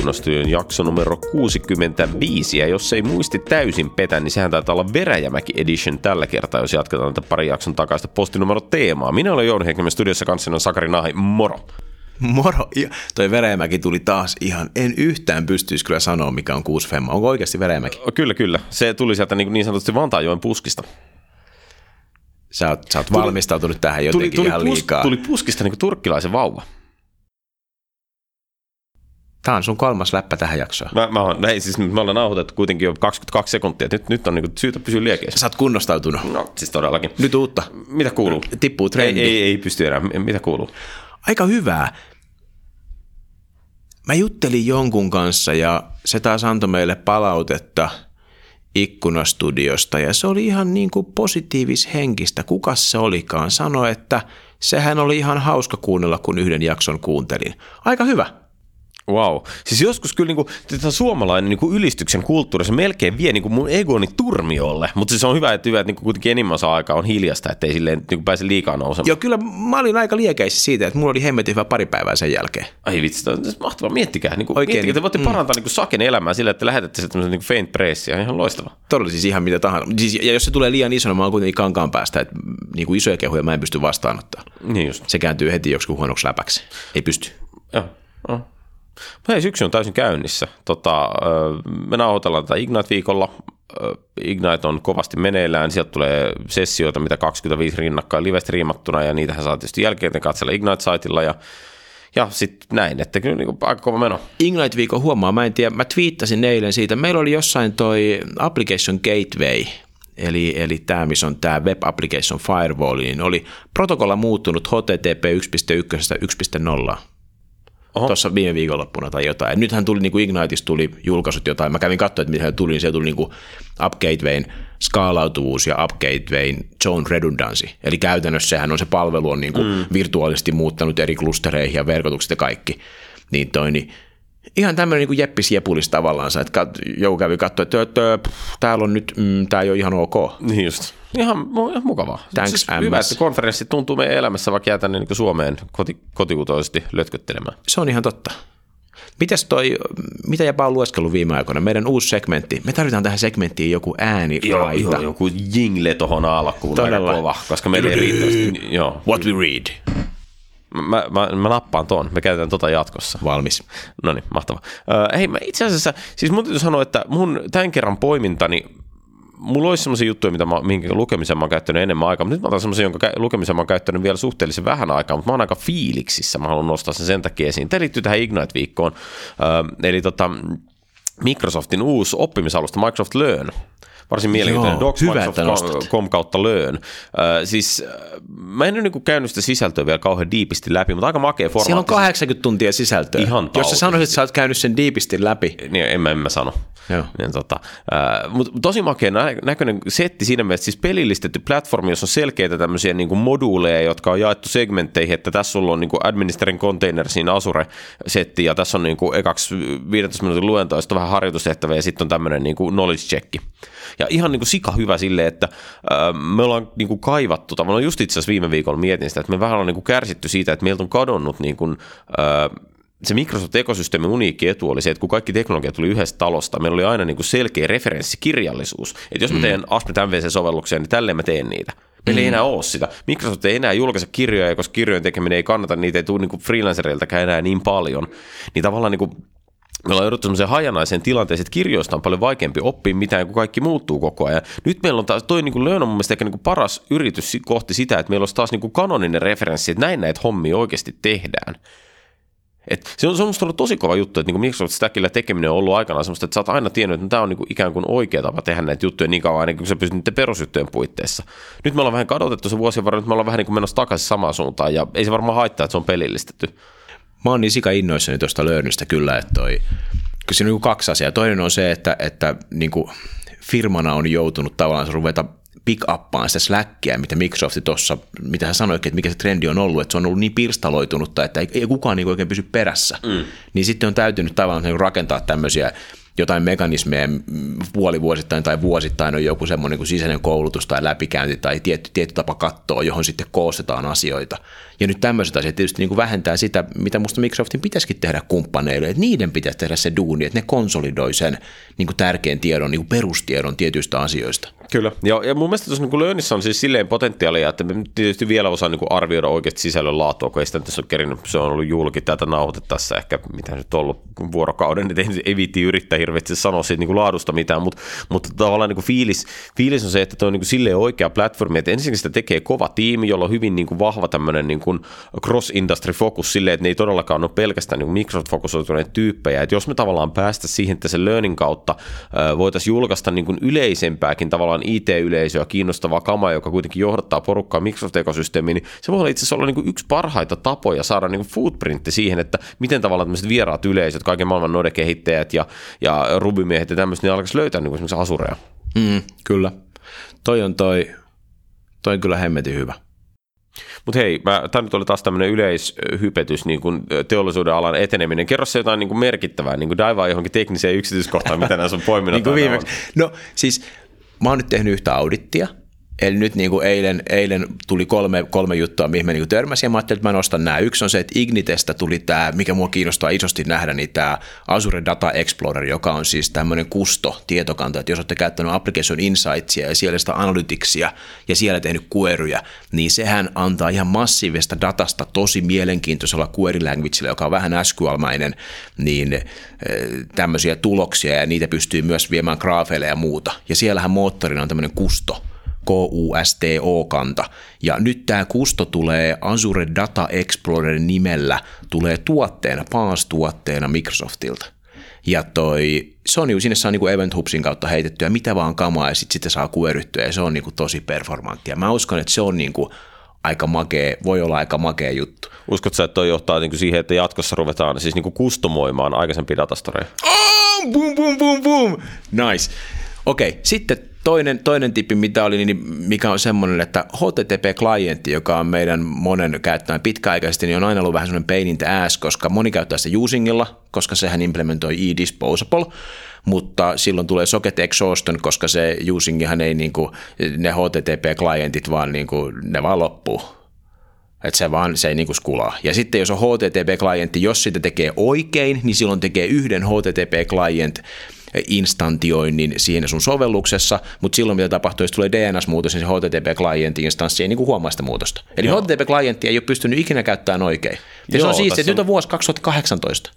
ikkunastyön jakso numero 65, ja jos ei muisti täysin petä, niin sehän taitaa olla Veräjämäki Edition tällä kertaa, jos jatketaan tätä pari jakson takaista postinumero teemaa. Minä olen Jouni Heikkinen studiossa kanssa, on Sakari Nahi, moro! Moro. Ja toi Veräjämäki tuli taas ihan, en yhtään pystyisi kyllä sanoa, mikä on kuusi femma. Onko oikeasti Veräjämäki? Kyllä, kyllä. Se tuli sieltä niin, niin sanotusti Vantaajoen puskista. Sä oot, sä oot tuli, valmistautunut tähän jotenkin tuli, tuli ihan liikaa. Tuli puskista niin kuin turkkilaisen vauva. Tämä on sun kolmas läppä tähän jaksoon. Mä, mä, oon, näin, siis me ollaan nauhoitettu kuitenkin jo 22 sekuntia. Nyt, nyt on niin syytä pysyä liekeissä. Sä oot kunnostautunut. No siis todellakin. Nyt uutta. Mitä kuuluu? Tippuu trendi. Ei, ei, ei pysty enää. Mitä kuuluu? Aika hyvää. Mä juttelin jonkun kanssa ja se taas antoi meille palautetta ikkunastudiosta ja se oli ihan niin kuin positiivishenkistä. Kuka se olikaan? Sanoi, että sehän oli ihan hauska kuunnella, kun yhden jakson kuuntelin. Aika hyvä. Wow. Siis joskus kyllä niinku, tätä suomalainen niinku ylistyksen kulttuuri, se melkein vie niinku mun egoni turmiolle, mutta siis on hyvä, että, hyvä, että niinku kuitenkin enimmän saa aikaa on hiljasta, ettei silleen niinku pääse liikaa nousemaan. Joo, kyllä mä olin aika liekeissä siitä, että mulla oli hemmetin hyvä pari päivää sen jälkeen. Ai vitsi, tämä on mahtavaa. Miettikää, niinku, Oikein, miettikää, te voitte mm. parantaa niinku saken elämää sillä, että lähetätte sieltä niinku faint pressia, ihan loistava. Todella siis ihan mitä tahansa. Siis, ja jos se tulee liian isona, mä oon kuitenkin kankaan päästä, että niinku isoja kehuja mä en pysty vastaanottaa. Niin just. Se kääntyy heti joksikin huonoksi läpäksi. Ei pysty. Joo, joo. Mutta hei, syksy on täysin käynnissä. Tota, me nauhoitellaan tätä Ignite-viikolla. Ignite on kovasti meneillään. Sieltä tulee sessioita, mitä 25 rinnakkain livestä riimattuna, ja niitähän saa tietysti jälkeen katsella Ignite-saitilla. Ja ja sitten näin, että kyllä niin aika kova meno. Ignite-viikon huomaa, mä en tiedä, mä twiittasin eilen siitä. Meillä oli jossain toi Application Gateway, eli, eli tämä, missä on tämä Web Application Firewall, niin oli protokolla muuttunut HTTP 1.1 1.0 tuossa viime viikonloppuna tai jotain. Nythän tuli niin kuin Igniteista tuli julkaisut jotain. Mä kävin katsoa, että mitä tuli, niin siellä tuli niin kuin UpGatewayn skaalautuvuus ja UpGatewayn zone redundancy. Eli käytännössä sehän on se palvelu on niin kuin mm. virtuaalisesti muuttanut eri klustereihin ja verkotukset ja kaikki. Niin toi, niin ihan tämmöinen niin jeppis jepulis tavallaan, että joku kävi katsoa, että, että täällä on nyt, mm, tämä ei ole ihan ok. Niin just. Ihan, ihan mukavaa. Thanks, siis hyvä, että konferenssi tuntuu meidän elämässä, vaikka jää tänne niin Suomeen koti, kotikutoisesti lötköttelemään. Se on ihan totta. Mitäs toi, mitä jäpä on lueskellut viime aikoina? Meidän uusi segmentti. Me tarvitaan tähän segmenttiin joku ääni. Joo, joo, joku jingle tohon alkuun Todella. kova, koska meillä ei riittävästi. Joo. What we read. Mä, mä, mä nappaan ton, me käytetään tota jatkossa. Valmis. No niin, mahtava. Uh, hei, mä itse asiassa, siis mun täytyy sanoa, että mun tämän kerran poimintani, mulla olisi sellaisia juttuja, mitä mä, minkä lukemisen mä oon käyttänyt enemmän aikaa, mutta nyt mä otan sellaisia, jonka lukemisen mä oon käyttänyt vielä suhteellisen vähän aikaa, mutta mä oon aika fiiliksissä, mä haluan nostaa sen sen takia esiin. Tämä liittyy tähän Ignite-viikkoon, uh, eli tota, Microsoftin uusi oppimisalusta Microsoft Learn varsin mielenkiintoinen docs.com kautta Learn. Äh, siis mä en ole niin käynyt sitä sisältöä vielä kauhean diipisti läpi, mutta aika makea formaatti. Siellä on 80 tuntia sisältöä. Ihan Jos sä sanoisit, että sä oot käynyt sen diipisti läpi. Niin en mä, en mä sano. Joo. Niin, tota, äh, mutta tosi makea nä- näköinen setti siinä mielessä, siis pelillistetty platformi, jossa on selkeitä tämmöisiä niin kuin moduuleja, jotka on jaettu segmentteihin, että tässä sulla on niin kuin administerin container Azure-setti, ja tässä on niin kuin ekaksi 15 minuutin luento, ja vähän harjoitustehtävä, ja sitten on tämmöinen niin kuin knowledge check. Ja ihan niin kuin sika hyvä silleen, että äh, me ollaan niin kuin kaivattu, tavallaan just itse asiassa viime viikolla mietin sitä, että me vähän ollaan niin kuin kärsitty siitä, että meiltä on kadonnut niin kuin, äh, se Microsoft-ekosysteemin uniikki etu oli se, että kun kaikki teknologia tuli yhdestä talosta, meillä oli aina niin kuin selkeä referenssikirjallisuus. Että jos mä mm. teen mm. ASP MVC-sovelluksia, niin tälleen mä teen niitä. Meillä mm. ei enää ole sitä. Microsoft ei enää julkaise kirjoja, koska kirjojen tekeminen ei kannata, niitä ei tule niin freelancereiltäkään enää niin paljon. Niin tavallaan niin kuin me ollaan jouduttu sellaiseen hajanaiseen tilanteeseen, että kirjoista on paljon vaikeampi oppia mitään, kun kaikki muuttuu koko ajan. Nyt meillä on taas, toi niin Learn on mun mielestä ehkä niin kuin paras yritys kohti sitä, että meillä olisi taas niin kuin kanoninen referenssi, että näin näitä hommia oikeasti tehdään. Et se on, se on ollut tosi kova juttu, että niin Microsoft Stackilla tekeminen on ollut aikanaan semmoista, että sä oot aina tiennyt, että tämä on niin kuin ikään kuin oikea tapa tehdä näitä juttuja niin kauan, niin kuin sä pystyt niiden perusjuttujen puitteissa. Nyt me ollaan vähän kadotettu se vuosien varrella, nyt me ollaan vähän niin kuin menossa takaisin samaan suuntaan, ja ei se varmaan haittaa, että se on pelillistetty. Mä oon niin sika innoissani tuosta Learnista kyllä, että toi, kyllä siinä on niin kaksi asiaa. Toinen on se, että, että niin kuin firmana on joutunut tavallaan ruveta pick uppaan sitä Slackia, mitä Microsoft tuossa, mitä hän sanoi, että mikä se trendi on ollut, että se on ollut niin pirstaloitunutta, että ei, ei kukaan niin oikein pysy perässä. Mm. Niin sitten on täytynyt tavallaan niin rakentaa tämmöisiä jotain mekanismeja puolivuosittain tai vuosittain on joku semmoinen kuin sisäinen koulutus tai läpikäynti tai tietty, tietty tapa katsoa, johon sitten koostetaan asioita. Ja nyt tämmöiset asiat tietysti niin kuin vähentää sitä, mitä musta Microsoftin pitäisikin tehdä kumppaneille, että niiden pitäisi tehdä se duuni, että ne konsolidoi sen niin kuin tärkeän tiedon, niin kuin perustiedon tietyistä asioista. Kyllä, ja, ja mun mielestä tuossa niin Learnissa on siis silleen potentiaalia, että me tietysti vielä osaa niin arvioida oikeasti sisällön laatua, kun ei sitä tässä ole kerinyt, se on ollut julki tätä nauhoitettaessa ehkä, mitä nyt on ollut vuorokauden, niin ei, ei viitti yrittää hirveästi sanoa siitä niin laadusta mitään, mutta, mutta tavallaan niin kuin fiilis, fiilis on se, että tuo on niin kuin silleen oikea platformi, että ensinnäkin sitä tekee kova tiimi, jolla on hyvin niin kuin vahva tämmöinen niin kuin cross-industry fokus silleen, että ne ei todellakaan ole pelkästään niin Microsoft-fokusoituneet tyyppejä, että jos me tavallaan päästä siihen, että se learning kautta voitaisiin julkaista niin kuin yleisempääkin tavallaan IT-yleisöä kiinnostavaa kamaa, joka kuitenkin johdattaa porukkaa Microsoft-ekosysteemiin, niin se voi olla itse asiassa olla niin kuin yksi parhaita tapoja saada niin kuin footprintti siihen, että miten tavallaan tämmöiset vieraat yleisöt, kaiken maailman Node-kehittäjät ja, ja Ruby-miehet ja tämmöiset, niin alkaisi löytää niin kuin esimerkiksi asureja. Mm, kyllä. Toi on toi, toi on kyllä hemmetin hyvä. Mutta hei, tämä nyt oli taas tämmöinen yleishypetys, niin kuin teollisuuden alan eteneminen. Kerro se jotain niin kuin merkittävää, niin kuin daivaa johonkin tekniseen yksityiskohtaan, mitä näissä on poiminnut. niin kuin No siis mä oon nyt tehnyt yhtä audittia, Eli nyt niin kuin eilen, eilen tuli kolme, kolme juttua, mihin mä niin törmäsin, ja mä ajattelin, että mä nostan nämä. Yksi on se, että Ignitestä tuli tämä, mikä mua kiinnostaa isosti nähdä, niin tämä Azure Data Explorer, joka on siis tämmöinen kusto tietokanta, että jos olette käyttänyt Application Insightsia ja siellä sitä analyticsia ja siellä tehnyt queryjä, niin sehän antaa ihan massiivista datasta tosi mielenkiintoisella query languagella, joka on vähän SQL-mäinen, niin eh, tämmöisiä tuloksia ja niitä pystyy myös viemään graafeille ja muuta. Ja siellähän moottorina on tämmöinen kusto, KUSTO-kanta. Ja nyt tämä kusto tulee Azure Data Explorer nimellä, tulee tuotteena, PaaS-tuotteena Microsoftilta. Ja toi, se on niinku, sinne saa niinku Event Hubsin kautta heitettyä mitä vaan kamaa ja sitten sitä saa kueryttyä ja se on niinku tosi performanttia. Mä uskon, että se on niinku aika makea, voi olla aika makea juttu. Uskotko sä, että toi johtaa niinku siihen, että jatkossa ruvetaan siis niinku kustomoimaan aikaisempia datastoreja? Oh, boom, boom, boom, boom. Nice. Okei, okay, sitten toinen, toinen tippi, mitä oli, niin mikä on semmoinen, että HTTP-klientti, joka on meidän monen käyttäjän pitkäaikaisesti, niin on aina ollut vähän semmoinen pain in the ass, koska moni käyttää sitä usingilla, koska sehän implementoi e-disposable, mutta silloin tulee socket exhaustion, koska se usingihan ei niin kuin, ne HTTP-klientit vaan niin kuin, ne vaan loppuu. Että se vaan, se ei niinku skulaa. Ja sitten jos on HTTP-klientti, jos sitä tekee oikein, niin silloin tekee yhden HTTP-klient instantioinnin siinä sun sovelluksessa, mutta silloin mitä tapahtuu, jos tulee DNS-muutos, niin se HTTP-klientti-instanssi ei niin huomaa sitä muutosta. Eli Joo. HTTP-klientti ei ole pystynyt ikinä käyttämään oikein. Ja Joo, se on siistiä, että on... nyt on vuosi 2018.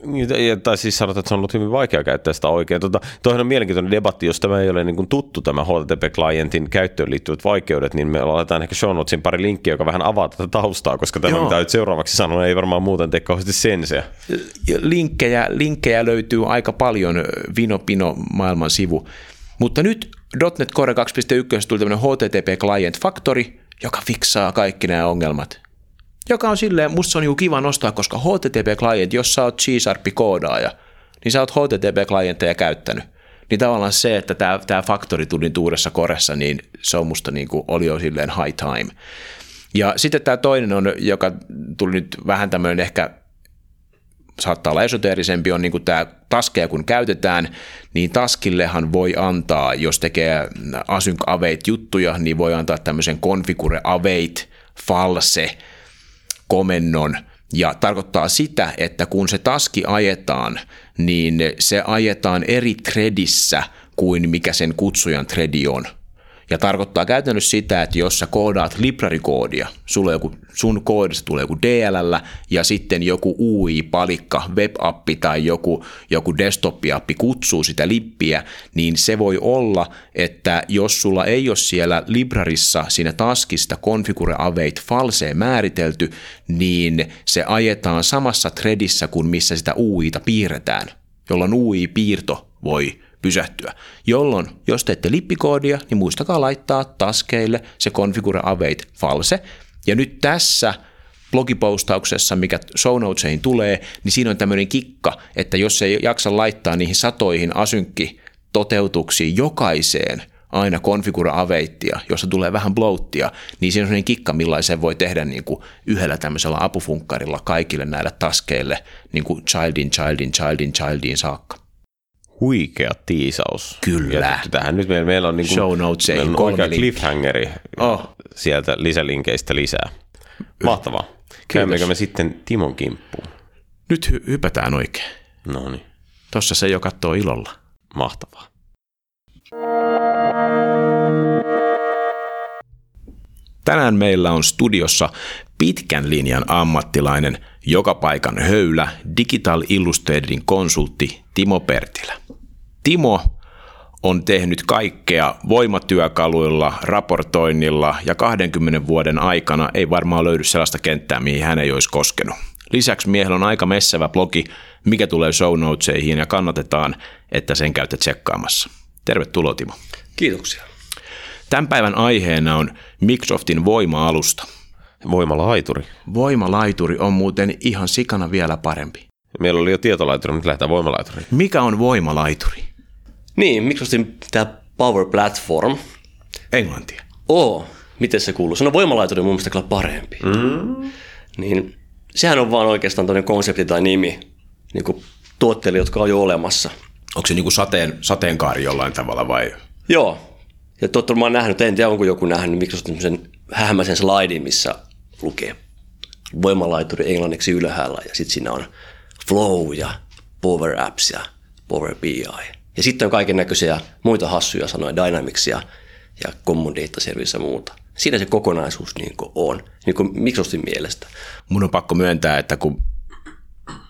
Ja, tai siis sanotaan, että se on ollut hyvin vaikea käyttää sitä oikein. Tota, toihan on mielenkiintoinen debatti, jos tämä ei ole niin kuin tuttu tämä HTTP-klientin käyttöön liittyvät vaikeudet, niin me laitetaan ehkä show notesin pari linkkiä, joka vähän avaa tätä taustaa, koska tämä, Joo. mitä nyt seuraavaksi sanon, ei varmaan muuten tee kauheasti senseä. Linkkejä, linkkejä löytyy aika paljon, Vino Pino maailman sivu. Mutta nyt .NET Core 2.1 tuli tämmöinen HTTP Client Factory, joka fiksaa kaikki nämä ongelmat joka on silleen, musta se on niinku kiva nostaa, koska HTTP-client, jos sä oot C-Sharp-koodaaja, niin sä oot HTTP-klientteja käyttänyt. Niin tavallaan se, että tämä, tämä faktori tuli tuudessa koressa, niin se on musta niinku, oli jo silleen high time. Ja sitten tämä toinen on, joka tuli nyt vähän tämmöinen ehkä saattaa olla esoteerisempi, on niin tämä taskeja kun käytetään, niin taskillehan voi antaa, jos tekee async await juttuja, niin voi antaa tämmöisen configure await false komennon ja tarkoittaa sitä, että kun se taski ajetaan, niin se ajetaan eri threadissä kuin mikä sen kutsujan threadi on. Ja tarkoittaa käytännössä sitä, että jos sä koodaat library-koodia, sulla joku, sun koodissa tulee joku DLL ja sitten joku UI-palikka, web-appi tai joku, joku desktop-appi kutsuu sitä lippiä, niin se voi olla, että jos sulla ei ole siellä librarissa siinä taskista configure await false määritelty, niin se ajetaan samassa threadissä kuin missä sitä UIta piirretään, jolloin UI-piirto voi pysähtyä. Jolloin, jos teette lippikoodia, niin muistakaa laittaa taskeille se configure await false. Ja nyt tässä blogipostauksessa, mikä show notesiin tulee, niin siinä on tämmöinen kikka, että jos ei jaksa laittaa niihin satoihin asynkki toteutuksiin jokaiseen aina configure awaittia, jossa tulee vähän bloattia, niin siinä on sellainen kikka, millaisen voi tehdä niin kuin yhdellä tämmöisellä apufunkkarilla kaikille näille taskeille niin kuin childin, childin, childin, childin saakka. Huikea tiisaus. Kyllä. Ja tähän nyt meillä, meillä on, niin kuin, Show notesiin meillä on kolme oikea cliffhangeri Oh. sieltä lisälinkeistä lisää. Mahtavaa. Käymmekö me sitten Timon kimppuun? Nyt hy- hypätään oikein. No niin, Tossa se jo katsoo ilolla. mahtavaa. Tänään meillä on studiossa pitkän linjan ammattilainen, joka paikan höylä, Digital Illustratedin konsultti Timo Pertilä. Timo on tehnyt kaikkea voimatyökaluilla, raportoinnilla ja 20 vuoden aikana ei varmaan löydy sellaista kenttää, mihin hän ei olisi koskenut. Lisäksi miehellä on aika messävä blogi, mikä tulee show notesihin ja kannatetaan, että sen käytte tsekkaamassa. Tervetuloa Timo. Kiitoksia. Tämän päivän aiheena on Microsoftin voima-alusta. Voimalaituri. Voimalaituri on muuten ihan sikana vielä parempi. Meillä oli jo tietolaituri, nyt lähdetään voimalaituriin. Mikä on voimalaituri? Niin, Microsoftin tämä Power Platform. Englantia. Oo, miten se kuuluu? Se on voimalaituri mun mielestä kyllä parempi. Mm. Niin, sehän on vaan oikeastaan toinen konsepti tai nimi niin kuin tuotteille, jotka on jo olemassa. Onko se niinku sateen, sateenkaari jollain tavalla vai? Joo. Ja totta, mä oon nähnyt, en tiedä onko joku nähnyt Microsoftin sen hämäisen slaidin, missä lukee voimalaituri englanniksi ylhäällä ja sitten siinä on Flow ja Power Apps ja Power BI. Ja sitten on kaiken näköisiä muita hassuja sanoja, Dynamicsia ja Common Data Service ja muuta. Siinä se kokonaisuus niin on, niin kuin Microsoftin mielestä. Mun on pakko myöntää, että kun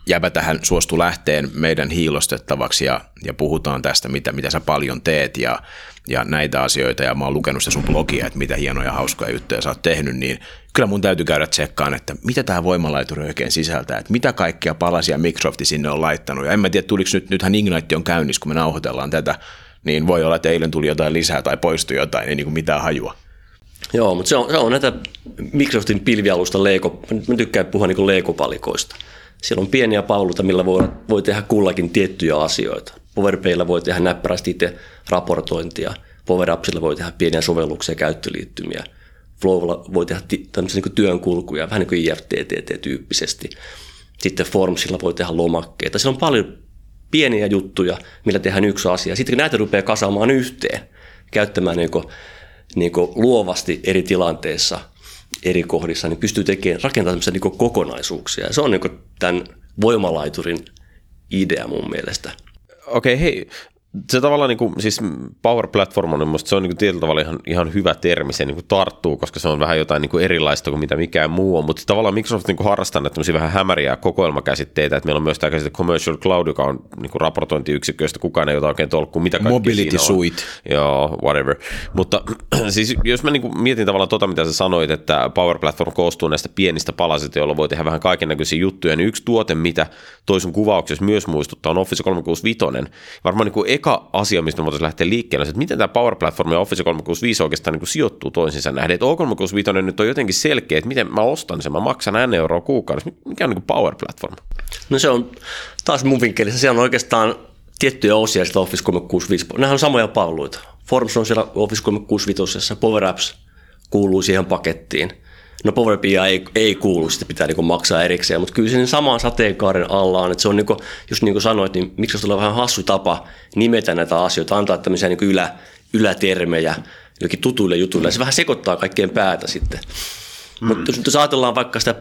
jäbä tähän suostu lähteen meidän hiilostettavaksi ja, ja puhutaan tästä, mitä, mitä sä paljon teet ja, ja näitä asioita, ja mä oon lukenut sitä sun blogia, että mitä hienoja hauskoja juttuja sä oot tehnyt, niin kyllä mun täytyy käydä tsekkaan, että mitä tämä voimalaituri oikein sisältää, että mitä kaikkia palasia Microsofti sinne on laittanut, ja en mä tiedä, tuliko nyt, nythän Ignite on käynnissä, kun me nauhoitellaan tätä, niin voi olla, että eilen tuli jotain lisää tai poistui jotain, ei niin kuin mitään hajua. Joo, mutta se on, se on näitä Microsoftin pilvialusta Lego, mä tykkään puhua niin Lego-palikoista. Siellä on pieniä palluita, millä voi, voi tehdä kullakin tiettyjä asioita. PowerPaylla voi tehdä näppärästi itse raportointia, PowerAppsilla voi tehdä pieniä sovelluksia ja käyttöliittymiä. Flowlla voi tehdä tämmöisiä niin työnkulkuja, vähän niin kuin IFTTT-tyyppisesti. Sitten Formsilla voi tehdä lomakkeita. Siellä on paljon pieniä juttuja, millä tehdään yksi asia. Sitten kun näitä rupeaa kasaamaan yhteen, käyttämään niin kuin, niin kuin luovasti eri tilanteissa, eri kohdissa, niin pystyy tekemään, rakentamaan niin kokonaisuuksia. Ja se on niin tämän voimalaiturin idea mun mielestä. Okei, hei. Se tavallaan niin kuin, siis Power Platform on musta se on niin kuin tietyllä tavalla ihan, ihan hyvä termi, se niin kuin tarttuu, koska se on vähän jotain niin kuin erilaista kuin mitä mikään muu on, mutta tavallaan Microsoft niin kuin harrastaa näitä tämmöisiä vähän hämäriä kokoelmakäsitteitä, että meillä on myös tämä käsite Commercial Cloud, joka on niin kuin raportointiyksikkö, josta kukaan ei ota oikein tolkkua, mitä kaikkea Mobility. Suite. Joo, whatever. Mutta siis jos mä niin kuin mietin tavallaan tota, mitä sä sanoit, että Power Platform koostuu näistä pienistä palasista, joilla voi tehdä vähän kaiken näköisiä juttuja, niin yksi tuote, mitä toi sun kuvauksessa myös muistuttaa, on Office 365. Varmaan niin kuin eka asia, mistä me voitaisiin lähteä liikkeelle, on että miten tämä Power Platform ja Office 365 oikeastaan niin kuin sijoittuu toisiinsa nähden. Että O365 nyt on jotenkin selkeä, että miten mä ostan sen, mä maksan N euroa kuukaudessa. Mikä on niin Power Platform? No se on taas mun vinkkelissä, se on oikeastaan tiettyjä osia sitä Office 365. Nämä on samoja palveluita. Forms on siellä Office 365, Power Apps kuuluu siihen pakettiin. No Power BI ei, ei kuulu, sitä pitää niin maksaa erikseen, mutta kyllä sen saman sateenkaaren alla on, että se on niin kuin, just niin kuin sanoit, niin miksi on vähän hassu tapa nimetä näitä asioita, antaa tämmöisiä niin ylä, ylätermejä jokin tutuille jutuille, se vähän sekoittaa kaikkien päätä sitten. Mm. Mutta jos, jos ajatellaan vaikka sitä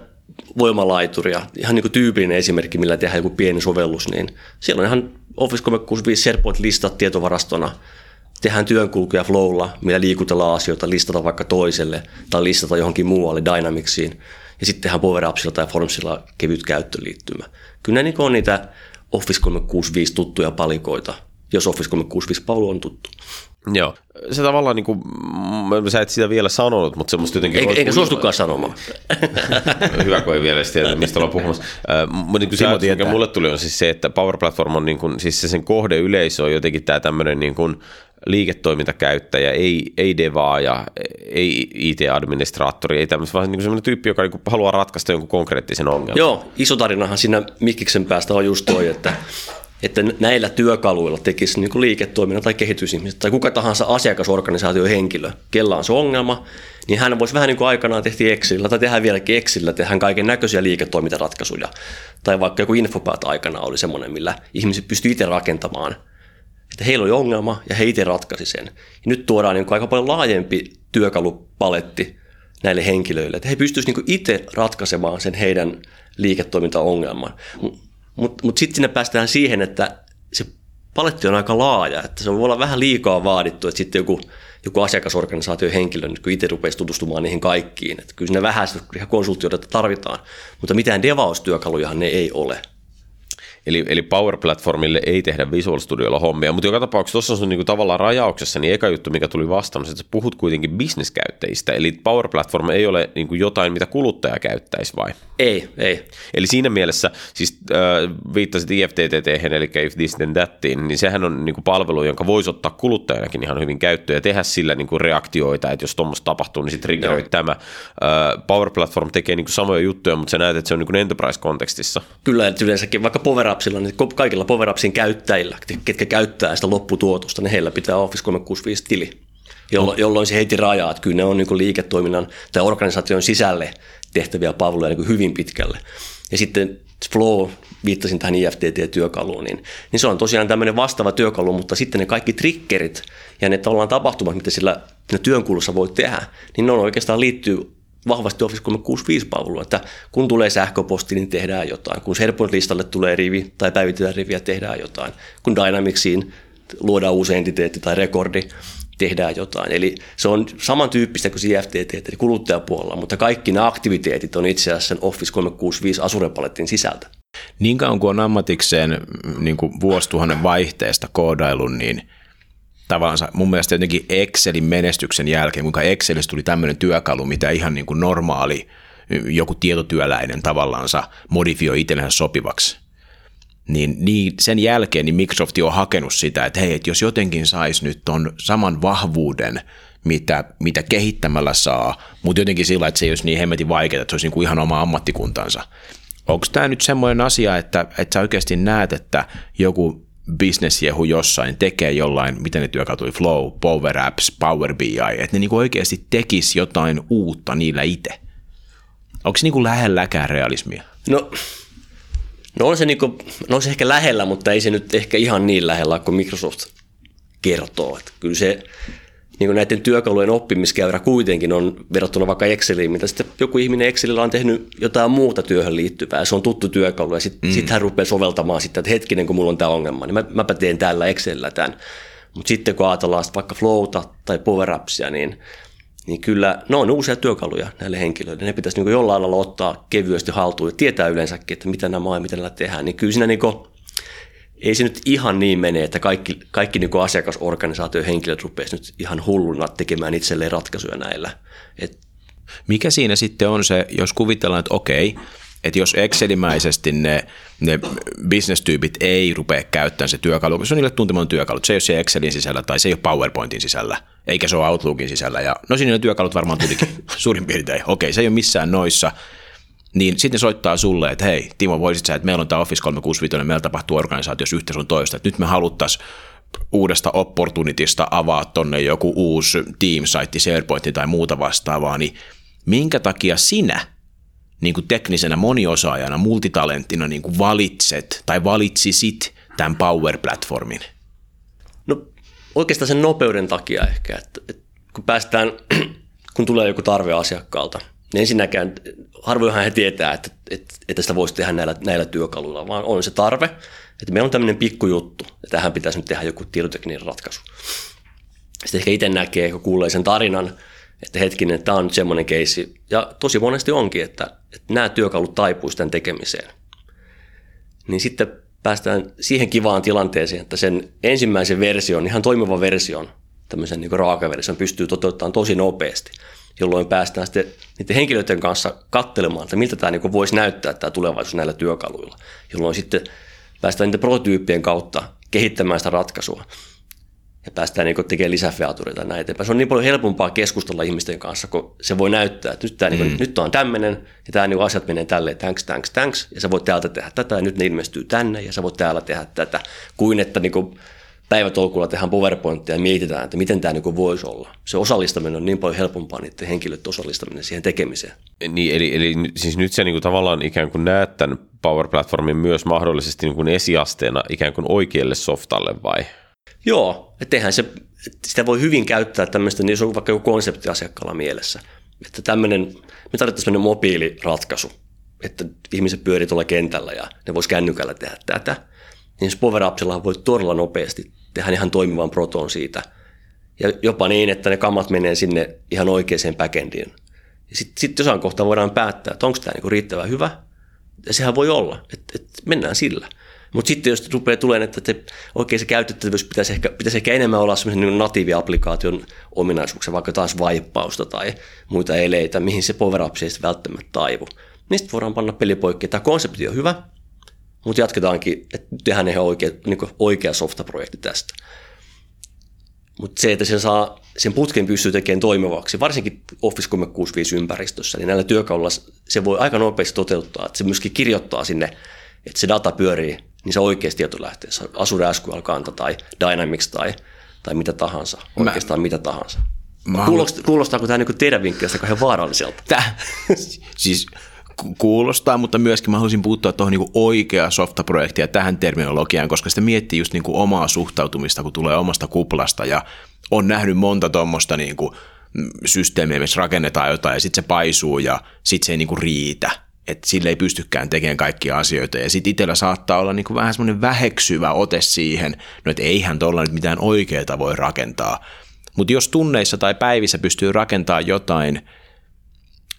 voimalaituria, ihan niin kuin tyypillinen esimerkki, millä tehdään joku pieni sovellus, niin siellä on ihan Office 365 SharePoint-listat tietovarastona, tehdään työnkulkuja Flowlla, millä liikutellaan asioita, listata vaikka toiselle tai listata johonkin muualle Dynamicsiin. Ja sitten tehdään Power Appsilla tai Formsilla kevyt käyttöliittymä. Kyllä ne niin on niitä Office 365 tuttuja palikoita, jos Office 365 palvelu on tuttu. Joo. Se tavallaan, niin kuin, mm, sä et sitä vielä sanonut, mutta semmoista jotenkin... Eikä, eikä suostukaan sanomaan. Hyvä, kun ei vielä tiedä, mistä ollaan puhumassa. Mutta niin kuin se, ajatus, mikä mulle tuli, on siis se, että Power Platform on, niin kuin, siis se sen kohdeyleisö on jotenkin tämä tämmöinen niin kuin liiketoimintakäyttäjä, ei, ei devaaja, ei IT-administraattori, ei tämmöistä, vaan niin semmoinen tyyppi, joka niin haluaa ratkaista jonkun konkreettisen ongelman. Joo, iso tarinahan siinä Mikkiksen päästä on just toi, että, että näillä työkaluilla tekisi niin liiketoiminnan tai kehitysihmiset tai kuka tahansa asiakasorganisaation henkilö, kella on se ongelma, niin hän voisi vähän niin kuin aikanaan tehtiin Excelillä tai tehdään vieläkin Excelillä, tehdään kaiken näköisiä liiketoimintaratkaisuja. Tai vaikka joku Infopaat aikana oli semmoinen, millä ihmiset pystyy itse rakentamaan että heillä oli ongelma ja he itse ratkaisi sen. Ja nyt tuodaan niin aika paljon laajempi työkalupaletti näille henkilöille, että he pystyisivät niin itse ratkaisemaan sen heidän liiketoimintaongelman. Mutta mut, mut sitten sinne päästään siihen, että se paletti on aika laaja, että se voi olla vähän liikaa vaadittu, että sitten joku, joku asiakasorganisaation henkilö nyt itse rupeaisi tutustumaan niihin kaikkiin. Että kyllä ne vähän konsultioita tarvitaan, mutta mitään devaustyökalujahan ne ei ole. Eli, eli Power Platformille ei tehdä Visual Studiolla hommia, mutta joka tapauksessa tuossa on niinku tavallaan rajauksessa, niin eka juttu, mikä tuli vastaan, että sä puhut kuitenkin bisneskäyttäjistä, eli Power Platform ei ole niinku jotain, mitä kuluttaja käyttäisi vai? Ei, ei. Eli siinä mielessä, siis äh, viittasit IFTTT, eli If This Then Thatin, niin sehän on niinku palvelu, jonka voisi ottaa kuluttajanakin ihan hyvin käyttöön ja tehdä sillä niinku reaktioita, että jos tuommoista tapahtuu, niin sitten triggeroi tämä. Äh, Power Platform tekee niinku samoja juttuja, mutta sä näet, että se on niinku enterprise-kontekstissa. Kyllä, että yleensäkin vaikka Power PowerUpsilla, niin kaikilla PowerUpsin käyttäjillä, ketkä käyttää sitä lopputuotosta, niin heillä pitää Office 365 tili, jolloin, jolloin se heti rajaa, että kyllä ne on niin liiketoiminnan tai organisaation sisälle tehtäviä palveluja niin hyvin pitkälle. Ja sitten Flow, viittasin tähän IFTT-työkaluun, niin, niin se on tosiaan tämmöinen vastaava työkalu, mutta sitten ne kaikki triggerit ja ne tavallaan tapahtumat, mitä sillä työn kulussa voi tehdä, niin ne on oikeastaan liittyy vahvasti Office 365-palvelua, että kun tulee sähköposti, niin tehdään jotain. Kun SharePoint-listalle tulee rivi tai päivitetään riviä, tehdään jotain. Kun Dynamicsiin luodaan uusi entiteetti tai rekordi, tehdään jotain. Eli se on samantyyppistä kuin CFTT, eli kuluttajapuolella, mutta kaikki nämä aktiviteetit on itse asiassa sen Office 365 Azure-palettin sisältä. Niin kauan kuin on ammatikseen niin kuin vuosituhannen vaihteesta koodailun, niin – tavallaan mun mielestä jotenkin Excelin menestyksen jälkeen, kuinka Excelistä tuli tämmöinen työkalu, mitä ihan niin kuin normaali joku tietotyöläinen tavallaansa modifioi itsellensä sopivaksi. Niin, niin sen jälkeen niin Microsoft on hakenut sitä, että hei, että jos jotenkin saisi nyt ton saman vahvuuden, mitä, mitä kehittämällä saa, mutta jotenkin sillä, että se ei olisi niin hemmetin vaikeaa, että se olisi niin kuin ihan oma ammattikuntansa. Onko tämä nyt semmoinen asia, että, että sä oikeasti näet, että joku bisnesjehu jossain tekee jollain, miten ne työkaluja, Flow, Power Apps, Power BI, että ne niinku oikeasti tekisi jotain uutta niillä itse. Onko se niinku lähelläkään realismia? No, no on se, niinku, no on se ehkä lähellä, mutta ei se nyt ehkä ihan niin lähellä kuin Microsoft kertoo. Että kyllä se niin kuin näiden työkalujen oppimiskäyrä kuitenkin on verrattuna vaikka Exceliin, mitä sitten joku ihminen Excelillä on tehnyt jotain muuta työhön liittyvää, se on tuttu työkalu ja sitten mm. sit hän rupeaa soveltamaan sitten, että hetkinen kun mulla on tämä ongelma, niin mä, mäpä teen tällä Excelillä tämän. Mutta sitten kun ajatellaan vaikka Flowta tai Power Appsia, niin, niin kyllä ne on uusia työkaluja näille henkilöille. Ne pitäisi niin jollain lailla ottaa kevyesti haltuun ja tietää yleensäkin, että mitä nämä on ja miten nämä tehdään. Niin kyllä siinä niin kuin ei se nyt ihan niin mene, että kaikki, kaikki niin asiakasorganisaation henkilöt rupeaisi nyt ihan hulluna tekemään itselleen ratkaisuja näillä. Et, Mikä siinä sitten on se, jos kuvitellaan, että okei, että jos Excelimäisesti ne, ne bisnestyypit ei rupea käyttämään se työkalu, se on niille tuntematon työkalu, se ei ole se Excelin sisällä tai se ei ole PowerPointin sisällä, eikä se ole Outlookin sisällä. Ja, no siinä ne työkalut varmaan tulikin suurin piirtein. Okei, se ei ole missään noissa, niin sitten soittaa sulle, että hei Timo, voisit sä, että meillä on tämä Office 365, meillä tapahtuu organisaatiossa yhtä sun toista, että nyt me haluttaisiin uudesta opportunitista avaa tonne joku uusi Teams-saitti, SharePoint tai muuta vastaavaa, niin minkä takia sinä niin kuin teknisenä moniosaajana, multitalenttina niin kuin valitset tai valitsisit tämän Power-platformin? Oikeastaan sen nopeuden takia ehkä, että, että kun päästään, kun tulee joku tarve asiakkaalta – niin ensinnäkään harvoinhan he tietää, että, että, että sitä voisi tehdä näillä, näillä työkaluilla, vaan on se tarve, että meillä on tämmöinen pikkujuttu, ja tähän pitäisi nyt tehdä joku tietotekninen ratkaisu. Sitten ehkä itse näkee, kun kuulee sen tarinan, että hetkinen, että tämä on nyt semmoinen keissi, ja tosi monesti onkin, että, että nämä työkalut taipuisivat tämän tekemiseen. Niin sitten päästään siihen kivaan tilanteeseen, että sen ensimmäisen version, ihan toimiva version, tämmöisen niin raakaversion pystyy toteuttamaan tosi nopeasti – jolloin päästään sitten niiden henkilöiden kanssa katselemaan, että miltä tämä niin voisi näyttää tämä tulevaisuus näillä työkaluilla, jolloin sitten päästään niiden prototyyppien kautta kehittämään sitä ratkaisua ja päästään niin tekemään lisäfeatureita ja näin eteenpäin. Se on niin paljon helpompaa keskustella ihmisten kanssa, kun se voi näyttää, että nyt tämä, niin mm. nyt on tämmöinen ja tämä niin asiat menee tälleen, thanks, thanks, thanks, ja sä voit täältä tehdä tätä ja nyt ne ilmestyy tänne ja sä voit täällä tehdä tätä, kuin että niin kuin päivätolkulla tehdään PowerPointia ja mietitään, että miten tämä niin voisi olla. Se osallistaminen on niin paljon helpompaa niiden henkilöiden osallistaminen siihen tekemiseen. Niin, eli, eli siis nyt sä niin kuin tavallaan ikään kuin näet tämän Power Platformin myös mahdollisesti niin kuin esiasteena ikään kuin oikealle softalle vai? Joo, että eihän se, sitä voi hyvin käyttää tämmöistä, niin jos on vaikka joku konsepti asiakkaalla mielessä. Että tämmöinen, me tarvittaisiin tämmöinen mobiiliratkaisu, että ihmiset pyörii tuolla kentällä ja ne voisi kännykällä tehdä tätä. Niin Power voi todella nopeasti tehdä ihan toimivan proton siitä. Ja jopa niin, että ne kammat menee sinne ihan oikeaan backendiin. Sitten sit jossain kohtaa voidaan päättää, että onko tämä niinku riittävän hyvä. Ja sehän voi olla, että, että mennään sillä. Mutta sitten jos rupeaa tulemaan, että te, oikein se käytettävyys pitäisi ehkä, pitäisi ehkä enemmän olla semmoisen niin natiivi-applikaation ominaisuuksia, vaikka taas vaippausta tai muita eleitä, mihin se power up ei välttämättä taivu. Niistä voidaan panna peli poikki. Tämä konsepti on hyvä, mutta jatketaankin, että tehdään ihan oikea, niin oikea softaprojekti tästä. Mutta se, että sen, saa, sen putken pystyy tekemään toimivaksi, varsinkin Office 365 ympäristössä, niin näillä työkaluilla se voi aika nopeasti toteuttaa, että se myöskin kirjoittaa sinne, että se data pyörii niin se oikeasti tietolähteessä, Azure SQL kanta tai Dynamics tai, tai mitä tahansa, oikeastaan mä, mitä tahansa. Mä Kuulostaa, kuulostaako tämä niin teidän vinkkelistä kauhean vaaralliselta? Tää, siis kuulostaa, mutta myöskin mä haluaisin puuttua tuohon niin oikea softaprojekti ja tähän terminologiaan, koska sitä miettii just niin kuin omaa suhtautumista, kun tulee omasta kuplasta ja on nähnyt monta tuommoista niin systeemiä, missä rakennetaan jotain ja sitten se paisuu ja sitten se ei niin kuin riitä että sille ei pystykään tekemään kaikkia asioita. Ja sitten itsellä saattaa olla niin kuin vähän semmoinen väheksyvä ote siihen, no että eihän tuolla nyt mitään oikeaa voi rakentaa. Mutta jos tunneissa tai päivissä pystyy rakentamaan jotain,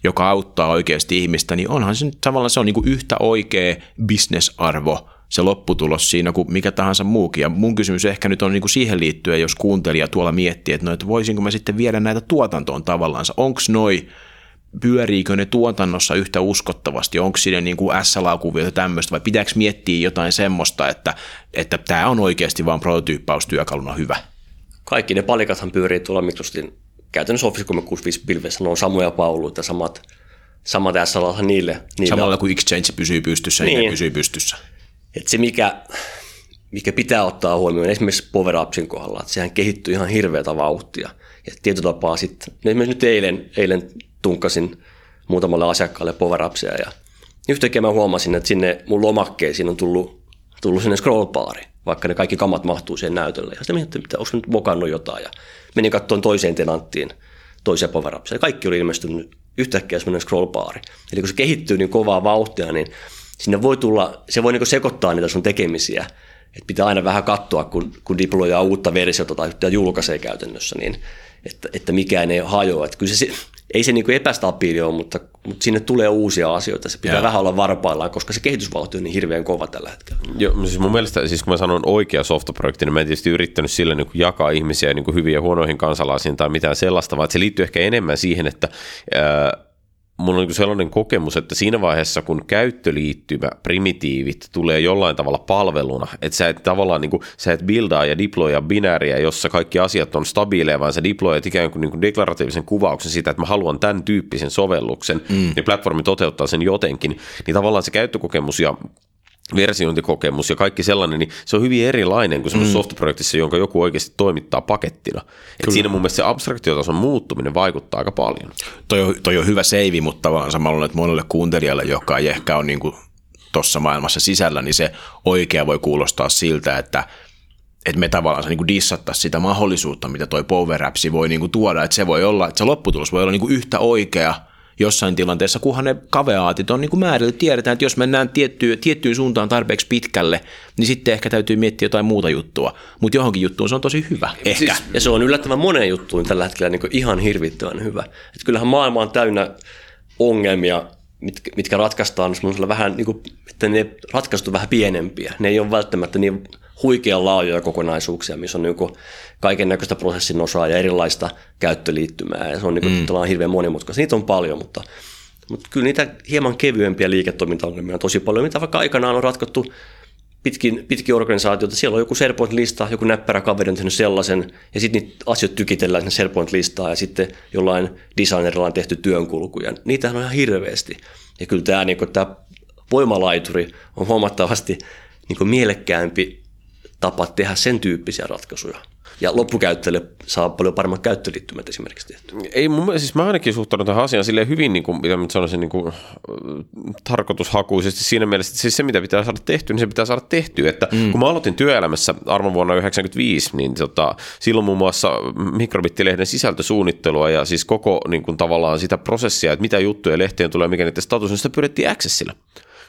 joka auttaa oikeasti ihmistä, niin onhan se nyt tavallaan se on niin kuin yhtä oikea bisnesarvo se lopputulos siinä kuin mikä tahansa muukin. Ja mun kysymys ehkä nyt on niin kuin siihen liittyen, jos kuuntelija tuolla miettii, että, no, että voisinko mä sitten viedä näitä tuotantoon tavallaan. Onko noi pyöriikö ne tuotannossa yhtä uskottavasti, onko siinä niin kuin SLA-kuvioita tämmöistä, vai pitääkö miettiä jotain semmoista, että, että tämä on oikeasti vain prototyyppaustyökaluna hyvä? Kaikki ne palikathan pyörii tuolla Microsoftin käytännössä Office 365 pilvessä, ne on samoja pauluita, samat, samat SLA niille, niille. Samalla kuin Exchange pysyy pystyssä, niin, niin pysyy pystyssä. Et se, mikä, mikä pitää ottaa huomioon esimerkiksi Power Appsin kohdalla, että sehän kehittyy ihan hirveätä vauhtia. Ja tietotapaa sitten, esimerkiksi nyt eilen, eilen tunkkasin muutamalle asiakkaalle power ja yhtäkkiä mä huomasin, että sinne mun lomakkeisiin on tullut, tullut sinne scrollbaari, vaikka ne kaikki kamat mahtuu siihen näytölle. Ja sitten mietin, että onko nyt mokannut jotain ja menin katsomaan toiseen tenanttiin toisia power ja kaikki oli ilmestynyt yhtäkkiä semmoinen scrollbaari. Eli kun se kehittyy niin kovaa vauhtia, niin sinne voi tulla, se voi niin sekoittaa niitä sun tekemisiä, että pitää aina vähän katsoa, kun, kun deployaa uutta versiota tai julkaisee käytännössä, niin että, että mikään ei hajoa. Että kyllä se, ei se niin epästabiili ole, mutta, mutta sinne tulee uusia asioita. Se pitää ja. vähän olla varpaillaan, koska se kehitysvauhti on niin hirveän kova tällä hetkellä. Joo, siis mun mielestä, siis kun mä sanon oikea softaprojekti, niin mä en tietysti yrittänyt sillä niin jakaa ihmisiä niin hyviä ja huonoihin kansalaisiin tai mitään sellaista, vaan se liittyy ehkä enemmän siihen, että ää, mulla on niin sellainen kokemus, että siinä vaiheessa, kun käyttöliittymä, primitiivit tulee jollain tavalla palveluna, että sä et tavallaan niin kuin, sä et buildaa ja deploya binääriä, jossa kaikki asiat on stabiileja, vaan sä deployat ikään kuin, niin kuin deklaratiivisen kuvauksen siitä, että mä haluan tämän tyyppisen sovelluksen, mm. niin platformi toteuttaa sen jotenkin, niin tavallaan se käyttökokemus ja versiointikokemus ja kaikki sellainen, niin se on hyvin erilainen kuin semmoisessa mm. softwareprojektissa, jonka joku oikeasti toimittaa pakettina. Et siinä mun mielestä se abstraktiotason muuttuminen vaikuttaa aika paljon. Toi on, toi on hyvä seivi, mutta vaan samalla että monelle kuuntelijalle, joka ei ehkä ole niin tuossa maailmassa sisällä, niin se oikea voi kuulostaa siltä, että että me tavallaan niin dissattaisiin sitä mahdollisuutta, mitä toi Power Apps voi niin kuin tuoda, että se voi olla, että se lopputulos voi olla niin kuin yhtä oikea – jossain tilanteessa, kunhan ne kaveaatit on niin kuin määritelty. Tiedetään, että jos mennään tiettyyn, tiettyyn suuntaan tarpeeksi pitkälle, niin sitten ehkä täytyy miettiä jotain muuta juttua. Mutta johonkin juttuun se on tosi hyvä. Ehkä. Siis, ja se on yllättävän moneen juttuun tällä hetkellä niin ihan hirvittävän hyvä. Et kyllähän maailma on täynnä ongelmia, mitkä, mitkä ratkaistaan vähän, niin kuin, että ne ratkaistu vähän pienempiä. Ne ei ole välttämättä niin huikean laajoja kokonaisuuksia, missä on niin kaiken näköistä prosessin osaa ja erilaista käyttöliittymää. Ja se on, niin kuin, mm. hirveän monimutkaista. Niitä on paljon, mutta, mutta kyllä niitä hieman kevyempiä liiketoimintaongelmia on tosi paljon, mitä vaikka aikanaan on ratkottu pitkin, pitkin organisaatiota. Siellä on joku SharePoint-lista, joku näppärä kaveri on tehnyt sellaisen, ja sitten niitä asioita tykitellään sinne SharePoint-listaan, ja sitten jollain designerilla on tehty työnkulkuja. Niitähän on ihan hirveästi. Ja kyllä tämä, niin kuin, tämä voimalaituri on huomattavasti niin kuin mielekkäämpi tapa tehdä sen tyyppisiä ratkaisuja. Ja loppukäyttäjälle saa paljon paremmat käyttöliittymät esimerkiksi tehty. Ei mun mielestä, siis mä ainakin suhtaudun tähän asiaan silleen hyvin, niin kuin, mitä mä sanoisin, niin kuin, tarkoitushakuisesti siinä mielessä, että siis se mitä pitää saada tehtyä, niin se pitää saada tehtyä. Että mm. kun mä aloitin työelämässä arvon vuonna 1995, niin tota, silloin muun muassa mikrobittilehden sisältösuunnittelua ja siis koko niin kuin, tavallaan sitä prosessia, että mitä juttuja lehteen tulee, mikä niiden status, niin sitä pyydettiin Accessilla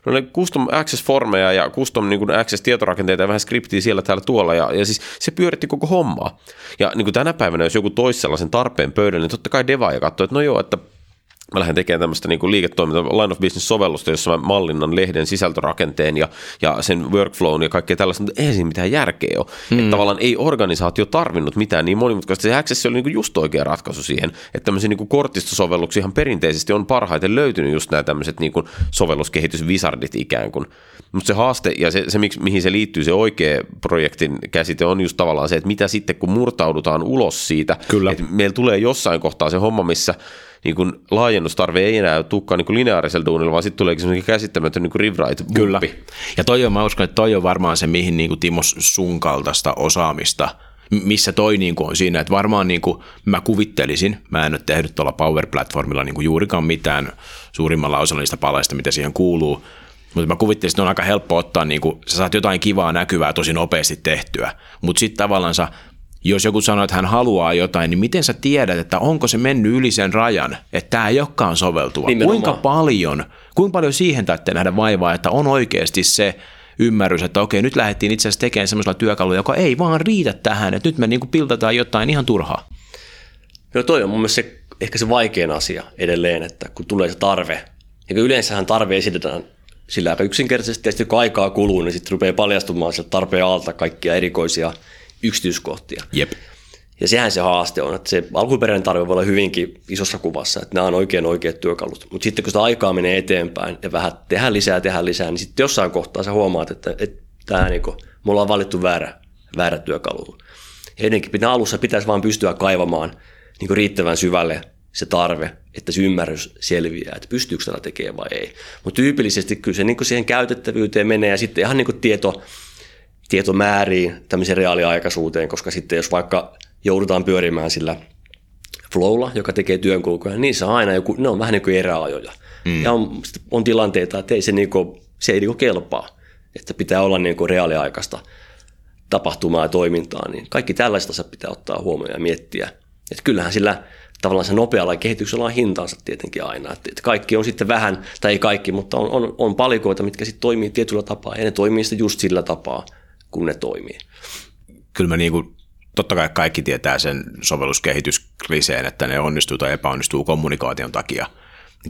no ne custom access-formeja ja custom niin access-tietorakenteita ja vähän skriptiä siellä täällä tuolla. Ja, ja siis se pyöritti koko hommaa. Ja niin kuin tänä päivänä, jos joku toisi sellaisen tarpeen pöydälle, niin totta kai devaaja katsoo, että no joo, että mä lähden tekemään tämmöistä niin liiketoiminta, line of business-sovellusta, jossa mä mallinnan lehden sisältörakenteen ja, ja sen workflown ja kaikkea tällaista, mutta ei siinä mitään järkeä ole. Mm. Että tavallaan ei organisaatio tarvinnut mitään niin monimutkaista. Se Access oli niin just oikea ratkaisu siihen, että tämmöisiä niin kortistosovelluksia ihan perinteisesti on parhaiten löytynyt just nämä tämmöiset niin sovelluskehitysvisardit ikään kuin. Mutta se haaste ja se, se, mihin se liittyy, se oikea projektin käsite on just tavallaan se, että mitä sitten kun murtaudutaan ulos siitä, Kyllä. että meillä tulee jossain kohtaa se homma, missä niin kuin laajennustarve ei enää tukkaa niin lineaarisella duunilla, vaan sitten tuleekin semmoinen käsittämätön niin rewrite Kyllä. Ja toi on, mä uskon, että toi on varmaan se, mihin niin kuin Timo sun kaltaista osaamista missä toi niin kuin on siinä, että varmaan niin kuin mä kuvittelisin, mä en ole tehnyt tuolla Power-platformilla niin kuin juurikaan mitään suurimmalla osalla niistä palaista, mitä siihen kuuluu, mutta mä kuvittelisin, että on aika helppo ottaa, niin kuin, sä saat jotain kivaa näkyvää tosi nopeasti tehtyä, mutta sitten tavallaan jos joku sanoo, että hän haluaa jotain, niin miten sä tiedät, että onko se mennyt yli sen rajan, että tämä ei olekaan soveltuva? Nimenomaan. Kuinka paljon, kuinka paljon siihen täytyy nähdä vaivaa, että on oikeasti se ymmärrys, että okei, nyt lähdettiin itse asiassa tekemään sellaisella työkalulla, joka ei vaan riitä tähän, että nyt me niin kuin piltataan jotain ihan turhaa. No toi on mun mielestä se, ehkä se vaikein asia edelleen, että kun tulee se tarve, ja yleensähän tarve esitetään sillä aika yksinkertaisesti, ja sitten kun aikaa kuluu, niin sitten rupeaa paljastumaan sieltä tarpeen alta kaikkia erikoisia yksityiskohtia. Jep. Ja sehän se haaste on, että se alkuperäinen tarve voi olla hyvinkin isossa kuvassa, että nämä on oikein oikeat työkalut. Mutta sitten kun sitä aikaa menee eteenpäin ja vähän tehdään lisää, tehdään lisää, niin sitten jossain kohtaa sä huomaat, että, että tämä niin kuin, me ollaan valittu väärä, väärä työkalu. Ennenkin pitää alussa pitäisi vain pystyä kaivamaan niin kuin riittävän syvälle se tarve, että se ymmärrys selviää, että pystyykö tällä tekemään vai ei. Mutta tyypillisesti kyllä se niin kuin siihen käytettävyyteen menee ja sitten ihan niin kuin tieto, tietomääriin tämmöiseen reaaliaikaisuuteen, koska sitten jos vaikka joudutaan pyörimään sillä flowlla, joka tekee työnkulkuja, niin se on aina joku, ne on vähän niin kuin eräajoja. Mm. Ja on, on tilanteita, että ei se, niin kuin, se ei niin kuin kelpaa, että pitää olla niin kuin reaaliaikaista tapahtumaa ja toimintaa, niin kaikki tällaista pitää ottaa huomioon ja miettiä. Että kyllähän sillä tavallaan se nopealla kehityksellä on hintansa tietenkin aina. Että, että kaikki on sitten vähän, tai ei kaikki, mutta on, on, on palikoita, mitkä sitten toimii tietyllä tapaa, ja ne toimii sitten just sillä tapaa, kun ne toimii. Kyllä mä niin kuin, totta kai kaikki tietää sen sovelluskehityskliseen, että ne onnistuu tai epäonnistuu kommunikaation takia.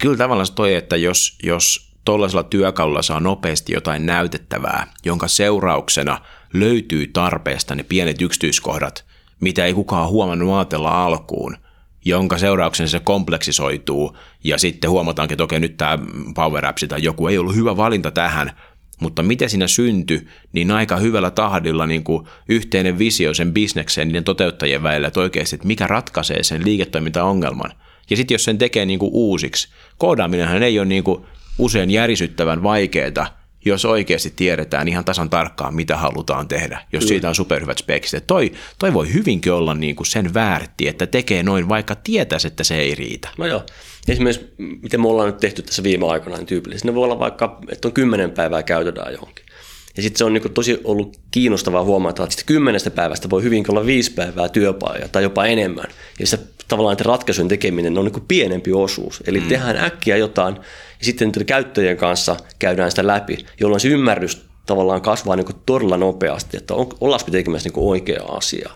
Kyllä tavallaan se toi, että jos, jos tuollaisella työkalulla saa nopeasti jotain näytettävää, jonka seurauksena löytyy tarpeesta ne pienet yksityiskohdat, mitä ei kukaan huomannut ajatella alkuun, jonka seurauksena se kompleksisoituu ja sitten huomataankin, että okei, nyt tämä Power Apps tai joku ei ollut hyvä valinta tähän, mutta miten siinä syntyi, niin aika hyvällä tahdilla niin kuin yhteinen visio sen bisneksen niiden toteuttajien välillä, että oikeasti, että mikä ratkaisee sen liiketoimintaongelman. Ja sitten jos sen tekee niin kuin uusiksi, koodaaminenhan ei ole niin kuin usein järisyttävän vaikeaa, jos oikeasti tiedetään ihan tasan tarkkaan, mitä halutaan tehdä, jos Kyllä. siitä on superhyvät speksit. Toi, toi voi hyvinkin olla niin kuin sen väärti, että tekee noin, vaikka tietäisi, että se ei riitä. No joo. Esimerkiksi, miten me ollaan nyt tehty tässä viime aikoina niin tyypillisesti, ne voi olla vaikka, että on kymmenen päivää käytetään johonkin. Ja sitten se on niin tosi ollut kiinnostavaa huomata, että sitten kymmenestä päivästä voi hyvinkin olla viisi päivää työpaja tai jopa enemmän. Ja se tavallaan että ratkaisun tekeminen on niin pienempi osuus. Eli mm. tehdään äkkiä jotain ja sitten käyttäjien kanssa käydään sitä läpi, jolloin se ymmärrys tavallaan kasvaa niin todella nopeasti, että on, ollaanko tekemässä niin oikea asia.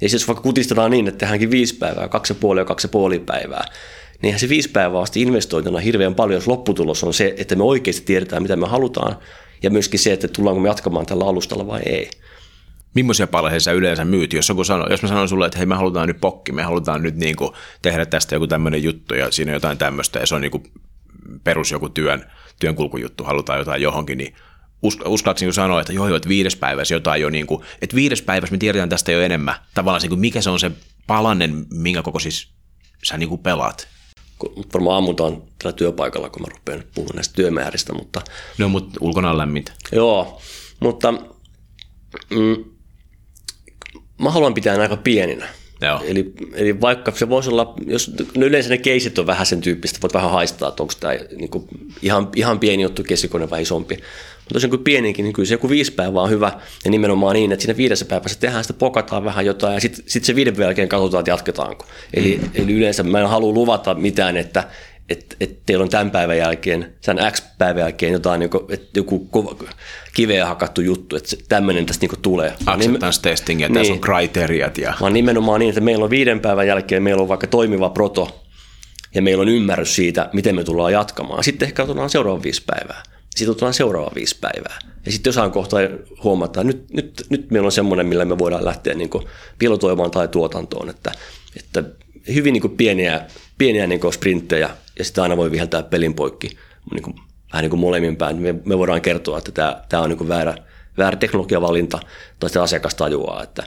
Ja siis vaikka kutistetaan niin, että tehdäänkin viisi päivää, kaksi ja puoli ja kaksi ja puoli päivää, niin eihän se viisi päivää asti investointuna hirveän paljon, jos lopputulos on se, että me oikeasti tiedetään, mitä me halutaan, ja myöskin se, että tullaanko me jatkamaan tällä alustalla vai ei. Millaisia palveluja sä yleensä myyt, jos, joku sano, jos mä sanon sulle, että hei me halutaan nyt pokki, me halutaan nyt niin kuin tehdä tästä joku tämmöinen juttu ja siinä on jotain tämmöistä ja se on niin kuin perus joku työn, työnkulkujuttu, halutaan jotain johonkin, niin uskallako sanoa, että joo, joo, että viides päivässä jotain jo, niin kuin, että viides päivässä me tiedetään tästä jo enemmän. Tavallaan se, mikä se on se palanen, minkä koko siis sä niin kuin pelaat varmaan ammutaan tällä työpaikalla, kun mä rupean puhumaan näistä työmääristä. Mutta, no, mutta ulkona on lämmintä. Joo, mutta mm, mä haluan pitää ne aika pieninä. Joo. Eli, eli vaikka se voisi olla, jos no yleensä ne keisit on vähän sen tyyppistä, voit vähän haistaa, että onko tämä niin kuin ihan, ihan pieni juttu keskikone vai isompi. Mutta tosiaan kuin pienikin, niin kyllä se joku viisi päivää on hyvä ja nimenomaan niin, että siinä viidessä päivässä tehdään sitä, pokataan vähän jotain ja sitten sit se viiden päivän jälkeen katsotaan, että jatketaanko. Eli, mm. eli yleensä mä en halua luvata mitään, että että et teillä on tämän päivän jälkeen, sen X-päivän jälkeen jotain, niin kuin, että joku kova, kiveä hakattu juttu, että tämmöinen tästä niin tulee. Acceptance testing ja niin, tässä on kriteriat. Ja... Vaan nimenomaan niin, että meillä on viiden päivän jälkeen, meillä on vaikka toimiva proto, ja meillä on ymmärrys siitä, miten me tullaan jatkamaan. Sitten ehkä otetaan seuraava viisi päivää. Sitten otetaan seuraava viisi päivää. Ja sitten jossain kohtaa huomataan, että nyt, nyt, nyt meillä on semmoinen, millä me voidaan lähteä niin pilotoimaan tai tuotantoon, että, että hyvin niin pieniä, pieniä niin sprinttejä ja sitten aina voi viheltää pelin poikki niin kuin, vähän niin kuin molemmin päin. Me, me voidaan kertoa, että tämä, tämä on niin väärä, väärä teknologiavalinta tai sitä asiakas tajuaa, että,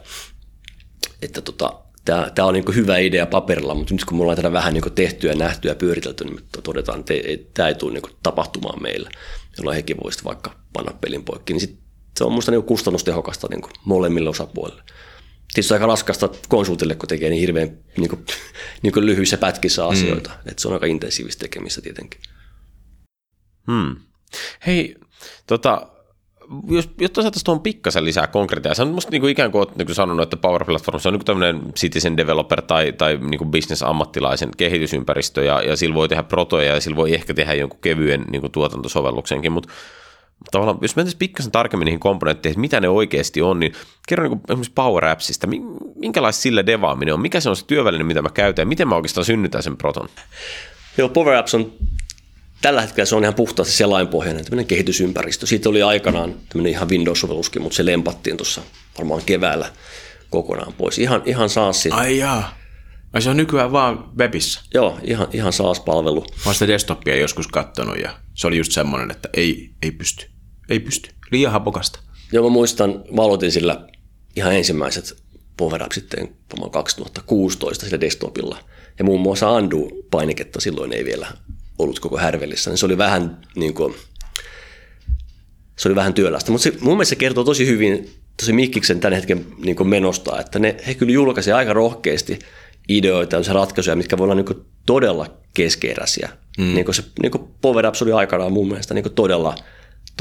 että tota, tämä, tämä on niin hyvä idea paperilla, mutta nyt kun me ollaan tätä vähän niin kuin tehty ja pyöritelty, niin todetaan, että tämä ei tule niin tapahtumaan meillä, jolloin hekin voisi vaikka panna pelin poikki. Niin sit se on minusta niin kustannustehokasta niin kuin molemmille osapuolille tietysti aika raskasta konsultille, kun tekee niin hirveän niin kuin, niin kuin lyhyissä pätkissä asioita. Mm. Että se on aika intensiivistä tekemistä tietenkin. Hmm. Hei, tota, jos, jotta saataisiin tuohon pikkasen lisää konkreettia, sä on musta niin kuin ikään kuin olet niin kuin sanonut, että Power Platform se on niin tämmöinen citizen developer tai, tai niin kuin business-ammattilaisen kehitysympäristö ja, ja sillä voi tehdä protoja ja sillä voi ehkä tehdä jonkun kevyen niin kuin tuotantosovelluksenkin, mutta tavallaan, jos mentäisiin pikkasen tarkemmin niihin komponentteihin, että mitä ne oikeasti on, niin kerro niin esimerkiksi Power Appsista, minkälaista sillä devaaminen on, mikä se on se työväline, mitä mä käytän? Ja miten mä oikeastaan synnytän sen proton? Joo, Power Apps on tällä hetkellä se on ihan puhtaasti selainpohjainen tämmöinen kehitysympäristö. Siitä oli aikanaan tämmöinen ihan Windows-sovelluskin, mutta se lempattiin tuossa varmaan keväällä kokonaan pois. Ihan, ihan saas Ai jaa. Ai se on nykyään vaan webissä? Joo, ihan, ihan SaaS-palvelu. Mä oon sitä desktopia joskus katsonut ja se oli just semmoinen, että ei, ei pysty. Ei pysty. Liian hapokasta. Joo, mä muistan, mä aloitin sillä ihan ensimmäiset power sitten 2016 sillä desktopilla. Ja muun muassa Andu-painiketta silloin ei vielä ollut koko härvelissä. Niin se oli vähän niin kuin, se oli vähän työlästä. Mutta mun mielestä se kertoo tosi hyvin tosi Mikkiksen tämän hetken niin menosta, että ne, he kyllä julkaisivat aika rohkeasti ideoita ja ratkaisuja, mitkä voi olla niin todella keskeeräisiä. Mm. Niin kuin se niin kuin Power Apps oli aikanaan mun mielestä niin todella –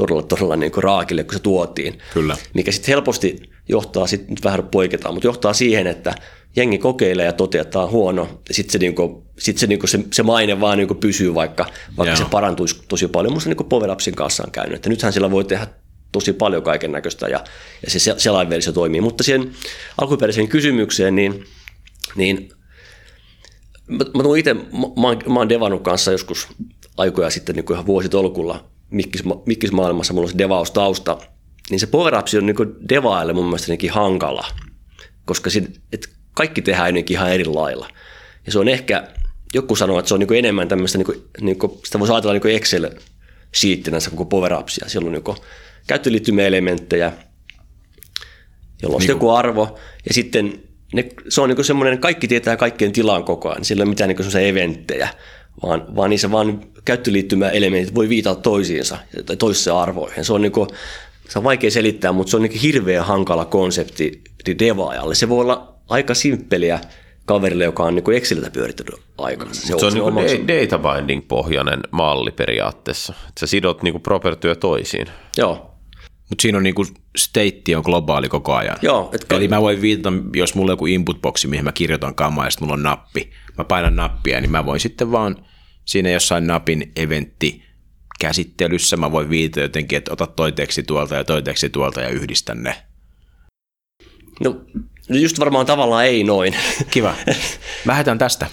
todella, todella niin kuin raakille, kun se tuotiin. Kyllä. Mikä sitten helposti johtaa, sit nyt vähän poiketaan, mutta johtaa siihen, että jengi kokeilee ja toteaa, että tämä on huono. Sitten se, niin kuin, sit se, niin kuin se, se, maine vaan niin kuin pysyy, vaikka, vaikka se parantuisi tosi paljon. Minusta niin Power Appsin kanssa on käynyt. Että nythän sillä voi tehdä tosi paljon kaiken näköistä ja, ja se selainversio toimii. Mutta siihen alkuperäiseen kysymykseen, niin, niin mä, mä itse, mä, mä oon devannut kanssa joskus aikoja sitten niin kuin ihan vuositolkulla mikkis, mikkismaailmassa mulla on se devaustausta, niin se power on niin devaille mun mielestä hankala, koska sit, et kaikki tehdään jotenkin ihan eri lailla. Ja se on ehkä, joku sanoo, että se on niin enemmän tämmöistä, niin niin sitä voisi ajatella niin excel sheettinänsä koko power upsia. Siellä on niin käyttöliittymäelementtejä, jolla on niin joku arvo, ja sitten ne, se on niin semmoinen, kaikki tietää kaikkien tilaan koko ajan, sillä ei ole mitään niin eventtejä, vaan, vaan niissä vaan käyttöliittymäelementit voi viitata toisiinsa tai toisissa arvoihin. Se on, niin kuin, se on vaikea selittää, mutta se on niin hirveän hankala konsepti devaajalle. Se voi olla aika simppeliä kaverille, joka on niin Exceliltä pyörittänyt aikansa. Se, se on, on niin data binding-pohjainen malli periaatteessa. Sä sidot niin propertyä toisiin. Joo, mutta siinä on niinku state on globaali koko ajan. Joo, etkä... Eli mä voin viitata, jos mulla on joku inputboxi, mihin mä kirjoitan kamaa ja sitten mulla on nappi. Mä painan nappia, niin mä voin sitten vaan siinä jossain napin eventti käsittelyssä, mä voin viitata jotenkin, että ota toi teksti tuolta ja toi teksti tuolta ja yhdistä ne. No just varmaan tavallaan ei noin. Kiva. Lähdetään tästä.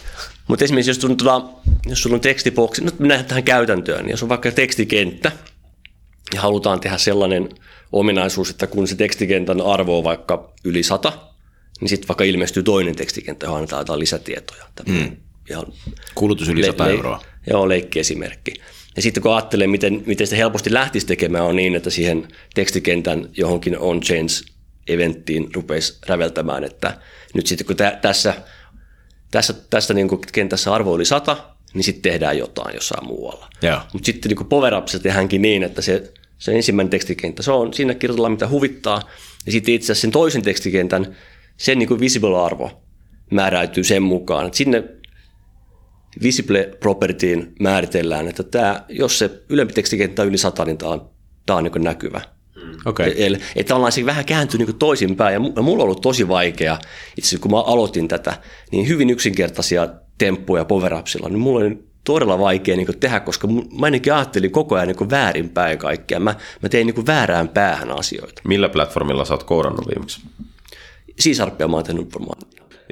Mutta esimerkiksi jos, tulla, jos sulla on tekstiboksi, nyt mennään tähän käytäntöön, niin jos on vaikka tekstikenttä ja halutaan tehdä sellainen ominaisuus, että kun se tekstikentän arvo on vaikka yli sata, niin sitten vaikka ilmestyy toinen tekstikenttä, johon annetaan jotain lisätietoja. Mm ihan Kulutus yli 100 le- euroa. Joo, leikkiesimerkki. Ja sitten kun ajattelee, miten, miten sitä helposti lähtisi tekemään, on niin, että siihen tekstikentän johonkin on change eventtiin rupeisi räveltämään, että nyt sitten kun tä, tässä, tässä, tässä niin kuin kentässä arvo oli 100, niin sitten tehdään jotain jossain muualla. Mutta sitten niin Power Upsissa tehdäänkin niin, että se, se ensimmäinen tekstikenttä, se on, siinä kirjoitellaan mitä huvittaa, ja sitten itse asiassa sen toisen tekstikentän sen niin kuin visible-arvo määräytyy sen mukaan, että sinne visible propertyin määritellään, että tämä, jos se ylempi tekstikenttä on yli 100, niin tämä on, tämä on niin näkyvä. Okay. Eli, että tavallaan se vähän kääntyi niin toisinpäin ja mulla on ollut tosi vaikea, itse asiassa kun mä aloitin tätä, niin hyvin yksinkertaisia temppuja power niin mulla oli todella vaikea niin tehdä, koska mä ainakin ajattelin koko ajan niin väärinpäin kaikkea. Mä, mä tein niin väärään päähän asioita. Millä platformilla sä oot koodannut viimeksi? C-Sharpia mä oon tehnyt varmaan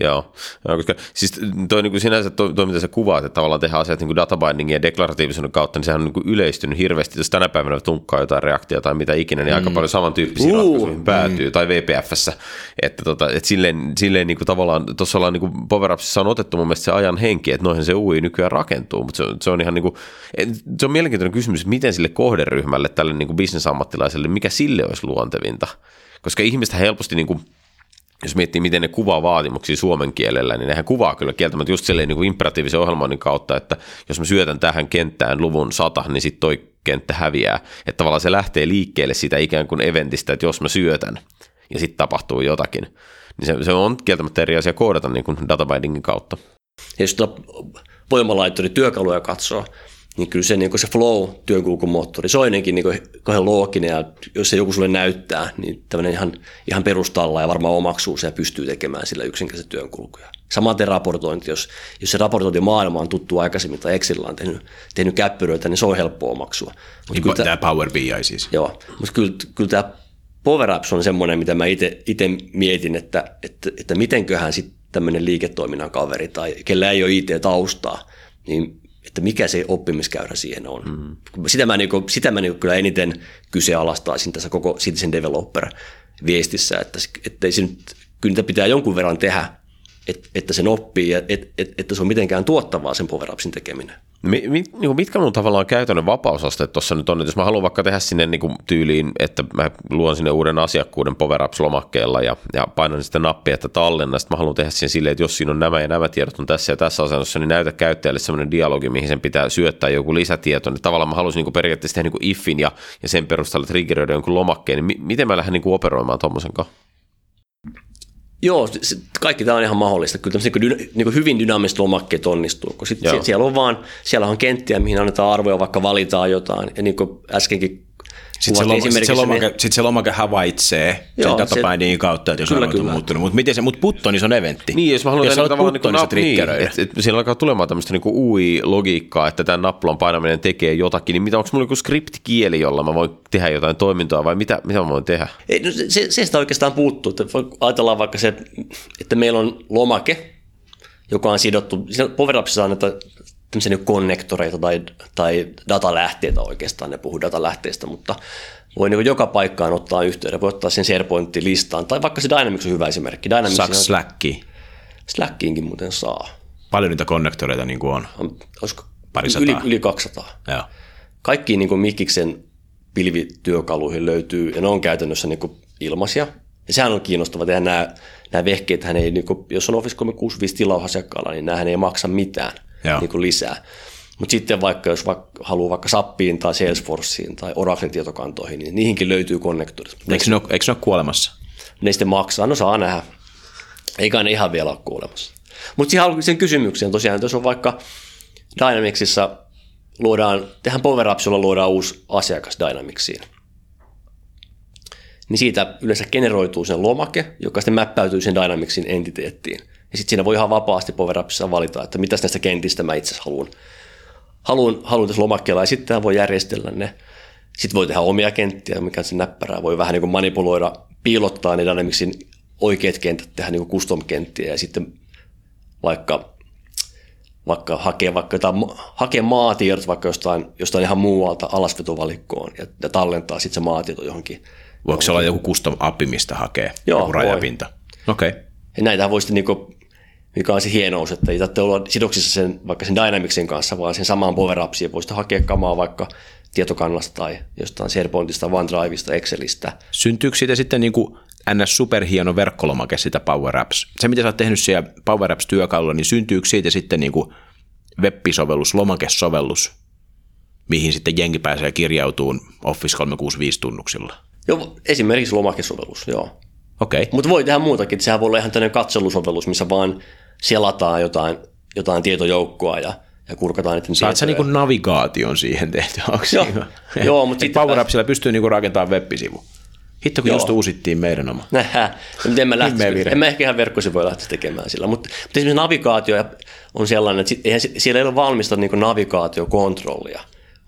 Joo, no, koska siis toi niin kuin sinänsä toi, toi, mitä sä kuvaat, että tavallaan tehdään asiat niin databindingin ja deklaratiivisuuden kautta, niin sehän on niin kuin yleistynyt hirveästi. Jos tänä päivänä tunkkaa jotain reaktia tai mitä ikinä, niin mm. aika paljon samantyyppisiä uh, ratkaisuja päätyy, mm. tai VPFssä. Että, tota, että silleen, silleen niin kuin tavallaan, tuossa ollaan niin kuin Power on otettu mun mielestä se ajan henki, että noihin se UI nykyään rakentuu, mutta se on, se on ihan niin kuin, se on mielenkiintoinen kysymys, miten sille kohderyhmälle, tälle niin kuin bisnesammattilaiselle, mikä sille olisi luontevinta. Koska ihmistä helposti niin kuin jos miettii, miten ne kuvaa vaatimuksia suomen kielellä, niin nehän kuvaa kyllä kieltämättä just silleen niin imperatiivisen ohjelmoinnin kautta, että jos mä syötän tähän kenttään luvun sata, niin sitten toi kenttä häviää. Että tavallaan se lähtee liikkeelle siitä ikään kuin eventistä, että jos mä syötän ja sitten tapahtuu jotakin, niin se, se on kieltämättä eri asia koodata niin kuin databindingin kautta. Ja jos voimalaittori työkaluja katsoo, niin kyllä se, niin se flow työkulkumoottori, se on ennenkin niin kauhean looginen ja jos se joku sulle näyttää, niin tämmöinen ihan, ihan perustalla ja varmaan omaksuu se ja pystyy tekemään sillä yksinkertaisen työnkulkuja. Samaten raportointi, jos, jos se maailma on tuttu aikaisemmin tai Excelillä on tehnyt, tehnyt käppyröitä, niin se on helppo omaksua. Mut niin kyllä tämä Power BI siis. Joo, mutta kyllä, kyllä tämä Power Apps on semmoinen, mitä mä itse mietin, että, että, että mitenköhän sitten tämmöinen liiketoiminnan kaveri tai kellä ei ole IT-taustaa, niin että mikä se oppimiskäyrä siihen on. Mm. Sitä mä, niin kuin, sitä mä niin kyllä eniten kyseenalaistaisin tässä koko Citizen Developer-viestissä, että, että se nyt, kyllä niitä pitää jonkun verran tehdä, että, että sen oppii ja että, että se on mitenkään tuottavaa sen power tekeminen. Mit, niin mitkä mun tavallaan käytännön vapausasteet tuossa nyt on, että jos mä haluan vaikka tehdä sinne niin kuin tyyliin, että mä luon sinne uuden asiakkuuden Power lomakkeella ja, ja painan sitten nappia, että tallenna, sitten mä haluan tehdä sen silleen, että jos siinä on nämä ja nämä tiedot on tässä ja tässä asennossa, niin näytä käyttäjälle sellainen dialogi, mihin sen pitää syöttää joku lisätieto, niin tavallaan mä haluaisin niin periaatteessa tehdä niin ifin ja, ja sen perusteella triggeröidä jonkun lomakkeen, niin miten mä lähden niin operoimaan tuommoisen kanssa? Joo, se, kaikki tämä on ihan mahdollista. Kyllä niin niin hyvin dynaamiset lomakkeet onnistuu, kun sit siellä on vaan, siellä on kenttiä, mihin annetaan arvoja, vaikka valitaan jotain. Ja niin kuin äskenkin sitten se, loma, sit se, lomake, sit se lomake havaitsee Joo, sen databindingin kautta, että jos kyllä, on muuttunut. Mutta miten se, mut putto, niin se on eventti. Niin, jos mä haluan jos tavallaan putto, niin, niin, niin että, että siinä alkaa tulemaan tämmöistä niin UI-logiikkaa, että tämän nappulon painaminen tekee jotakin, niin mitä, onko mulla joku skriptikieli, jolla mä voin tehdä jotain toimintaa vai mitä, mitä mä voin tehdä? Ei, no se, se sitä oikeastaan puuttuu. Että ajatellaan vaikka se, että meillä on lomake, joka on sidottu, Power Appsissa annetaan tämmöisiä niin konnektoreita tai, tai datalähteitä oikeastaan, ne puhuu datalähteistä, mutta voi niin joka paikkaan ottaa yhteyden, voi ottaa sen SharePoint-listaan, tai vaikka se Dynamics on hyvä esimerkki. Dynamics Saako Slacki? Slackiinkin muuten saa. Paljon niitä konnektoreita niin kuin on? on olisiko yli, yli 200. Joo. Kaikkiin niin Mikiksen pilvityökaluihin löytyy, ja ne on käytännössä niin ilmaisia. Ja sehän on kiinnostavaa tehdä nämä, nämä vehkeet, hän ei, niin kuin, jos on Office 365 tilauhasiakkaalla, niin nämähän ei maksa mitään niin kuin lisää. Mutta sitten vaikka jos vaikka, haluaa vaikka Sappiin tai Salesforceen tai Oraclen tietokantoihin, niin niihinkin löytyy konnektorit. Eikö ne, ole, eikö ne ole kuolemassa? Ne sitten maksaa, no saa nähdä. Eikä ne ihan vielä ole kuolemassa. Mutta siihen sen kysymykseen tosiaan, jos on vaikka Dynamicsissa luodaan, tehdään Power Apps, jolla luodaan uusi asiakas Dynamicsiin. Niin siitä yleensä generoituu sen lomake, joka sitten mäppäytyy sen Dynamicsin entiteettiin. Ja sitten siinä voi ihan vapaasti Power Appsissa valita, että mitä näistä kentistä mä itse haluan, haluan, haluan tässä lomakkeella. Ja sitten voi järjestellä ne. Sitten voi tehdä omia kenttiä, mikä on se näppärää. Voi vähän niin kuin manipuloida, piilottaa ne Dynamicsin oikeat kentät, tehdä niin kuin custom-kenttiä ja sitten vaikka vaikka hakea, vaikka jotain, hakea maatiedot vaikka jostain, jostain ihan muualta alasvetovalikkoon ja, ja tallentaa sitten se maatieto johonkin. Voiko se olla joku custom appi, mistä hakee Joo, joku rajapinta? Okei. Okay. Ja näitä voi sitten niinku mikä on se hienous, että ei tarvitse olla sidoksissa sen, vaikka sen Dynamicsin kanssa, vaan sen samaan power ja voisi hakea kamaa vaikka tietokannasta tai jostain SharePointista, OneDriveista, Excelistä. Syntyykö siitä sitten niin kuin ns. superhieno verkkolomake sitä Power Apps? Se, mitä sä oot tehnyt siellä Power Apps-työkalulla, niin syntyykö siitä sitten niin kuin web-sovellus, lomakesovellus, mihin sitten jengi pääsee kirjautumaan Office 365 tunnuksilla? Joo, esimerkiksi lomakesovellus, joo. Okei. Okay. Mutta voi tehdä muutakin. Sehän voi olla ihan tämmöinen katselusovellus, missä vaan selataan jotain, jotain tietojoukkoa ja, ja kurkataan niiden Saat sä niinku navigaation siihen tehty? Joo. siinä? Joo, mutta sitten Power Appsilla pystyy niinku rakentamaan web-sivu. Hitto, kun Joo. just uusittiin meidän oma. No, miten mä. Himmeä virhe. En mä ehkä ihan verkkosivuja lähtisi tekemään sillä, mutta, mutta esimerkiksi navigaatio on sellainen, että sit, eihän, si- siellä ei ole valmista niin navigaatiokontrollia,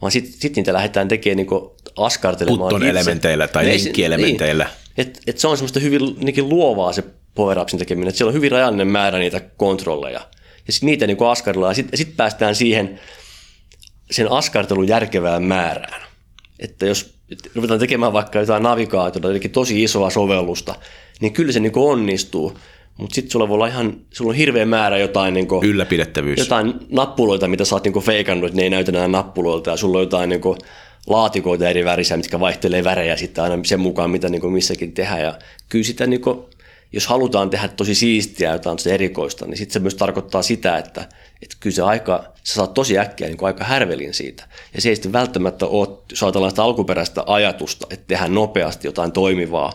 vaan sitten sit niitä lähdetään tekemään niin askartelemaan Putton itse. elementeillä tai se- linkkielementeillä. Niin, et, et se on semmoista hyvin niin luovaa se Power tekeminen, että siellä on hyvin rajallinen määrä niitä kontrolleja. Ja sitten niitä niin askartellaan ja sitten sit päästään siihen sen askartelun järkevään määrään. Että jos ruvetaan tekemään vaikka jotain navigaatiota, eli tosi isoa sovellusta, niin kyllä se niin onnistuu. Mutta sitten sulla voi olla ihan, sulla on hirveä määrä jotain, niin kuin, Ylläpidettävyys. jotain nappuloita, mitä sä oot niin feikannut, että ne ei näytä enää nappuloilta, ja sulla on jotain niin laatikoita eri värisiä, mitkä vaihtelee värejä sitten aina sen mukaan, mitä niin missäkin tehdään. Ja kyllä sitä, niin kuin, jos halutaan tehdä tosi siistiä jotain tosi erikoista, niin sitten se myös tarkoittaa sitä, että, että kyllä se aika, sä saat tosi äkkiä niin aika härvelin siitä. Ja se ei sitten välttämättä ole, jos ajatellaan sitä alkuperäistä ajatusta, että tehdään nopeasti jotain toimivaa,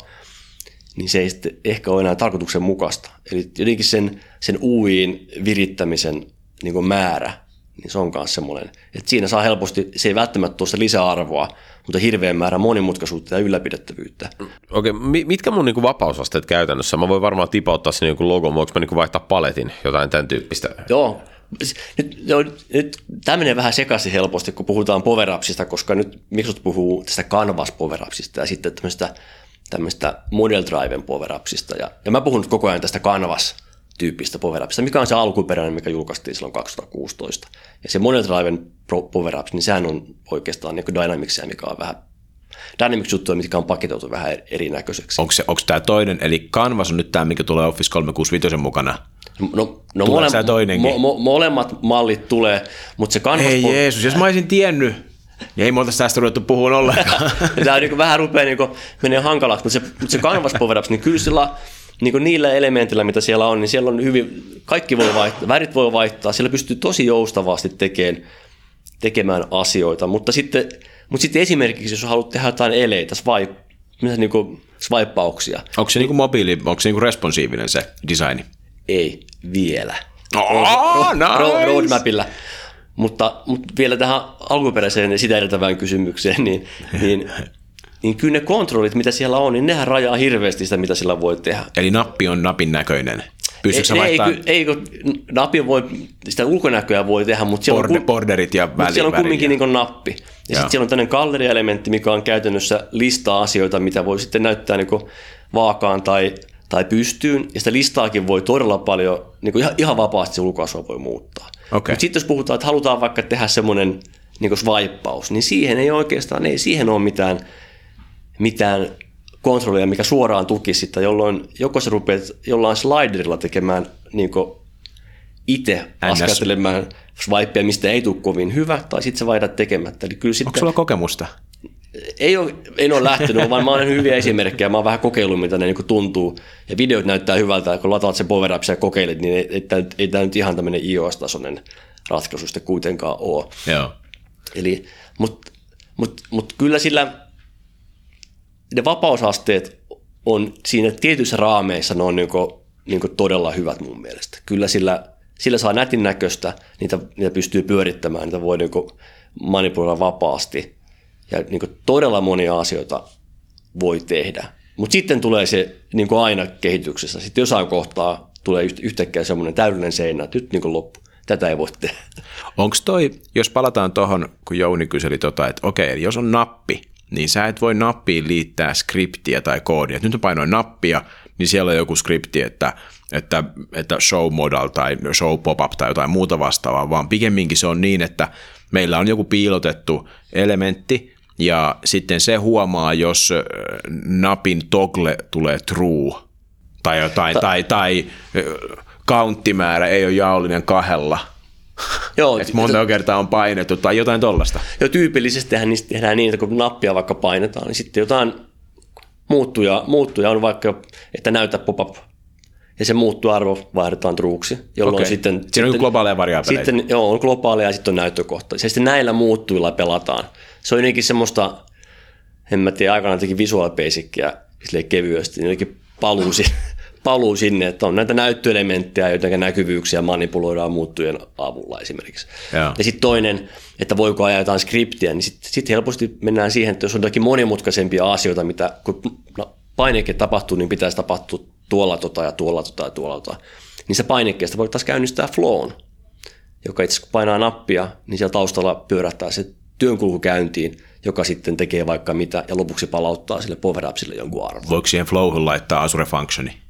niin se ei sitten ehkä ole enää tarkoituksenmukaista. Eli jotenkin sen, sen UIin virittämisen niin kuin määrä, niin se on myös semmoinen, että siinä saa helposti, se ei välttämättä tuosta lisäarvoa, mutta hirveän määrä monimutkaisuutta ja ylläpidettävyyttä. Okei, mi- mitkä mun niinku vapausasteet käytännössä? Mä voin varmaan tipauttaa sinne joku logon, voinko mä niinku vaihtaa paletin, jotain tämän tyyppistä? Joo, nyt, joo, nyt tämä menee vähän sekaisin helposti, kun puhutaan power upsista, koska nyt Microsoft puhuu tästä Canvas power upsista ja sitten tämmöistä, tämmöistä Model Driven power upsista. Ja, ja mä puhun nyt koko ajan tästä Canvas tyyppistä power mikä on se alkuperäinen, mikä julkaistiin silloin 2016. Ja se Model Driven power ups, niin sehän on oikeastaan niin Dynamicsia, mikä on vähän Dynamics-juttuja, mitkä on paketoitu vähän erinäköiseksi. Onko, se, onko tämä toinen, eli Canvas on nyt tämä, mikä tulee Office 365 mukana? No, no Tulee se toinenkin? mo, mo, molemmat mallit tulee, mutta se Canvas... Ei po- Jeesus, jos mä olisin tiennyt, niin ei me oltaisi tästä ruvettu puhumaan ollenkaan. Tämä niin vähän rupeaa niin menee hankalaksi, mutta se, mutta se Canvas Power Ups, niin kyllä sillä, niin niillä elementeillä, mitä siellä on, niin siellä on hyvin, kaikki voi vaihtaa, värit voi vaihtaa, siellä pystyy tosi joustavasti tekemään, tekemään asioita, mutta sitten, mutta sitten esimerkiksi, jos haluat tehdä jotain eleitä, swipe, niin kuin swipeauksia, onko se niinku mobiili, onko se niinku responsiivinen se designi? ei vielä. Oh, Ro- roadmapilla. Mutta, mutta vielä tähän alkuperäiseen sitä edeltävään kysymykseen, niin, niin, niin kyllä ne kontrollit, mitä siellä on, niin nehän rajaa hirveästi sitä, mitä sillä voi tehdä. Eli nappi on napin näköinen. Pystytkö ei, ei, vaihtamaan ei, kun napin voi, sitä ulkonäköä voi tehdä, mutta siellä, borde, on, borderit ja mutta väli, siellä on kumminkin niin nappi. Ja sitten siellä on tämmöinen gallerielementti, mikä on käytännössä listaa asioita, mitä voi sitten näyttää niin vaakaan tai, tai pystyyn. Ja sitä listaakin voi todella paljon, niin ihan, ihan vapaasti se ulkoasua voi muuttaa. Okei. Mutta sitten jos puhutaan, että halutaan vaikka tehdä semmoinen niin swipeaus, niin siihen ei oikeastaan, ei siihen ole mitään, mitään kontrollia, mikä suoraan tukisi sitä, jolloin joko sä rupeat jollain sliderilla tekemään niin itse askartelemaan swipea, mistä ei tule kovin hyvä, tai sitten sä vaihdat tekemättä. Eli kyllä Onko sitten, sulla kokemusta? ei ole, en ole lähtenyt, vaan mä olen hyviä esimerkkejä. Mä oon vähän kokeillut, mitä ne niin tuntuu. Ja videot näyttää hyvältä, kun lataat se power ja kokeilet, niin ei, ei, ei tämä nyt ihan tämmöinen iOS-tasoinen ratkaisu sitten kuitenkaan ole. Joo. Eli, mutta mut, mut kyllä sillä ne vapausasteet on siinä tietyissä raameissa, ne on niinku, niinku todella hyvät mun mielestä. Kyllä sillä, sillä saa nätin näköistä, niitä, niitä pystyy pyörittämään, niitä voi niinku manipuloida vapaasti. Ja niinku todella monia asioita voi tehdä. Mutta sitten tulee se niin kuin aina kehityksessä, sitten jossain kohtaa tulee yht- yhtäkkiä semmoinen täydellinen seinä, että nyt niin kuin loppu. Tätä ei voi tehdä. Onko toi, jos palataan tuohon, kun Jouni kyseli tota, että okei, jos on nappi, niin sä et voi nappiin liittää skriptiä tai koodia. Et nyt mä painoin nappia, niin siellä on joku skripti, että, että, että show modal tai show pop-up tai jotain muuta vastaavaa, vaan pikemminkin se on niin, että meillä on joku piilotettu elementti, ja sitten se huomaa, jos napin toggle tulee true, tai jotain, tai, tai ö, counttimäärä ei ole jaollinen kahdella, Joo, että monta kertaa on painettu tai jotain tollasta. jo tyypillisesti niistä tehdään niin, että kun nappia vaikka painetaan, niin sitten jotain muuttuja, muuttuja on vaikka, että näytä pop-up. Ja se muuttuarvo vaihdetaan truuksi, jolloin Okei. sitten... Siinä on sitten, joku globaaleja variaabeleita. Sitten, joo, on globaaleja ja sitten on näyttökohta. Ja sitten näillä muuttuilla pelataan. Se on jotenkin semmoista, en mä tiedä, aikanaan teki Visual Basicia kevyesti, niin jotenkin paluu, si- paluu sinne, että on näitä näyttöelementtejä, joiden näkyvyyksiä manipuloidaan muuttujen avulla esimerkiksi. Joo. Ja sitten toinen, että voiko ajaa jotain skriptiä, niin sitten sit helposti mennään siihen, että jos on jotakin monimutkaisempia asioita, mitä kun no, painekin tapahtuu, niin pitäisi tapahtua tuolla tota ja tuolla tota ja tuolla tota. Niin se painekkeesta voi taas käynnistää flown, joka itse kun painaa nappia, niin siellä taustalla pyörähtää se työnkulku käyntiin, joka sitten tekee vaikka mitä ja lopuksi palauttaa sille power jonkun arvon. Voiko siihen flowhun laittaa Azure Functioni?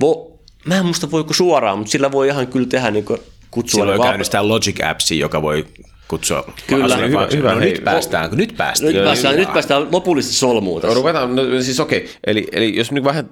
Vo, mä en muista voiko suoraan, mutta sillä voi ihan kyllä tehdä niin kutsua. Siellä voi niin käynnistää Logic Appsi, joka voi kutsua Kyllä. Hyvä- Functioni. hyvä, no, hei, nyt päästään, nyt päästään. nyt, päästään, nyt päästään lopullisesti solmuun tässä. Ruvetaan, no, siis okei, eli, eli jos nyt vähän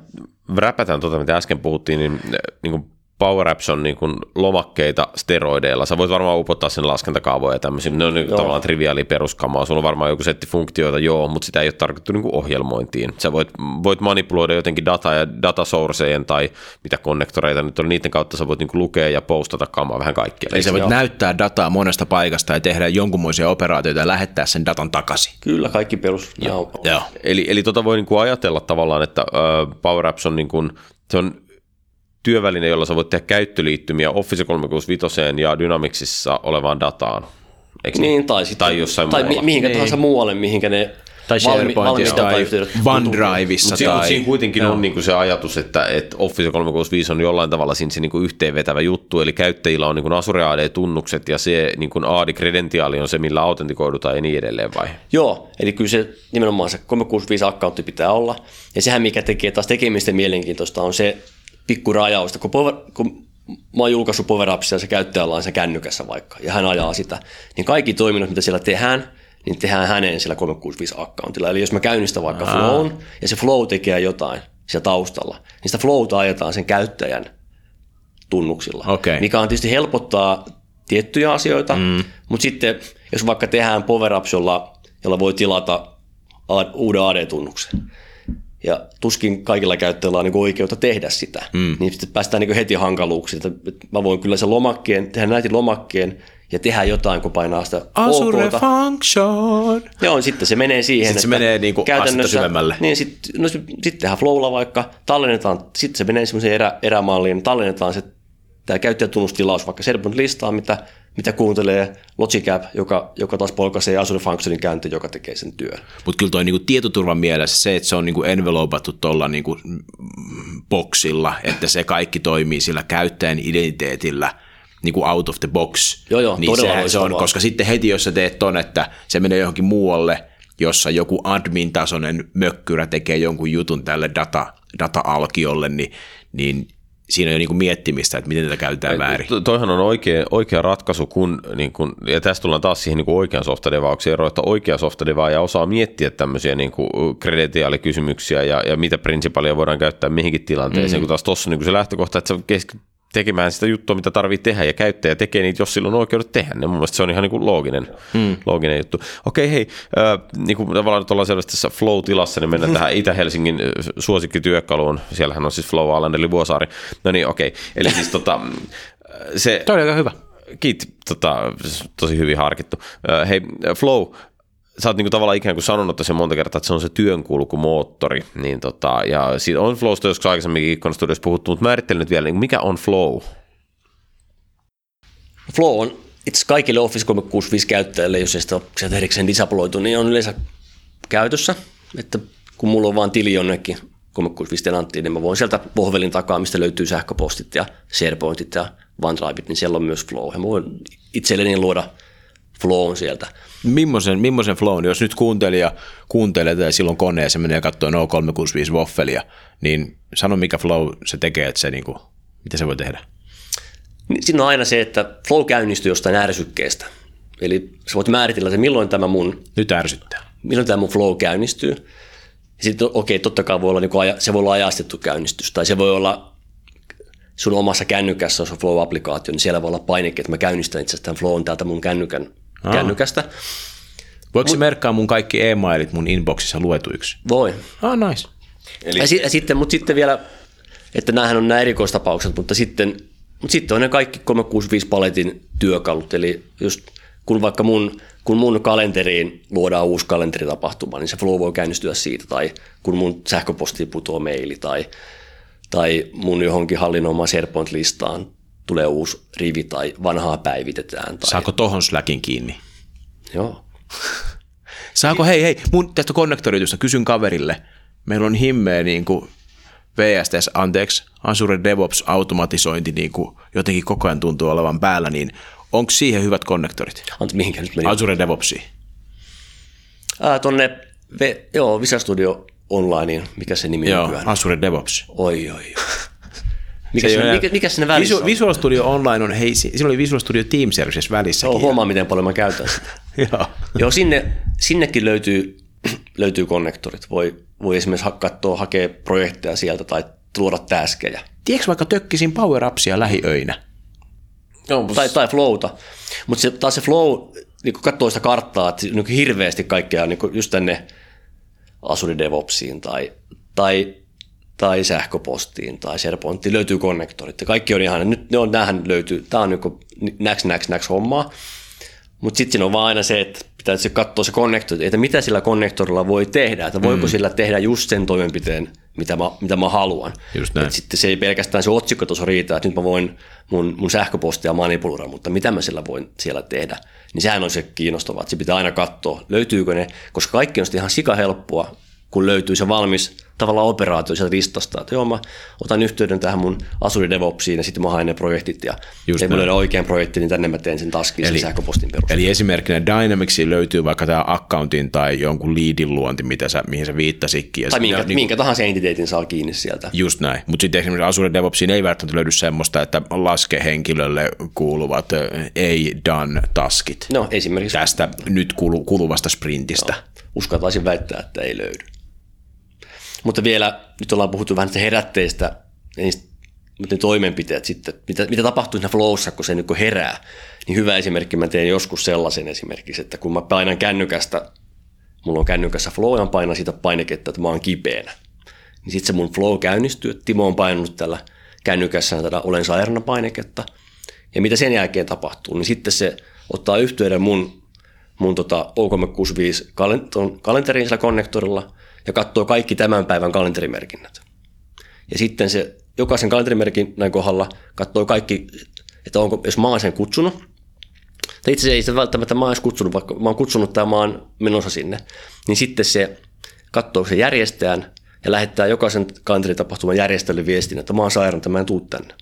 räpätään tuota, mitä äsken puhuttiin, niin, niin kuin Power Apps on niin kuin lomakkeita steroideilla. Sä voit varmaan upottaa sen laskentakaavoja ja tämmöisiä. Ne on niin tavallaan triviaali peruskamaa. Sulla on varmaan joku setti funktioita, joo, mutta sitä ei ole tarkoitettu niin kuin ohjelmointiin. Sä voit, voit manipuloida jotenkin dataa ja datasourcejen tai mitä konnektoreita nyt on, niiden kautta sä voit niin kuin lukea ja postata kamaa vähän kaikkea. Eli sä voit näyttää dataa monesta paikasta ja tehdä jonkunmoisia operaatioita ja lähettää sen datan takaisin. Kyllä, kaikki perus. Joo. Joo. Eli, eli tota voi niin kuin ajatella tavallaan, että Power Apps on, niin kuin, se on työväline, jolla sä voit tehdä käyttöliittymiä Office 365 ja Dynamicsissa olevaan dataan. Eikö Niin, tai, sitten, Tai jossain tai muualla. mi- mihinkä tahansa muualle, mihinkä ne Tai SharePointissa tai OneDriveissa Mutta siinä, tai... siinä kuitenkin Joo. on niin kuin se ajatus, että, että Office 365 on jollain tavalla siinä se niin kuin yhteenvetävä juttu, eli käyttäjillä on niin kuin Azure AD-tunnukset ja se niin kuin AD-kredentiaali on se, millä autentikoidutaan ja niin edelleen vai? Joo, eli kyllä se nimenomaan se 365-accountti pitää olla. Ja sehän, mikä tekee taas tekemistä mielenkiintoista, on se pikku rajaus, kun, power, kun mä oon julkaissut Power Appsia ja se käyttäjällä on se kännykässä vaikka, ja hän ajaa sitä, niin kaikki toiminnot, mitä siellä tehdään, niin tehdään hänen sillä 365-accountilla. Eli jos mä käynnistän vaikka Aa. Flown, ja se Flow tekee jotain siellä taustalla, niin sitä Flowta ajetaan sen käyttäjän tunnuksilla, Okei. mikä on tietysti helpottaa tiettyjä asioita, mm. mutta sitten jos vaikka tehdään Power jolla, jolla voi tilata uuden AD-tunnuksen, ja tuskin kaikilla käyttäjillä on niin oikeutta tehdä sitä, mm. niin sitten päästään niin heti hankaluuksiin, että mä voin kyllä sen lomakkeen, tehdä näitä lomakkeen ja tehdä jotain, kun painaa sitä Azure OKta. Function. Joo, sitten se menee siihen, Sitten se menee niinku astetta syvemmälle. Niin, sitten no, sit tehdään Flowlla vaikka, tallennetaan, sitten se menee semmoiseen erä, erämalliin, tallennetaan se tämä käyttäjätunnustilaus vaikka SharePoint listaa, mitä, mitä kuuntelee Logic App, joka, joka taas polkaisee Azure Functionin käynti, joka tekee sen työn. Mutta kyllä toi niinku tietoturvan mielessä se, että se on niinku envelopattu tuolla niinku boxilla, että se kaikki toimii sillä käyttäjän identiteetillä niinku out of the box. Joo, joo, niin todella se, on, koska sitten heti jos sä teet ton, että se menee johonkin muualle, jossa joku admin-tasoinen mökkyrä tekee jonkun jutun tälle data, data-alkiolle, niin, niin siinä on jo niinku miettimistä, että miten tätä käytetään väärin. To- Toihan on oikea, oikea ratkaisu, kun, niin kun, ja tässä tullaan taas siihen niin kuin oikean softadevaukseen eroon, että oikea softadevaaja osaa miettiä tämmöisiä niin kuin kredentiaalikysymyksiä ja, ja mitä prinsipalia voidaan käyttää mihinkin tilanteeseen, mm. kun taas tuossa on niin kuin se lähtökohta, että sä kesk- tekemään sitä juttua, mitä tarvii tehdä, ja käyttäjä tekee niitä, jos sillä on oikeudet tehdä ne. Mun mielestä se on ihan niin kuin looginen, mm. looginen juttu. Okei, hei, äh, niin kuin tavallaan nyt ollaan selvästi tässä flow-tilassa, niin mennään tähän Itä-Helsingin äh, suosikkityökaluun. Siellähän on siis Flow Alan, eli Vuosaari. No niin, okei. Eli siis tota, se, Toi oli aika hyvä. Kiitti, tota, tosi hyvin harkittu. Ö, Hei, Flow, sä oot niinku tavallaan ikään kuin sanonut tässä monta kertaa, että se on se työnkulkumoottori, niin tota, ja siitä on Flowsta joskus aikaisemminkin Ikkon Studios puhuttu, mutta määrittelen nyt vielä, niin mikä on Flow? Flow on itse kaikille Office 365 käyttäjille, jos ei sitä ole erikseen disabloitu, niin on yleensä käytössä, että kun mulla on vaan tili jonnekin 365 tenanttiin, niin mä voin sieltä pohvelin takaa, mistä löytyy sähköpostit ja SharePointit ja OneDriveit, niin siellä on myös Flow. Ja mä voin itselleni luoda Flown sieltä. Mimmoisen, mimmoisen flown, jos nyt kuuntelija kuuntelee tätä silloin koneessa menee katsoa no 365 waffelia, niin sano mikä flow se tekee, että se niinku, mitä se voi tehdä? Niin Siinä on aina se, että Flow käynnistyy jostain ärsykkeestä. Eli sä voit määritellä se, milloin tämä mun Nyt ärsyttää. milloin tämä mun flow käynnistyy. Ja sitten okei, okay, totta kai voi olla, niin kuin, se voi olla ajastettu käynnistys, tai se voi olla sun omassa kännykässä, jos on Flow-applikaatio, niin siellä voi olla painike, että mä käynnistän itse asiassa tämän Flown täältä mun kännykän, kännykästä. Voiko se merkkaa mun kaikki e-mailit mun inboxissa luetuiksi? Voi. Ah, nice. Eli... Ja, si- ja sitten, mutta sitten vielä, että näähän on nämä erikoistapaukset, mutta sitten, mutta sitten on ne kaikki 365-paletin työkalut, eli just kun vaikka mun, kun mun kalenteriin luodaan uusi kalenteritapahtuma, niin se flow voi käynnistyä siitä, tai kun mun sähköpostiin putoaa maili, tai, tai mun johonkin hallinnoimaan SharePoint-listaan tulee uusi rivi tai vanhaa päivitetään. Tai... Saako tohon Slackin kiinni? Joo. Saako, hei, hei, mun tästä konnektorijutusta kysyn kaverille. Meillä on himmeä niin kuin VSTS, anteeksi, Azure DevOps automatisointi niin kuin jotenkin koko ajan tuntuu olevan päällä, niin onko siihen hyvät konnektorit? Antti, mihinkä nyt meni? Azure DevOpsiin. Ää, tonne, ve, joo, Visa Studio Onlineen, mikä se nimi Joo, on nykyään? Azure DevOps. Oi, oi, oi. Mikä, Se ole- mikä, mikä sinne välissä Visual, on? Visual Studio Online on, hei, si- siinä oli Visual Studio Team Services välissäkin. Joo, huomaa, miten paljon mä käytän sitä. Joo. Joo, sinne, sinnekin löytyy, löytyy konnektorit. Voi, voi esimerkiksi katsoa, hakea projekteja sieltä tai luoda täskejä. Tiedätkö vaikka tökkisin Power Appsia lähiöinä? No, Tai, tai flowta. Mutta se, taas se flow, niin kun katsoo sitä karttaa, että niin hirveästi kaikkea niin just tänne Azure DevOpsiin tai, tai, tai sähköpostiin tai SharePointiin löytyy konnektorit. Ja kaikki on ihan, nyt ne on, näähän löytyy, tämä on niin näks, näks, näks hommaa. Mutta sitten siinä on vaan aina se, että pitää se katsoa se konnektori, että mitä sillä konnektorilla voi tehdä, että voiko mm. sillä tehdä just sen toimenpiteen, mitä mä, mitä mä haluan. Just näin. Et sitten se ei pelkästään se otsikkotaso riitä, että nyt mä voin mun, mun sähköpostia manipuloida, mutta mitä mä sillä voin siellä tehdä. Niin sehän on se kiinnostavaa, että se pitää aina katsoa, löytyykö ne, koska kaikki on sitten ihan sikahelppoa, kun löytyy se valmis tavallaan operaatio sieltä listasta, että joo mä otan yhteyden tähän mun Azure DevOpsiin ja sitten mä haen ne projektit ja Just näin. löydän oikean projektin, niin tänne mä teen sen taskin sen sähköpostin perusteella. Eli esimerkkinä Dynamicsiin löytyy vaikka tämä accountin tai jonkun leadin luonti, mitä sä, mihin sä viittasitkin. Ja Tai minkä, niin, minkä tahansa entiteetin saa kiinni sieltä. Just näin. Mutta sitten esimerkiksi Azure DevOpsiin ei välttämättä löydy semmoista, että laskehenkilölle kuuluvat ö, ei done taskit No esimerkiksi tästä nyt kulu, kuluvasta sprintistä. Uskaltaisin väittää, että ei löydy. Mutta vielä, nyt ollaan puhuttu vähän niistä herätteistä, mutta ne toimenpiteet sitten, mitä, mitä tapahtuu siinä flowssa, kun se nyt kun herää, niin hyvä esimerkki, mä teen joskus sellaisen esimerkiksi, että kun mä painan kännykästä, mulla on kännykässä flow, ja painan siitä painiketta, että mä oon kipeänä, niin sitten se mun flow käynnistyy, että Timo on painanut tällä kännykässä tätä olen sairaana painiketta, ja mitä sen jälkeen tapahtuu, niin sitten se ottaa yhteyden mun mun tota O365 kalen- ton kalenteriin sillä konnektorilla ja katsoo kaikki tämän päivän kalenterimerkinnät. Ja sitten se jokaisen kalenterimerkinnän kohdalla katsoo kaikki, että onko, jos mä oon sen kutsunut, tai itse asiassa ei sitä välttämättä mä oon kutsunut, vaikka mä oon kutsunut tai mä oon menossa sinne, niin sitten se katsoo se järjestäjän ja lähettää jokaisen kalenteritapahtuman järjestäjälle viestin, että mä oon sairaan, että mä en tuu tänne.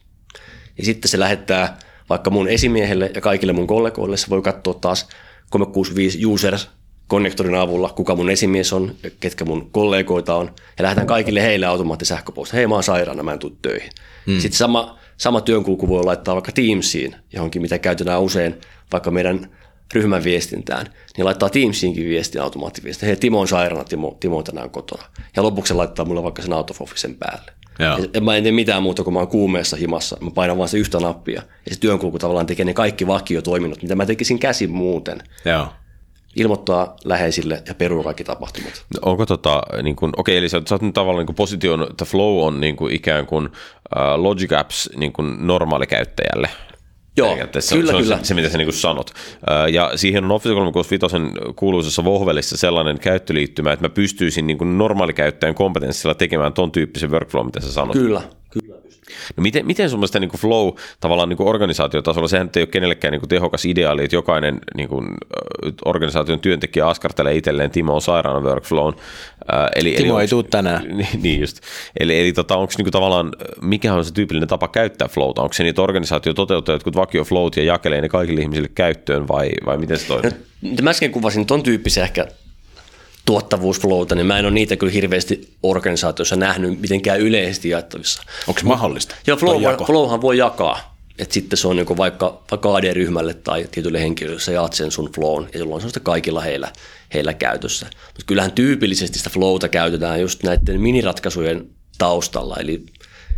Ja sitten se lähettää vaikka mun esimiehelle ja kaikille mun kollegoille, se voi katsoa taas 365 users konnektorin avulla, kuka mun esimies on ketkä mun kollegoita on. Ja lähetän kaikille heille automaattisähköposti. Hei, mä oon sairaana, mä en tuu töihin. Hmm. Sitten sama, sama työnkulku voi laittaa vaikka Teamsiin johonkin, mitä käytetään usein vaikka meidän ryhmän viestintään, niin laittaa Teamsiinkin viestin automaattiviestin. Hei, Timo on sairaana, Timo, Timo on tänään kotona. Ja lopuksi laittaa mulle vaikka sen out of officen päälle. Joo. Ja mä en tee mitään muuta, kun mä oon kuumeessa himassa. Mä painan vaan se yhtä nappia. Ja se työnkulku tavallaan tekee ne kaikki vakiotoiminnot, mitä mä tekisin käsin muuten. Joo. Ilmoittaa läheisille ja peruu kaikki tapahtumat. Onko tota, niin kuin, okei, eli sä, sä oot nyt tavallaan niin kuin position, että flow on niin kuin ikään kuin uh, Logic Apps niin kuin normaalikäyttäjälle. Joo, Periaatteessa kyllä, se on kyllä. Se, se, mitä sä niin sanot. Ja siihen on Office 365 kuuluisessa vohvelissa sellainen käyttöliittymä, että mä pystyisin niin normaalikäyttäjän kompetenssilla tekemään ton tyyppisen workflow, mitä sä sanot. Kyllä. No miten, miten sun mielestä niin kuin flow tavallaan niin kuin organisaatiotasolla, sehän ei ole kenellekään niin kuin tehokas ideaali, että jokainen niin kuin, organisaation työntekijä askartelee itselleen Timo on sairaana workflown. Ää, Eli, Timo ei onks- tuu tänään. Niin, niin just. Eli, eli tota, onko niinku tavallaan, mikä on se tyypillinen tapa käyttää flowta? Onko se niitä organisaatio toteuttaa jotkut vakioflowt ja jakelee ne kaikille ihmisille käyttöön vai, vai miten se toimii? No, mä äsken kuvasin ton tyyppisiä ehkä tuottavuusflowta, niin mä en ole niitä kyllä hirveästi organisaatiossa nähnyt mitenkään yleisesti jaettavissa. Onko se mahdollista? Joo, Toi flow, flowhan voi jakaa. Et sitten se on niin vaikka, vaikka AD-ryhmälle tai tietylle henkilölle, sä jaat sen sun flown, ja sulla on sellaista kaikilla heillä, heillä käytössä. Mutta kyllähän tyypillisesti sitä flowta käytetään just näiden miniratkaisujen taustalla. Eli,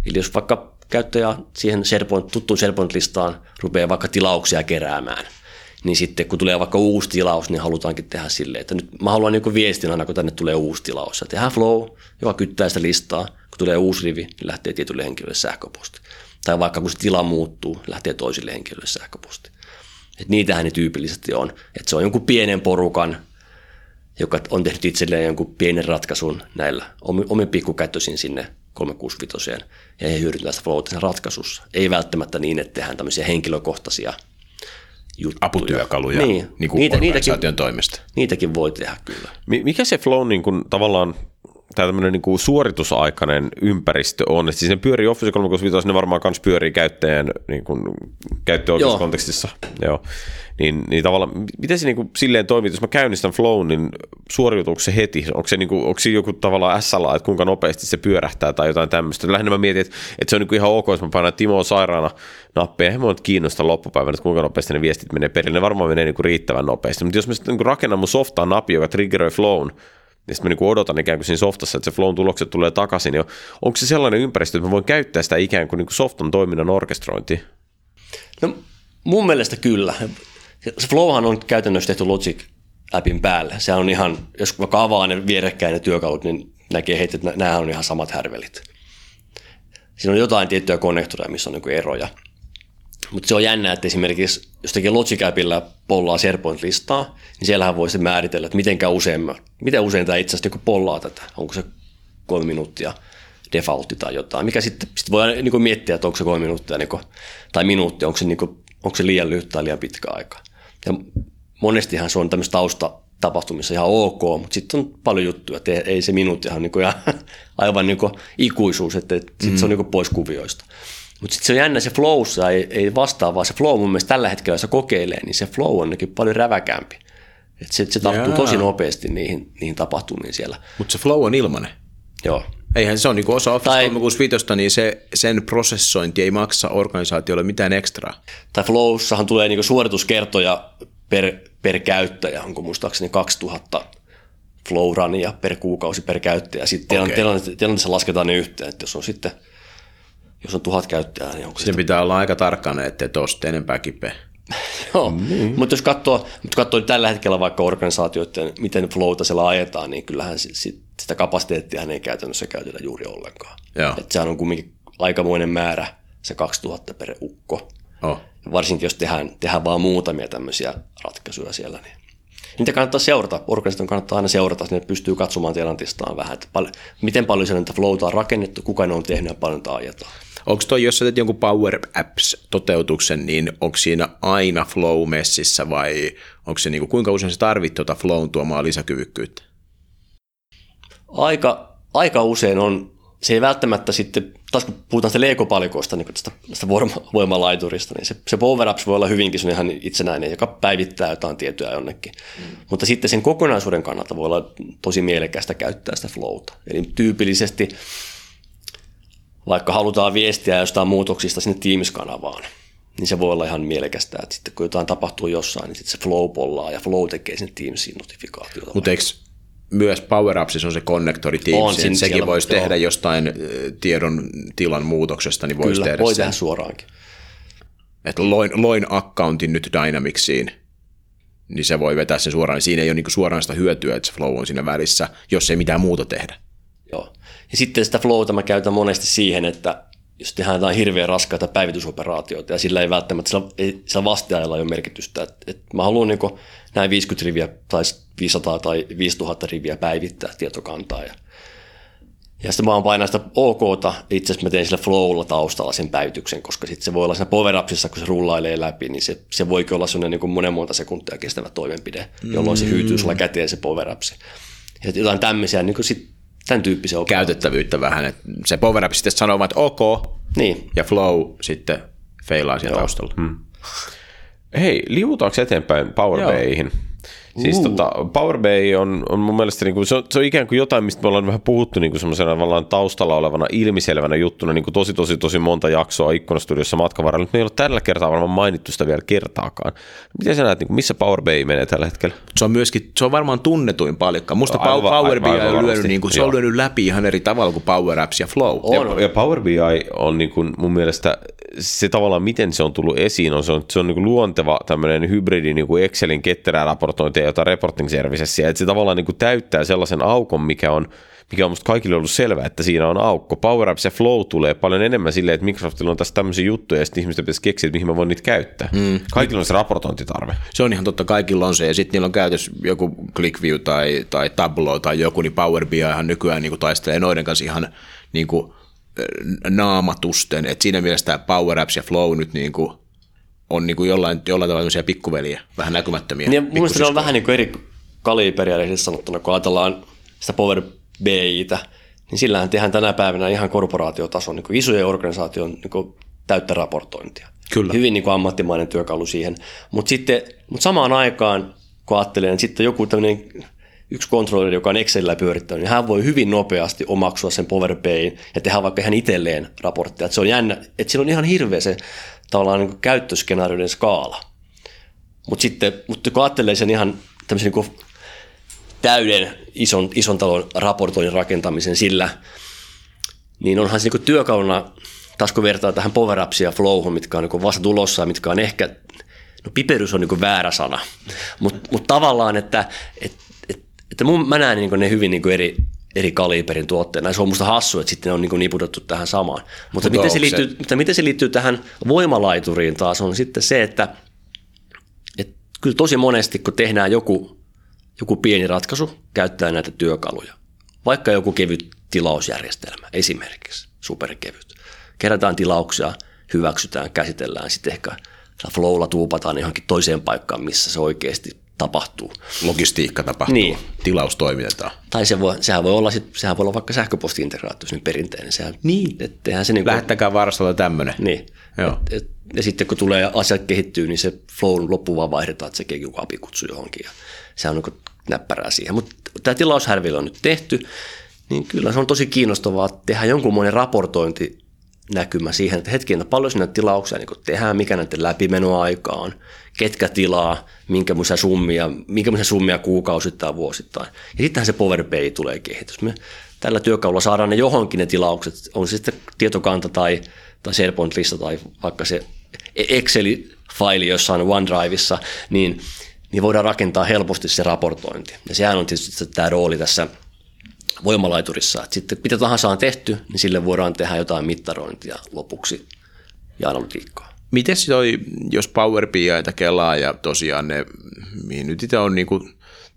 eli jos vaikka käyttäjä siihen SharePoint, tuttuun SharePoint-listaan rupeaa vaikka tilauksia keräämään, niin sitten kun tulee vaikka uusi tilaus, niin halutaankin tehdä silleen, että nyt mä haluan niin viestin aina, kun tänne tulee uusi tilaus. Ja tehdään flow, joka kyttää sitä listaa. Kun tulee uusi rivi, niin lähtee tietylle henkilölle sähköposti. Tai vaikka kun se tila muuttuu, niin lähtee toisille henkilöille sähköposti. Et niitähän ne tyypillisesti on. Et se on jonkun pienen porukan, joka on tehnyt itselleen jonkun pienen ratkaisun näillä omin pikkukäyttöisin sinne 365 ja he hyödyntävät sitä flowta ratkaisussa. Ei välttämättä niin, että tehdään tämmöisiä henkilökohtaisia juttuja. Aputyökaluja niin, niin kuin niitä, niitäkin, toimesta. Niitäkin voi tehdä kyllä. Mikä se flow niin kuin, tavallaan tämä tämmöinen niin kuin suoritusaikainen ympäristö on, että siis ne pyörii Office 365, ne varmaan myös pyörii käyttäjän niin kuin, käyttöoikeuskontekstissa. Joo. Joo. Niin, niin tavallaan, miten se niin kuin, silleen toimii, jos mä käynnistän flow, niin suoriutuuko se heti? Onko se, niin kuin, onko se joku tavallaan SLA, että kuinka nopeasti se pyörähtää tai jotain tämmöistä? Lähinnä mä mietin, että, että se on niin kuin ihan ok, jos mä painan Timo sairaana nappia, eihän mua kiinnosta loppupäivänä, että kuinka nopeasti ne viestit menee perille. Ne varmaan menee niin kuin riittävän nopeasti. Mutta jos mä sitten niin rakennan mun softaan nappi, joka triggeroi flown, ja sitten mä niin odotan ikään kuin siinä softassa, että se flown tulokset tulee takaisin, niin onko se sellainen ympäristö, että mä voin käyttää sitä ikään kuin, niin kuin softan toiminnan orkestrointi? No mun mielestä kyllä. Se flowhan on käytännössä tehty Logic appin päälle. Se on ihan, jos vaikka avaa ne vierekkäin ne työkalut, niin näkee heti, että nämä on ihan samat härvelit. Siinä on jotain tiettyjä konnektoreja, missä on niin eroja. Mutta se on jännä, että esimerkiksi jos tekee Logic Appilla pollaa SharePoint-listaa, niin siellähän voi se määritellä, että miten usein, miten usein tämä itse asiassa niin pollaa tätä. Onko se kolme minuuttia defaultti tai jotain. Mikä sitten sit voi niin miettiä, että onko se kolme minuuttia niin kuin, tai minuutti, onko se, niin kuin, onko se liian lyhyt tai liian pitkä aika. Ja monestihan se on tämmöistä tausta tapahtumissa ihan ok, mutta sitten on paljon juttuja, että ei se minuuttihan niin kuin ihan, aivan niin kuin ikuisuus, että sitten mm. se on niin kuin pois kuvioista. Mutta sitten se on jännä, se flowssa ei, ei vastaa, vaan se flow mun mielestä tällä hetkellä, jos se kokeilee, niin se flow on paljon räväkämpi. Et se, se tarttuu tosi nopeasti niihin, niihin tapahtumiin siellä. Mutta se flow on ilmanen. Joo. Eihän se on niin osa Office tai, 365, niin se, sen prosessointi ei maksa organisaatiolle mitään ekstraa. Tai Flowssahan tulee niin suorituskertoja per, per käyttäjä, onko muistaakseni 2000 flow runia per kuukausi per käyttäjä. Sitten okay. tilanteessa lasketaan ne yhteen, että jos on sitten – jos on tuhat käyttäjää, niin onko se... pitää olla aika tarkkana, ettei tuosta enempää kipeä. Joo, niin. mutta jos katsoo, mutta katsoo tällä hetkellä vaikka organisaatioiden, miten flowta siellä ajetaan, niin kyllähän sit, sitä kapasiteettia ei käytännössä käytetä juuri ollenkaan. Joo. Et sehän on kuitenkin aikamoinen määrä, se 2000 per ukko. Oh. Varsinkin jos tehdään, tehdään vaan muutamia tämmöisiä ratkaisuja siellä, niin niitä kannattaa seurata. Organisaation kannattaa aina seurata, että ne pystyy katsomaan tilantistaan vähän, että pal- miten paljon siellä niitä flowta on rakennettu, kuka ne on tehnyt ja paljon ajetaan. Onko toi, jos sä teet jonkun Power Apps-toteutuksen, niin onko siinä aina flow messissä vai onko se niin kuin, kuinka usein sä tarvit tuota flown tuomaan lisäkyvykkyyttä? Aika, aika usein on, se ei välttämättä sitten, taas kun puhutaan sitä Lego-palikoista, niin tästä, tästä voima, voimalaiturista, niin se, se Power Apps voi olla hyvinkin se ihan itsenäinen, joka päivittää jotain tietoja jonnekin. Mm. Mutta sitten sen kokonaisuuden kannalta voi olla tosi mielekästä käyttää sitä flowta. Eli tyypillisesti vaikka halutaan viestiä jostain muutoksista sinne Teams-kanavaan, niin se voi olla ihan mielekästä, että sitten kun jotain tapahtuu jossain, niin sitten se flow pollaa ja flow tekee sinne Teamsin notifikaatiota. Mutta eikö myös Power on se konnektori Teamsiin, sekin siellä, voisi joo. tehdä jostain tiedon tilan muutoksesta, niin voisi tehdä voi sen. tehdä suoraankin. Että loin, loin accountin nyt Dynamicsiin, niin se voi vetää sen suoraan. Niin siinä ei ole niin suoraan sitä hyötyä, että se flow on siinä välissä, jos ei mitään muuta tehdä. Joo. Ja sitten sitä flowta mä käytän monesti siihen, että jos tehdään jotain hirveän raskaita päivitysoperaatioita ja sillä ei välttämättä, sillä, ei, sillä vasteajalla ei ole merkitystä. Et, et mä haluan niin näin 50 riviä tai 500 tai 5000 riviä päivittää tietokantaa ja ja sitten mä vaan painan sitä OKta, itse asiassa mä teen sillä flowlla taustalla sen päivityksen, koska sitten se voi olla siinä power kun se rullailee läpi, niin se, se voikin olla sellainen niin monen monta sekuntia kestävä toimenpide, jolloin se hyytyy sulla käteen se power Ja jotain tämmöisiä niin sit tämän tyyppisen operaation. Käytettävyyttä vähän, että se Power App sitten sanoo että ok, niin. ja Flow sitten feilaa siellä Joo. taustalla. Hmm. Hei, liuutaanko eteenpäin Power Bayhin? Siis uh. tota, Power BI on, on mun mielestä, niin kuin, se, on, se on ikään kuin jotain, mistä me ollaan vähän puhuttu niin kuin semmoisena tavallaan taustalla olevana ilmiselvänä juttuna niin kuin tosi tosi tosi monta jaksoa ikkunastudiossa matkan varrella. Nyt me ei ole tällä kertaa varmaan mainittu sitä vielä kertaakaan. Miten sä näet, niin kuin, missä Power BI menee tällä hetkellä? Se on myöskin, se on varmaan tunnetuin palikka. Musta aivan, Power BI on lyönyt, niin kuin, se on lyönyt läpi ihan eri tavalla kuin Power Apps ja Flow. On. Ja, ja Power BI on niin kuin, mun mielestä se tavallaan, miten se on tullut esiin, on, se on, se on niin luonteva tämmöinen hybridi niin kuin Excelin ketterää raportointia, jota reporting servicessä, että se tavallaan niin kuin täyttää sellaisen aukon, mikä on mikä on musta kaikille ollut selvää, että siinä on aukko. Power Apps ja Flow tulee paljon enemmän silleen, että Microsoftilla on tässä tämmöisiä juttuja, ja sitten ihmiset pitäisi keksiä, että mihin mä voin niitä käyttää. Mm. Kaikilla on se raportointitarve. Se on ihan totta, kaikilla on se, ja sitten niillä on käytössä joku ClickView tai, tai Tableau tai joku, niin Power BI ihan nykyään niin kuin taistelee noiden kanssa ihan niin kuin, naamatusten, että siinä mielessä tämä Power Apps ja Flow nyt niin kuin on niin kuin jollain, jollain tavalla tämmöisiä pikkuveliä, vähän näkymättömiä. Niin, mun mielestä ne on vähän niin kuin eri kaliberia sanottuna, kun ajatellaan sitä Power BItä, niin sillähän tehdään tänä päivänä ihan korporaatiotason niin isojen organisaation niin täyttä raportointia. Kyllä. Hyvin niin kuin ammattimainen työkalu siihen. Mutta sitten mut samaan aikaan, kun ajattelen, että sitten joku tämmöinen yksi kontrolleri, joka on Excelillä pyörittänyt, niin hän voi hyvin nopeasti omaksua sen Power BIin ja tehdä vaikka ihan itselleen raportteja. Että se on jännä, että siinä on ihan hirveä se tavallaan niin käyttöskenaarioiden skaala. Mutta sitten, mutta kun ajattelee sen ihan tämmöisen niin täyden ison, ison talon raportoinnin rakentamisen sillä, niin onhan se niin työkaluna, taas kun vertaa tähän Power Appsiin ja Flowhun, mitkä on niin vasta tulossa ja mitkä on ehkä, no piperys on niin väärä sana, mutta mut tavallaan, että et, et, että mun, mä näen niin ne hyvin niin eri, eri kaliberin tuotteena. Se on musta hassu, että sitten ne on niin niputettu tähän samaan. Mutta, mutta miten, se liittyy, se... mutta miten se liittyy tähän voimalaituriin taas on sitten se, että, että kyllä tosi monesti kun tehdään joku, joku pieni ratkaisu, käyttää näitä työkaluja. Vaikka joku kevyt tilausjärjestelmä esimerkiksi, superkevyt. Kerätään tilauksia, hyväksytään, käsitellään, sitten ehkä flowlla tuupataan johonkin toiseen paikkaan, missä se oikeasti tapahtuu. Logistiikka tapahtuu, niin. tilaus toimitetaan. Tai se voi, sehän, voi olla, sehän voi olla vaikka sähköposti-integraatio, niin perinteinen. Sehän, niin. Et, se niin kuin, Lähettäkää varastolla tämmöinen. Niin. Joo. Et, et, ja sitten kun tulee asiat kehittyy, niin se flow loppu vaan vaihdetaan, että se joku apikutsu johonkin. Ja se on niin näppärää siihen. Mutta tämä tilaushärvillä on nyt tehty, niin kyllä se on tosi kiinnostavaa tehdä jonkunmoinen raportointi näkymä siihen, että hetken, paljon sinne tilauksia niin tehdään, mikä näiden läpimenoaika on, ketkä tilaa, minkä summia, minkä summia kuukausittain vuosittain. Ja sittenhän se Power BI tulee kehitys. Me tällä työkalulla saadaan ne johonkin ne tilaukset, on se sitten tietokanta tai, tai SharePoint-lista tai vaikka se Excel-faili jossain OneDriveissa, niin, niin voidaan rakentaa helposti se raportointi. Ja sehän on tietysti tämä rooli tässä voimalaiturissa. Että sitten mitä tahansa on tehty, niin sille voidaan tehdä jotain mittarointia lopuksi ja analytiikkaa. Miten toi, jos Power BItä kelaa ja tosiaan ne, mihin nyt itse on niinku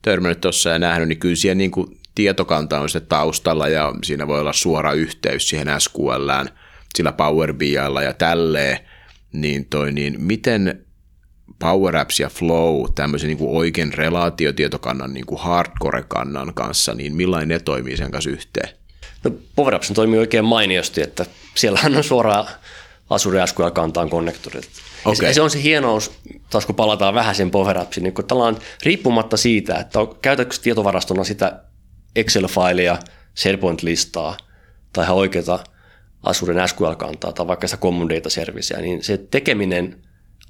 törmännyt tuossa ja nähnyt, niin kyllä siellä niinku tietokanta on sitten taustalla ja siinä voi olla suora yhteys siihen SQLään sillä Power BIlla ja tälleen, niin, toi, niin miten Power Apps ja Flow tämmöisen niin kuin oikein relaatiotietokannan niin hardcore-kannan kanssa, niin millainen ne toimii sen kanssa yhteen? No, Power Apps toimii oikein mainiosti, että siellähän on suoraan Azure SQL kantaan konnektorit. Okay. Ja se on se hienous, taas kun palataan vähän sen Power Appsiin, niin kun riippumatta siitä, että on, käytätkö tietovarastona sitä Excel-failia, SharePoint-listaa tai ihan oikeata Azuren SQL-kantaa tai vaikka sitä Common Data Servicea, niin se tekeminen –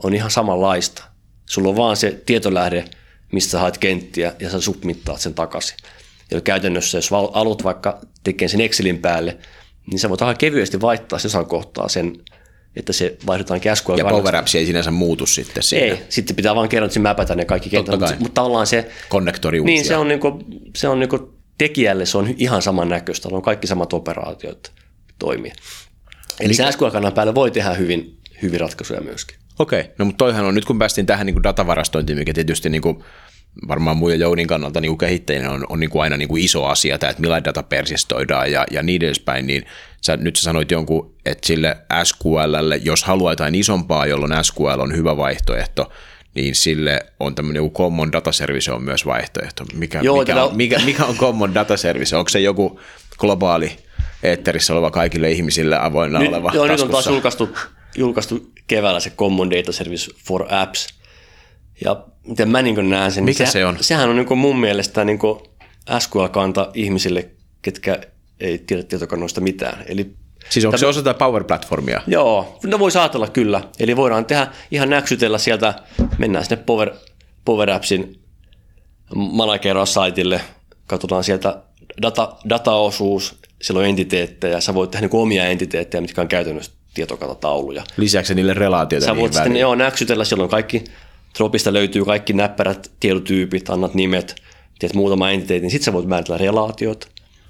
on ihan samanlaista. Sulla on vaan se tietolähde, mistä haet kenttiä ja sä submittaat sen takaisin. Ja käytännössä, jos alut vaikka tekee sen Excelin päälle, niin sä voit ihan kevyesti vaihtaa jossain kohtaa sen, että se vaihdetaan käskua. Ja Power Apps ei sinänsä muutu sitten siinä. Ei, sitten pitää vaan kerran, että mäpätä ne kaikki kentät. Mutta, mutta tavallaan se... Konnektori Niin, se on, niinku, se on niinku tekijälle se on ihan samannäköistä. On kaikki samat operaatiot toimii. Eli Mikä? se SQL-kannan päälle voi tehdä hyvin, hyvin ratkaisuja myöskin. Okei, no mutta toihan on, nyt kun päästiin tähän niin kuin datavarastointiin, mikä tietysti niin kuin, varmaan muun ja Jounin kannalta niin kuin kehittäjänä on, on niin kuin aina niin kuin iso asia, tämä, että millä data persistoidaan ja, ja niin edespäin, niin sä, nyt sä sanoit jonkun, että sille SQLlle, jos haluaa jotain isompaa, jolloin SQL on hyvä vaihtoehto, niin sille on tämmöinen joku Common Data Service on myös vaihtoehto. Mikä, Joo, mikä, tätä... on, mikä, mikä on Common Data Service? Onko se joku globaali eetterissä oleva kaikille ihmisille avoinna nyt, oleva Joo, taskussa? nyt on taas julkaistu julkaistu keväällä se Common Data Service for Apps. Ja miten mä niin näen sen. Niin Mikä niin se, on? Sehän on niin mun mielestä niin SQL-kanta ihmisille, ketkä ei tiedä tietokannoista mitään. Eli Siis onko tämä, se osa tätä Power-platformia? Joo, no voi saatella kyllä. Eli voidaan tehdä ihan näksytellä sieltä, mennään sinne Power, Power Appsin manager-saitille, katsotaan sieltä data, dataosuus, siellä on entiteettejä, sä voit tehdä niin omia entiteettejä, mitkä on käytännössä tietokantatauluja. Lisäksi niille relaatioita Sä voit sitten joo, näksytellä, siellä on kaikki, Dropista löytyy kaikki näppärät tiedotyypit, annat nimet, teet muutama entiteetti, niin sitten sä voit määritellä relaatiot.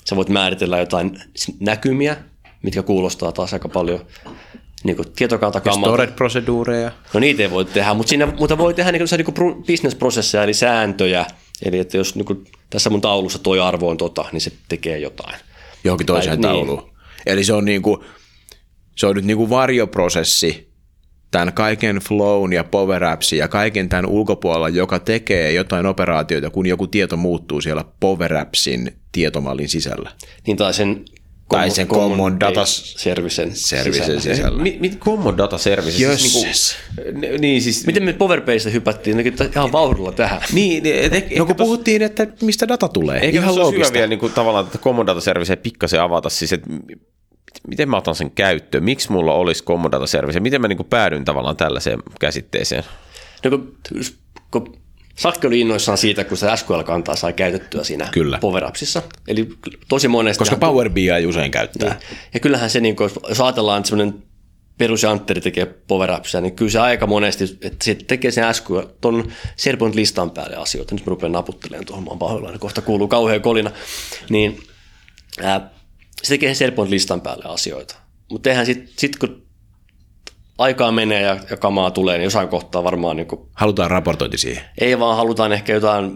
Sä voit määritellä jotain näkymiä, mitkä kuulostaa taas aika paljon niin kuin tietokantakammalta. Storage-proseduureja. No niitä ei voi tehdä, mutta, siinä, mutta voi tehdä niin kuin, niin kuin business-prosesseja, eli sääntöjä. Eli että jos niin kuin, tässä mun taulussa toi arvo on tota, niin se tekee jotain. Johonkin toiseen Tai- tauluun. Eli se on, niinku, se on nyt niinku varjoprosessi tämän kaiken flown ja power appsin ja kaiken tämän ulkopuolella, joka tekee jotain operaatioita, kun joku tieto muuttuu siellä power appsin tietomallin sisällä. Niin tai sen, Tai sen common data servicen Servicen sisällä. sisällä. Mit, mit common data services? Jösses. Siis niinku, niin siis... Miten me PowerPaysta hypättiin niin ihan vauhdilla tähän? Niin, et, et, No kun puhuttiin, että mistä data tulee. Eikö Ihan loogista. vielä niin kuin, tavallaan tätä Common Data Servicea pikkasen avata, siis että miten mä otan sen käyttöön, miksi mulla olisi Common Data Service, miten mä niin kuin päädyin tavallaan tällaiseen käsitteeseen. No kun, kun Sakki oli innoissaan siitä, kun se SQL-kantaa sai käytettyä siinä Kyllä. Power Appsissa. Eli tosi monesti... Koska Power BI usein käyttää. Niin. Ja kyllähän se, niin kuin, jos ajatellaan, että semmoinen perusjantteri tekee Power Appsia, niin kyllä se aika monesti, että se tekee sen SQL, ton SharePoint listan päälle asioita. Nyt mä rupean naputtelemaan tuohon, mä oon pahoillani, kohta kuuluu kauhean kolina. Niin ää, se tekee SharePoint listan päälle asioita. Mutta eihän sitten, sit, kun aikaa menee ja, ja kamaa tulee, niin jossain kohtaa varmaan niin kuin, Halutaan raportointi siihen. ei vaan halutaan ehkä jotain,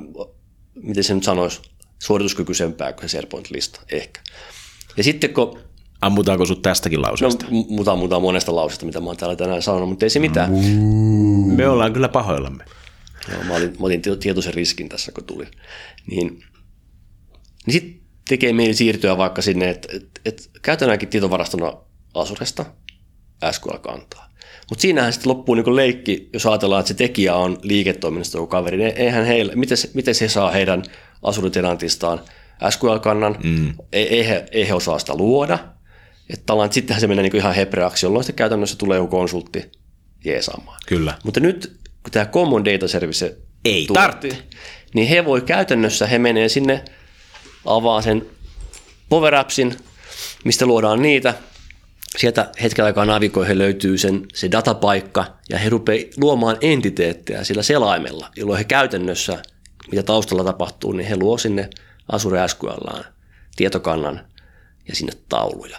miten se nyt sanoisi, suorituskykyisempää kuin se SharePoint-lista, ehkä. Ja sitten kun Ammutaanko sut tästäkin No, lauseesta? m- muuta muuta monesta lausesta, mitä mä oon täällä tänään sanonut, mutta ei se mitään. Me ollaan kyllä pahoillamme. Joo, mä, olin, mä otin tietoisen riskin tässä, kun tuli. Niin, niin sitten tekee mieli siirtyä vaikka sinne, että et, et käytetäänkään tietovarastona Asuresta SQL kantaa. Mutta siinähän sitten loppuu niinku leikki, jos ajatellaan, että se tekijä on liiketoiminnasta joku kaveri, niin eihän heillä, miten, se- miten se saa heidän Azure-tenantistaan SQL-kannan, mm. ei, ei, he, ei he osaa sitä luoda. Että sittenhän se menee niinku ihan hebreaksi, jolloin sitten käytännössä tulee joku konsultti jeesaamaan. Kyllä. Mutta nyt, kun tämä Common Data Service Ei tarvitse. niin he voi käytännössä, he menee sinne, avaa sen Power Appsin, mistä luodaan niitä. Sieltä hetken aikaa navigoihin löytyy sen, se datapaikka, ja he rupeaa luomaan entiteettejä sillä selaimella, jolloin he käytännössä, mitä taustalla tapahtuu, niin he luo sinne Azure SQLään tietokannan ja sinne tauluja.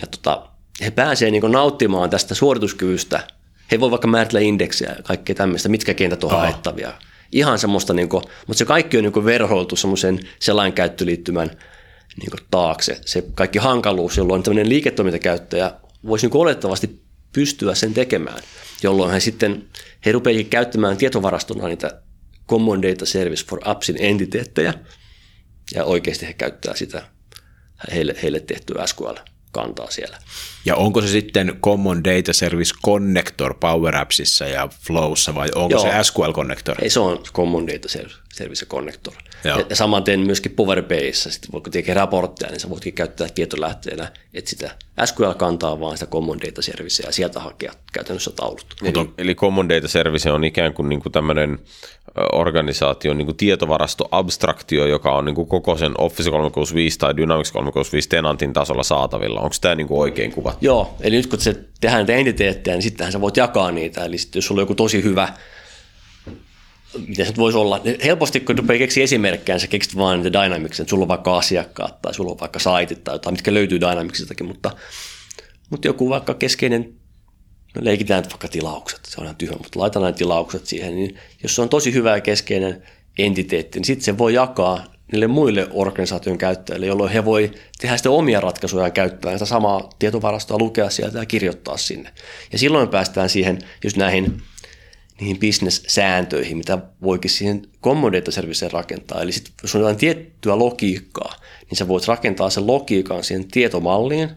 Ja tota, he pääsee niin nauttimaan tästä suorituskyvystä. He voi vaikka määritellä indeksejä ja kaikkea tämmöistä, mitkä kentät on haettavia. Ihan semmoista, niin kuin, mutta se kaikki on niin verhoiltu semmoisen selainkäyttöliittymän niin taakse. Se kaikki hankaluus, jolloin tämmöinen liiketoimintakäyttäjä voisi niin olettavasti pystyä sen tekemään, jolloin he sitten, he rupeavat käyttämään tietovarastona niitä Common Data Service for Appsin entiteettejä, ja oikeasti he käyttää sitä heille, heille tehtyä SQL-kantaa siellä. Ja onko se sitten Common Data Service Connector Power Appsissa ja Flowssa vai onko Joo. se SQL Connector? Ei, se on Common Data Service, Service Connector. Joo. Ja, samaten myöskin Power BIissa, sitten kun tekee raportteja, niin sä voitkin käyttää tietolähteenä, että sitä SQL-kantaa vaan sitä Common Data Servicea ja sieltä hakea käytännössä taulut. Eli, eli Common Data Service on ikään kuin, niin kuin tämmöinen organisaation niin kuin tietovarasto-abstraktio, joka on niin kuin koko sen Office 365 tai Dynamics 365 tenantin tasolla saatavilla. Onko tämä niin kuin oikein kuvattu? Joo, eli nyt kun se tehdään näitä entiteettejä, niin sittenhän sä voit jakaa niitä. Eli sitten jos sulla on joku tosi hyvä, miten se voisi olla, helposti kun rupeaa keksiä esimerkkejä, sä keksit vaan niitä Dynamicsia, että sulla on vaikka asiakkaat tai sulla on vaikka saitit tai jotain, mitkä löytyy Dynamicsistakin, mutta, mutta joku vaikka keskeinen, no leikitään vaikka tilaukset, se on ihan tyhjä, mutta laitetaan nämä tilaukset siihen, niin jos se on tosi hyvä ja keskeinen entiteetti, niin sitten se voi jakaa niille muille organisaation käyttäjille, jolloin he voi tehdä sitten omia ratkaisuja ja käyttää sitä samaa tietovarastoa, lukea sieltä ja kirjoittaa sinne. Ja silloin päästään siihen, just näihin niihin business-sääntöihin, mitä voikin siihen common data serviceen rakentaa. Eli sit, jos on jotain tiettyä logiikkaa, niin sä voit rakentaa sen logiikan siihen tietomalliin,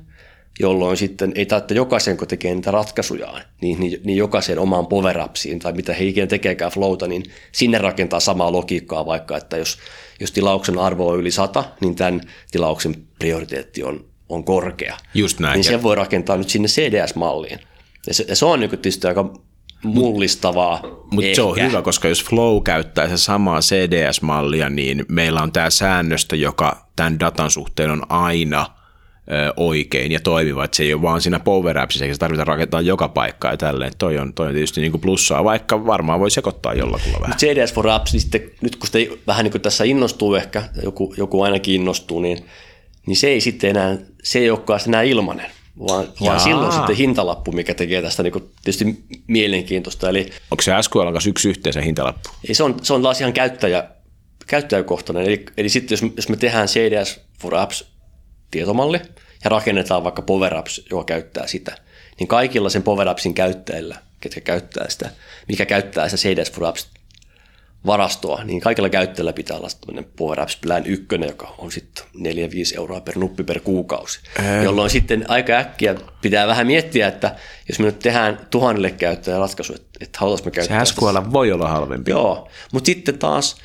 jolloin sitten ei tarvitse jokaisen, kun tekee niitä ratkaisujaan, niin, niin, niin jokaisen omaan power tai mitä he ikinä tekeekään flowta, niin sinne rakentaa samaa logiikkaa, vaikka että jos, jos tilauksen arvo on yli 100, niin tämän tilauksen prioriteetti on, on korkea. Just näin. Niin sen voi rakentaa nyt sinne CDS-malliin. Ja se, ja se on niin tietysti aika mullistavaa. Mutta se on hyvä, koska jos Flow käyttää se samaa CDS-mallia, niin meillä on tämä säännöstö, joka tämän datan suhteen on aina ö, oikein ja toimiva, että se ei ole vaan siinä Power Appsissa, eikä se tarvita rakentaa joka paikkaa ja tälleen. Toi on, toi on tietysti niinku plussaa, vaikka varmaan voi sekoittaa jollakulla vähän. CDS for Apps, niin sitten nyt kun sitä vähän niin kuin tässä innostuu ehkä, joku, joku ainakin innostuu, niin niin se ei sitten enää, se ei olekaan enää ilmanen, vaan, vaan silloin sitten hintalappu, mikä tekee tästä niin kuin tietysti mielenkiintoista. Eli, Onko se SQL kanssa yksi yhteisen hintalappu? Ei, se, on, se on taas ihan käyttäjä, käyttäjäkohtainen. Eli, eli sitten jos, jos me tehdään CDS for Apps tietomalli ja rakennetaan vaikka Power Apps, joka käyttää sitä, niin kaikilla sen Power Appsin käyttäjillä, ketkä käyttää sitä, mikä käyttää sitä CDS for Apps varastoa, niin kaikilla käyttäjillä pitää olla tämmöinen Power Apps Plan 1, joka on sitten 4-5 euroa per nuppi per kuukausi. Ää. Jolloin sitten aika äkkiä pitää vähän miettiä, että jos me nyt tehdään tuhannelle käyttäjä ratkaisu, että, että haluaisimme käyttää... Se SQL voi olla halvempi. Joo, mutta sitten taas,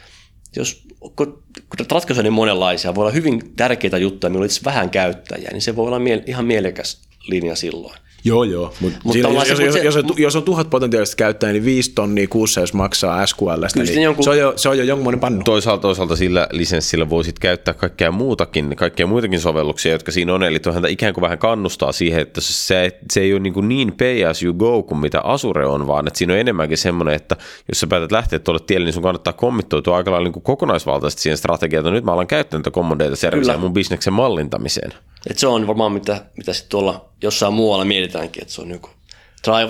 jos kun ratkaisuja on niin monenlaisia, voi olla hyvin tärkeitä juttuja, millä olisi vähän käyttäjiä, niin se voi olla mie- ihan mielekäs linja silloin. Joo, joo. Mut Mut siinä, jos, jos, se, jos, on, jos on tuhat potentiaalista käyttäjää, niin viisi tonnia kuussa, jos maksaa SQLstä, niin jonkun... se, on jo, se on jo jonkunmoinen pannu. Toisaalta, toisaalta sillä lisenssillä voisit käyttää kaikkea muutakin, kaikkea muitakin sovelluksia, jotka siinä on, eli tuohon ikään kuin vähän kannustaa siihen, että se, se ei ole niin, kuin niin pay as you go kuin mitä Azure on, vaan että siinä on enemmänkin semmoinen, että jos sä päätät lähteä tuolle tielle, niin sun kannattaa kommittoitua aika lailla niin kokonaisvaltaisesti siihen strategiaan, että nyt mä alan käyttää tätä common data servicea mun bisneksen mallintamiseen. Et se on varmaan mitä, mitä sitten tuolla jossain muualla mietitäänkin, että se on joku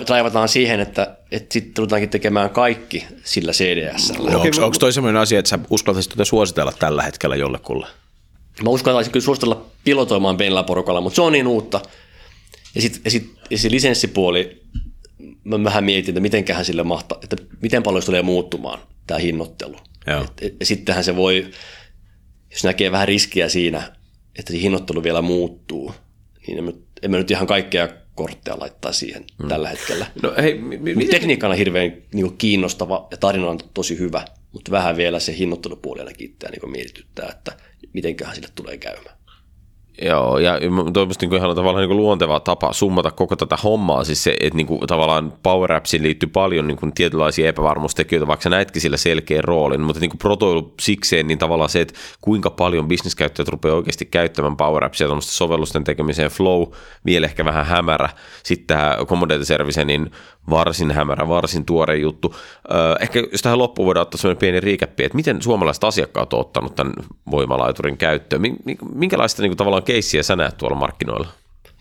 traivataan siihen, että, että sitten tuletaankin tekemään kaikki sillä CDS. No, onko, onko toi sellainen asia, että sä uskaltaisit tuota suositella tällä hetkellä jollekulle? Mä uskaltaisin kyllä suositella pilotoimaan Benla porukalla, mutta se on niin uutta. Ja sitten ja sit, ja se lisenssipuoli, mä vähän mietin, että mitenköhän sille mahtaa, että miten paljon se tulee muuttumaan, tämä hinnoittelu. Et, et, ja sittenhän se voi, jos näkee vähän riskiä siinä, että se hinnoittelu vielä muuttuu, niin emme, emme nyt ihan kaikkea kortteja laittaa siihen mm. tällä hetkellä. No, hei, mi- mi- Tekniikka on hirveän niin kiinnostava ja tarina on tosi hyvä, mutta vähän vielä se hinnoittelupuoli ainakin niin mietityttää, että mitenköhän sille tulee käymään. Joo, ja toivottavasti niin ihan tavallaan niin luonteva tapa summata koko tätä hommaa, siis se, että niin kuin, tavallaan Power Appsiin liittyy paljon niin kuin, tietynlaisia epävarmuustekijöitä, vaikka sä näetkin sillä selkeän roolin, mutta niin kuin protoilu sikseen, niin tavallaan se, että kuinka paljon bisneskäyttäjät rupeaa oikeasti käyttämään Power Appsia tuommoista sovellusten tekemiseen, Flow vielä ehkä vähän hämärä, sitten tämä Commodate Service, niin varsin hämärä, varsin tuore juttu. Ehkä jos tähän loppuun voidaan ottaa sellainen pieni riikäppi, että miten suomalaiset asiakkaat ovat ottanut tämän voimalaiturin käyttöön, minkälaista niin kuin, tavallaan keissiä sä näet tuolla markkinoilla?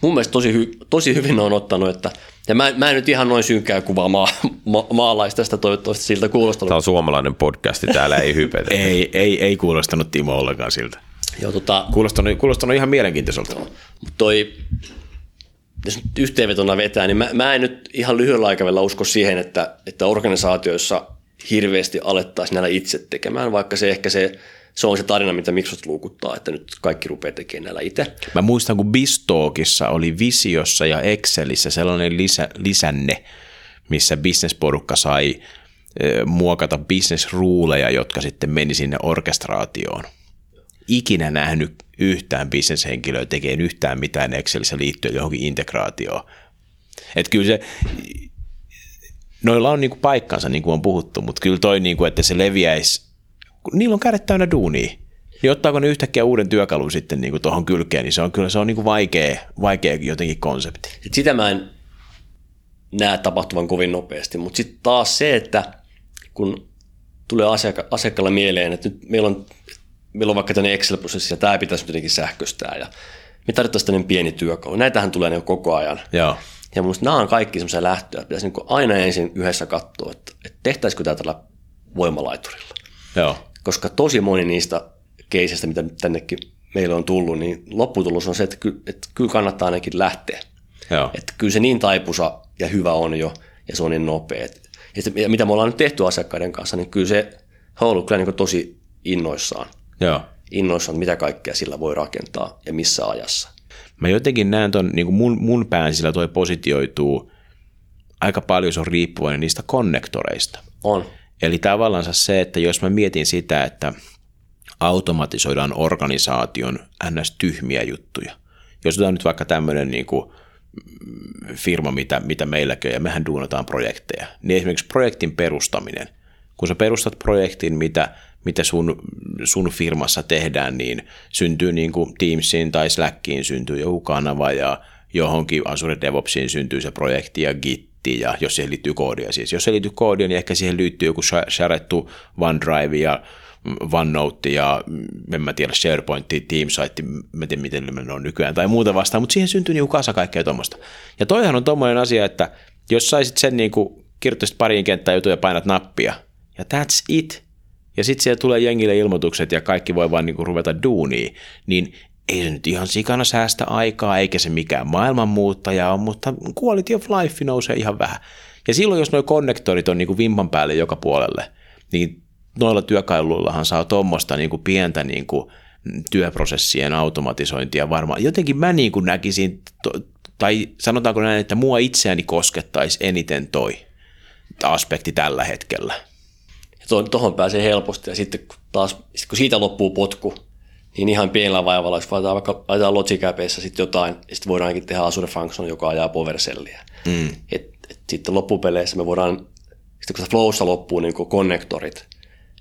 Mun mielestä tosi, hy, tosi hyvin on ottanut, että ja mä, mä en nyt ihan noin synkää kuvaa maa, ma, maalaista tästä toivottavasti siltä kuulostanut. Tämä on suomalainen podcasti, täällä ei hypetä. ei, ei, ei kuulostanut Timo ollenkaan siltä. Joo, tota, kuulostanut, kuulostanut ihan mielenkiintoiselta. Mutta toi, jos nyt yhteenvetona vetää, niin mä, mä en nyt ihan lyhyellä aikavälillä usko siihen, että, että organisaatioissa hirveästi alettaisiin näillä itse tekemään, vaikka se ehkä se se on se tarina, mitä Microsoft luukuttaa, että nyt kaikki rupeaa tekemään näillä itse. Mä muistan, kun Bistalkissa oli Visiossa ja Excelissä sellainen lisä, lisänne, missä bisnesporukka sai muokata bisnesruuleja, jotka sitten meni sinne orkestraatioon. Ikinä nähnyt yhtään bisneshenkilöä tekee yhtään mitään Excelissä liittyen johonkin integraatioon. Että kyllä se, noilla on niinku paikkansa, niin kuin on puhuttu, mutta kyllä toi, niinku, että se leviäisi kun niillä on kädet täynnä duunia, niin ottaako ne yhtäkkiä uuden työkalun sitten niin tuohon kylkeen, niin se on kyllä se on niin kuin vaikea, vaikea jotenkin konsepti. Et sitä mä en näe tapahtuvan kovin nopeasti, mutta sitten taas se, että kun tulee asiakka- asiakkaalla mieleen, että nyt meillä on, meillä on vaikka tämmöinen Excel-prosessi ja tämä pitäisi jotenkin sähköistää ja me tarvittaisiin tämmöinen pieni työkalu. Näitähän tulee niin koko ajan. Joo. Ja minusta nämä on kaikki semmoisia lähtöjä, että pitäisi niin aina ensin yhdessä katsoa, että, että tehtäisikö tämä tällä voimalaiturilla. Joo koska tosi moni niistä keiseistä, mitä tännekin meillä on tullut, niin lopputulos on se, että, ky, että kyllä kannattaa ainakin lähteä. Joo. Että kyllä se niin taipusa ja hyvä on jo, ja se on niin nopea. Ja, ja mitä me ollaan nyt tehty asiakkaiden kanssa, niin kyllä se he on ollut kyllä niin tosi innoissaan. Joo. Innoissaan, mitä kaikkea sillä voi rakentaa ja missä ajassa. Mä jotenkin näen ton, niin mun, mun pään sillä toi positioituu aika paljon se on riippuvainen niistä konnektoreista. On. Eli tavallaan se, että jos mä mietin sitä, että automatisoidaan organisaation ns. tyhmiä juttuja. Jos otetaan nyt vaikka tämmöinen niin kuin firma, mitä, mitä meilläkin ja mehän duunataan projekteja, niin esimerkiksi projektin perustaminen. Kun sä perustat projektin, mitä, mitä sun, sun firmassa tehdään, niin syntyy niin kuin Teamsiin tai Slackiin syntyy joku kanava ja johonkin Azure DevOpsiin syntyy se projekti ja Git liittyy, ja jos siihen liittyy koodia siis. Jos se liittyy koodia, niin ehkä siihen liittyy joku sharettu OneDrive ja OneNote ja en mä tiedä SharePoint, Teamsite, mä tiedä miten ne on nykyään tai muuta vastaan, mutta siihen syntyy niinku kasa kaikkea tuommoista. Ja toihan on tuommoinen asia, että jos saisit sen niinku, kirjoittaisit pariin kenttään jutuja ja painat nappia, ja that's it, ja sitten siellä tulee jengille ilmoitukset ja kaikki voi vaan niinku ruveta duuniin, niin ei se nyt ihan sikana säästä aikaa, eikä se mikään maailmanmuuttaja ole, mutta quality of life nousee ihan vähän. Ja silloin, jos nuo konnektorit on niin kuin vimpan päälle joka puolelle, niin noilla työkaluillahan saa tuommoista niin kuin pientä niin kuin työprosessien automatisointia varmaan. Jotenkin mä niin kuin näkisin, tai sanotaanko näin, että mua itseäni koskettaisi eniten toi aspekti tällä hetkellä. Tuohon pääsee helposti ja sitten taas kun siitä loppuu potku, niin ihan pienellä vaivalla, jos laitetaan vaikka laitetaan Logic sitten jotain, ja sitten voidaankin tehdä Azure Function, joka ajaa PowerShellia. Mm. Et, et sitten loppupeleissä me voidaan, sitten kun se Flowssa loppuu niin konnektorit,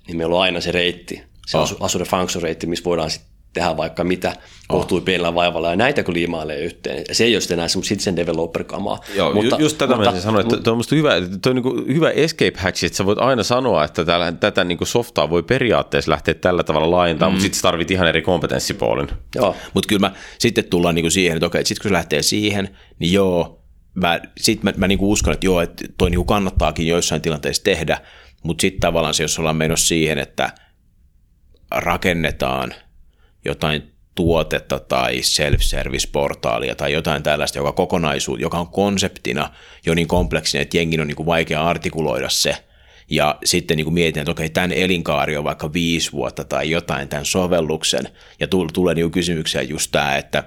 niin meillä on aina se reitti, se oh. Azure Function reitti, missä voidaan sitten tehdä vaikka mitä kohtui pienellä vaivalla, ja näitä kun liimailee yhteen. Ja se ei ole sitten enää semmoista citizen developer-kamaa. Joo, mutta, ju- just tätä mutta, mä sanoin, että tuo on hyvä, toi on niin hyvä escape hack, että sä voit aina sanoa, että tällä, tätä niin kuin softaa voi periaatteessa lähteä tällä tavalla laajentamaan, mm. mutta sitten tarvit ihan eri kompetenssipuolin. Joo. Mutta kyllä mä, sitten tullaan niin kuin siihen, että okei, sitten kun se lähtee siihen, niin joo, mä, sit mä, mä niin kuin uskon, että joo, että toi niin kuin kannattaakin joissain tilanteissa tehdä, mutta sitten tavallaan se, jos ollaan menossa siihen, että rakennetaan – jotain tuotetta tai self-service-portaalia tai jotain tällaista, joka kokonaisuus, joka on konseptina jo niin kompleksinen, että jengin on niin kuin vaikea artikuloida se. Ja sitten niin kuin mietin, että okei, tämän elinkaari on vaikka viisi vuotta tai jotain tämän sovelluksen. Ja tulee niin kysymyksiä just tämä, että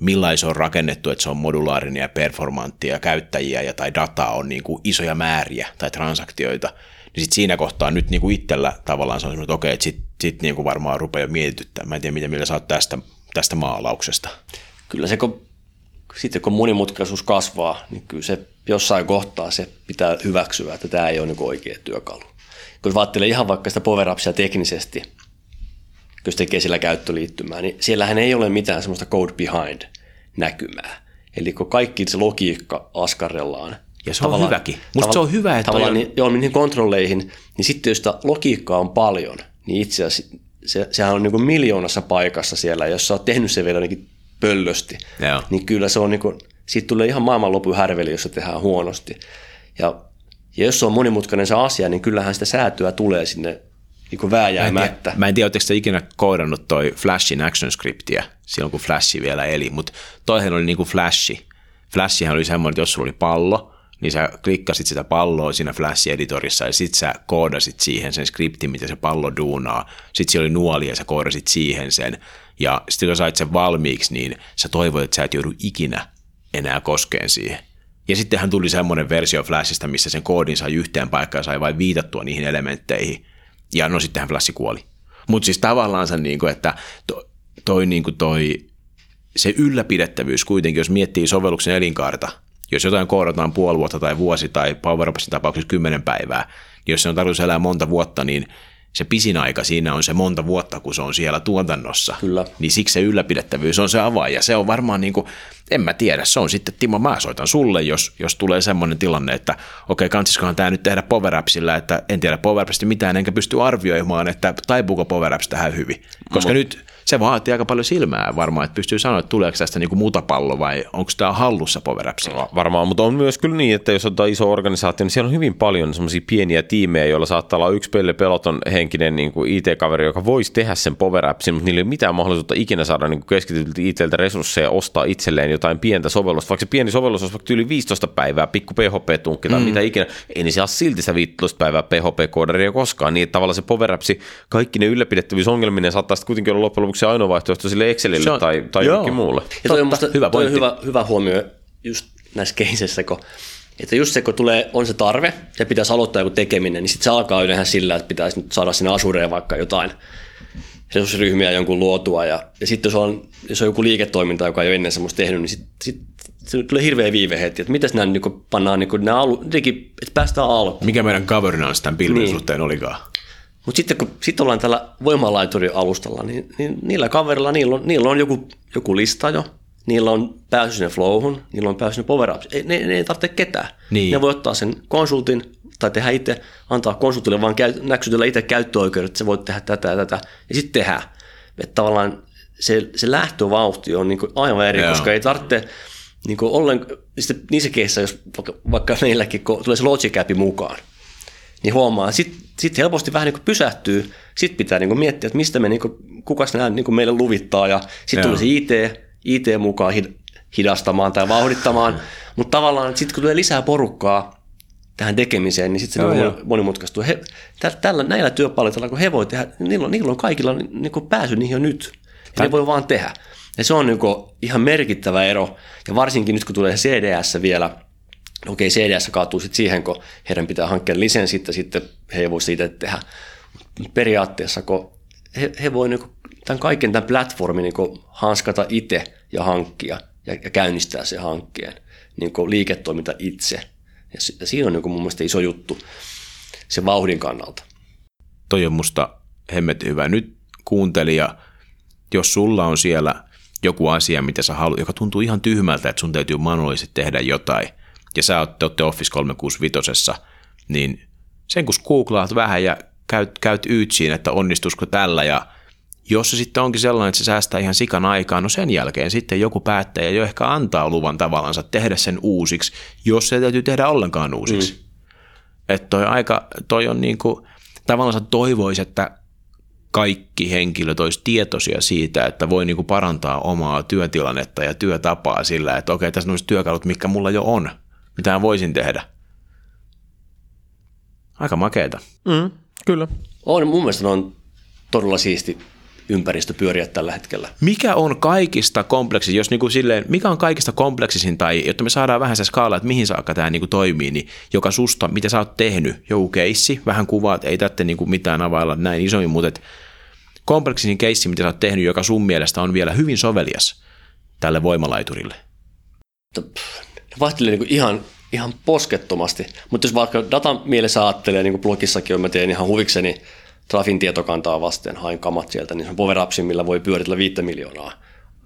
millainen se on rakennettu, että se on modulaarinen ja performantti ja käyttäjiä ja tai dataa on niin kuin isoja määriä tai transaktioita niin sit siinä kohtaa nyt niin kuin itsellä tavallaan se on että okei, että sitten sit niin kuin varmaan rupeaa mietityttämään. Mä en tiedä, miten mieltä sä oot tästä, tästä maalauksesta. Kyllä se, kun, sitten kun monimutkaisuus kasvaa, niin kyllä se jossain kohtaa se pitää hyväksyä, että tämä ei ole niin oikea työkalu. Kun ajattelee ihan vaikka sitä power teknisesti, kun se tekee sillä käyttöliittymää, niin siellähän ei ole mitään semmoista code behind näkymää. Eli kun kaikki se logiikka askarrellaan ja se on hyväkin. Musta se on hyvä, että... Tavallaan on... niin, joo, niihin kontrolleihin, niin sitten jos sitä logiikkaa on paljon, niin itse asiassa se, sehän on niin kuin miljoonassa paikassa siellä, jos sä oot tehnyt se vielä jotenkin pöllösti, joo. niin kyllä se on niin kuin, siitä tulee ihan maailmanlopun härveli, jos se tehdään huonosti. Ja, ja jos se on monimutkainen se asia, niin kyllähän sitä säätöä tulee sinne niin kuin vääjäämättä. Mä en tiedä, mä en tiedä oletteko ikinä koodannut toi Flashin action scriptiä silloin, kun Flashi vielä eli, mutta toihan oli niin kuin Flashi. Flashihan oli semmoinen, että jos sulla oli pallo, niin sä klikkasit sitä palloa siinä Flash-editorissa ja sit sä koodasit siihen sen skriptin, mitä se pallo duunaa. Sitten siellä oli nuoli ja sä koodasit siihen sen. Ja sitten kun sait sen valmiiksi, niin sä toivoit, että sä et joudu ikinä enää koskeen siihen. Ja sittenhän tuli semmoinen versio Flashista, missä sen koodin sai yhteen paikkaan ja sai vain viitattua niihin elementteihin. Ja no sittenhän Flash kuoli. Mutta siis tavallaan se, niin että to, toi, niin kuin toi, se ylläpidettävyys kuitenkin, jos miettii sovelluksen elinkaarta – jos jotain koodataan puoli vuotta tai vuosi tai PowerPointin tapauksessa kymmenen päivää, niin jos se on tarkoitus elää monta vuotta, niin se pisin aika siinä on se monta vuotta, kun se on siellä tuotannossa. Kyllä. Niin siksi se ylläpidettävyys on se avain. Ja se on varmaan niin kuin, en mä tiedä, se on sitten Timo, mä soitan sulle, jos, jos tulee semmoinen tilanne, että okei, okay, kansiskohan tämä nyt tehdä Power että en tiedä Power mitään, enkä pysty arvioimaan, että taipuuko Power tähän hyvin. Koska Mut. nyt se vaatii aika paljon silmää varmaan, että pystyy sanoa, että tuleeko tästä niin kuin mutapallo vai onko tämä hallussa Power No, varmaan, mutta on myös kyllä niin, että jos otetaan iso organisaatio, niin siellä on hyvin paljon semmoisia pieniä tiimejä, joilla saattaa olla yksi pelle peloton henkinen niin kuin IT-kaveri, joka voisi tehdä sen Power mutta niillä ei ole mitään mahdollisuutta ikinä saada niin keskityltä itseltä resursseja ostaa itselleen jotain pientä sovellusta. Vaikka se pieni sovellus olisi vaikka yli 15 päivää, pikku PHP-tunkki tai mm. mitä ikinä, ei niin se saa silti sitä 15 päivää PHP-koodaria koskaan, niin että tavallaan se Power Appsi, kaikki ne ylläpidettävyysongelminen saattaa sitten kuitenkin olla loppujen lopuksi ainoa vaihtoehto sille Excelille on, tai, tai jollekin muulle. Ja toi on musta, hyvä, toi on hyvä, hyvä huomio just näissä keiseissä, kun että just se, kun tulee, on se tarve ja pitäisi aloittaa joku tekeminen, niin sitten se alkaa yleensä sillä, että pitäisi nyt saada sinne Asureen vaikka jotain resurssiryhmiä jonkun luotua. Ja, ja sitten jos on, jos on joku liiketoiminta, joka ei ole ennen semmoista tehnyt, niin sitten sit, se tulee hirveä viive heti, että mitäs nämä niin pannaan, niin nämä alu, että päästään alkuun. Mikä meidän governance tämän pilven niin. suhteen olikaan? Mutta sitten kun sit ollaan tällä voimalaiturin alustalla, niin, niin niillä kaverilla niillä on, niillä on joku, joku lista jo, niillä on pääsy sinne flowhun, niillä on pääsy sinne power ups. Ei, ne, ne ei tarvitse ketään. Niin. Ne voi ottaa sen konsultin, tai tehdä itse, antaa konsultille vaan käy, näksytellä itse käyttöoikeudet, että sä voit tehdä tätä ja tätä, ja sitten tehdä. Että tavallaan se, se lähtövauhti on niin aivan eri, Joo. koska ei tarvitse niin ollen, sitten niissä keissä, jos vaikka, vaikka meilläkin kun tulee se Logic mukaan, niin huomaa, sitten sit helposti vähän niin pysähtyy, sitten pitää niin miettiä, että mistä me, niin kuin, kukas nämä niin meille luvittaa, ja sitten tulee se IT, IT mukaan hidastamaan tai vauhdittamaan, mutta tavallaan sitten kun tulee lisää porukkaa tähän tekemiseen, niin sitten se joo, monimutkaistuu. He, tällä, näillä työpalveluilla, kun he voi tehdä, niillä on, niillä on kaikilla niin kuin pääsy niihin jo nyt, ja ne voi vaan tehdä. Ja se on niin kuin ihan merkittävä ero, ja varsinkin nyt kun tulee CDS vielä, okei CDS kaatuu sitten siihen, kun heidän pitää hankkia lisenssit, sitten he ei voi siitä tehdä. Periaatteessa, kun he, he voi niin tämän kaiken tämän platformin niin hanskata itse ja hankkia ja, ja käynnistää se hankkeen niin liiketoiminta itse. Ja, siinä on niin mun mielestä iso juttu se vauhdin kannalta. Toi on musta hemmet hyvä. Nyt kuuntelija, jos sulla on siellä joku asia, mitä sä haluat, joka tuntuu ihan tyhmältä, että sun täytyy manuaalisesti tehdä jotain, ja sä olette Office 365, niin sen kun googlaat vähän ja käyt, käyt yytsiin, että onnistuisiko tällä, ja jos se sitten onkin sellainen, että se säästää ihan sikan aikaa, no sen jälkeen sitten joku päättäjä jo ehkä antaa luvan tavallansa tehdä sen uusiksi, jos se täytyy tehdä ollenkaan uusiksi. Mm. Että toi, aika, toi on niin kuin, tavallaan toivoisi, että kaikki henkilöt olisi tietoisia siitä, että voi niin kuin parantaa omaa työtilannetta ja työtapaa sillä, että okei, tässä on työkalut, mikä mulla jo on, mitä voisin tehdä. Aika makeeta. Mm, kyllä. On, mun mielestä on todella siisti ympäristö pyöriä tällä hetkellä. Mikä on kaikista kompleksisin, jos niinku silleen, mikä on kaikista kompleksisin, tai jotta me saadaan vähän se skaala, että mihin saakka tämä niinku toimii, niin joka susta, mitä sä oot tehnyt, joku keissi, vähän kuvaat, ei tätte niinku mitään availla näin isoin, mutta et kompleksisin keissi, mitä sä oot tehnyt, joka sun mielestä on vielä hyvin sovelias tälle voimalaiturille? Vaihtelee niinku ihan, ihan poskettomasti, mutta jos vaikka datan mielessä ajattelee, niin kuin blogissakin on, mä teen ihan huvikseni, Trafin tietokantaa vasten, hain kamat sieltä, niin se on power millä voi pyöritellä 5 miljoonaa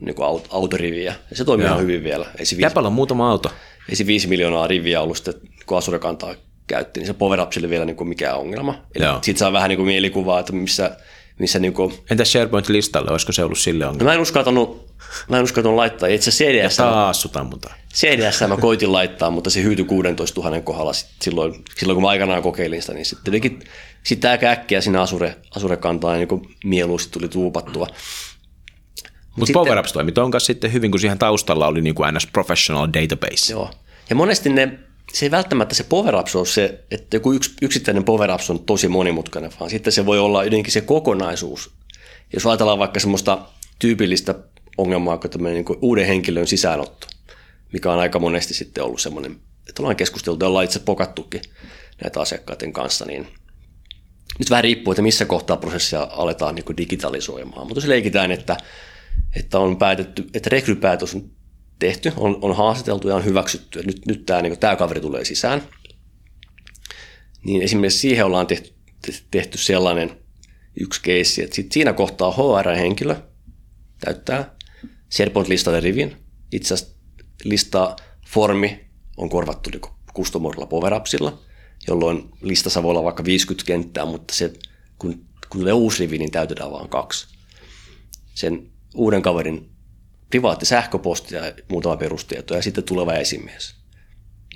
niin kuin autoriviä. Ja se toimii ihan hyvin vielä. Ei se viisi, on muutama auto. Ei se 5 miljoonaa riviä ollut sitten, kun Azure kantaa käytti, niin se power vielä niin kuin mikään ongelma. Sitten saa vähän niin kuin mielikuvaa, että missä, missä niin kuin... Entä SharePoint-listalle, olisiko se ollut sille ongelma? No mä en uskaltanut, mä en uskaltanut laittaa. Itse CDS... taas mutta. CDS mä koitin laittaa, mutta se hyytyi 16 000 kohdalla silloin, silloin, kun mä aikanaan kokeilin sitä, niin sitten jotenkin sitten aika äkkiä siinä Asure, Asure kantaa niin mieluusti tuli tuupattua. Mutta Power Apps toimi kanssa sitten hyvin, kun siihen taustalla oli niin kuin NS Professional Database. Joo. Ja monesti ne, se ei välttämättä se Power Apps ole se, että joku yks, yksittäinen Power Apps on tosi monimutkainen, vaan sitten se voi olla jotenkin se kokonaisuus. Jos ajatellaan vaikka semmoista tyypillistä ongelmaa kuin tämmöinen niin uuden henkilön sisäänotto, mikä on aika monesti sitten ollut semmoinen, että ollaan keskusteltu ja ollaan itse pokattukin näitä asiakkaiden kanssa, niin nyt vähän riippuu, että missä kohtaa prosessia aletaan niin digitalisoimaan. Mutta jos leikitään, että, että on päätetty, että rekrypäätös on tehty, on, on haastateltu ja on hyväksytty, että nyt, nyt tämä, niin tämä kaveri tulee sisään, niin esimerkiksi siihen ollaan tehty, tehty sellainen yksi keissi, että sit siinä kohtaa HR-henkilö täyttää SharePoint-listalle rivin. Itse asiassa listaa formi on korvattu niin Customorilla Power jolloin listassa voi olla vaikka 50 kenttää, mutta se, kun, kun tulee uusi rivi, niin täytetään vain kaksi. Sen uuden kaverin privaatti sähköposti ja muutama perustieto ja sitten tuleva esimies.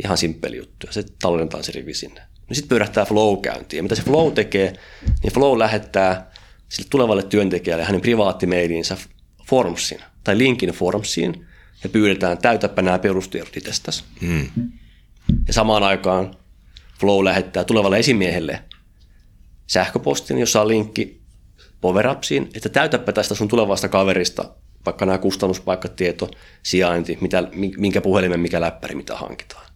Ihan simppeli juttu. Ja se tallennetaan se rivi sinne. No sitten pyörähtää Flow käyntiin. Ja mitä se Flow tekee, niin Flow lähettää sille tulevalle työntekijälle hänen privaattimailinsa Formsin tai linkin Formsiin ja pyydetään täytäpä nämä perustiedot itsestäsi. Hmm. Ja samaan aikaan Flow lähettää tulevalle esimiehelle sähköpostin, jossa on linkki PowerAppsiin, että täytäpä tästä sun tulevasta kaverista vaikka nämä kustannuspaikkatieto, sijainti, mitä, minkä puhelimen, mikä läppäri, mitä hankitaan.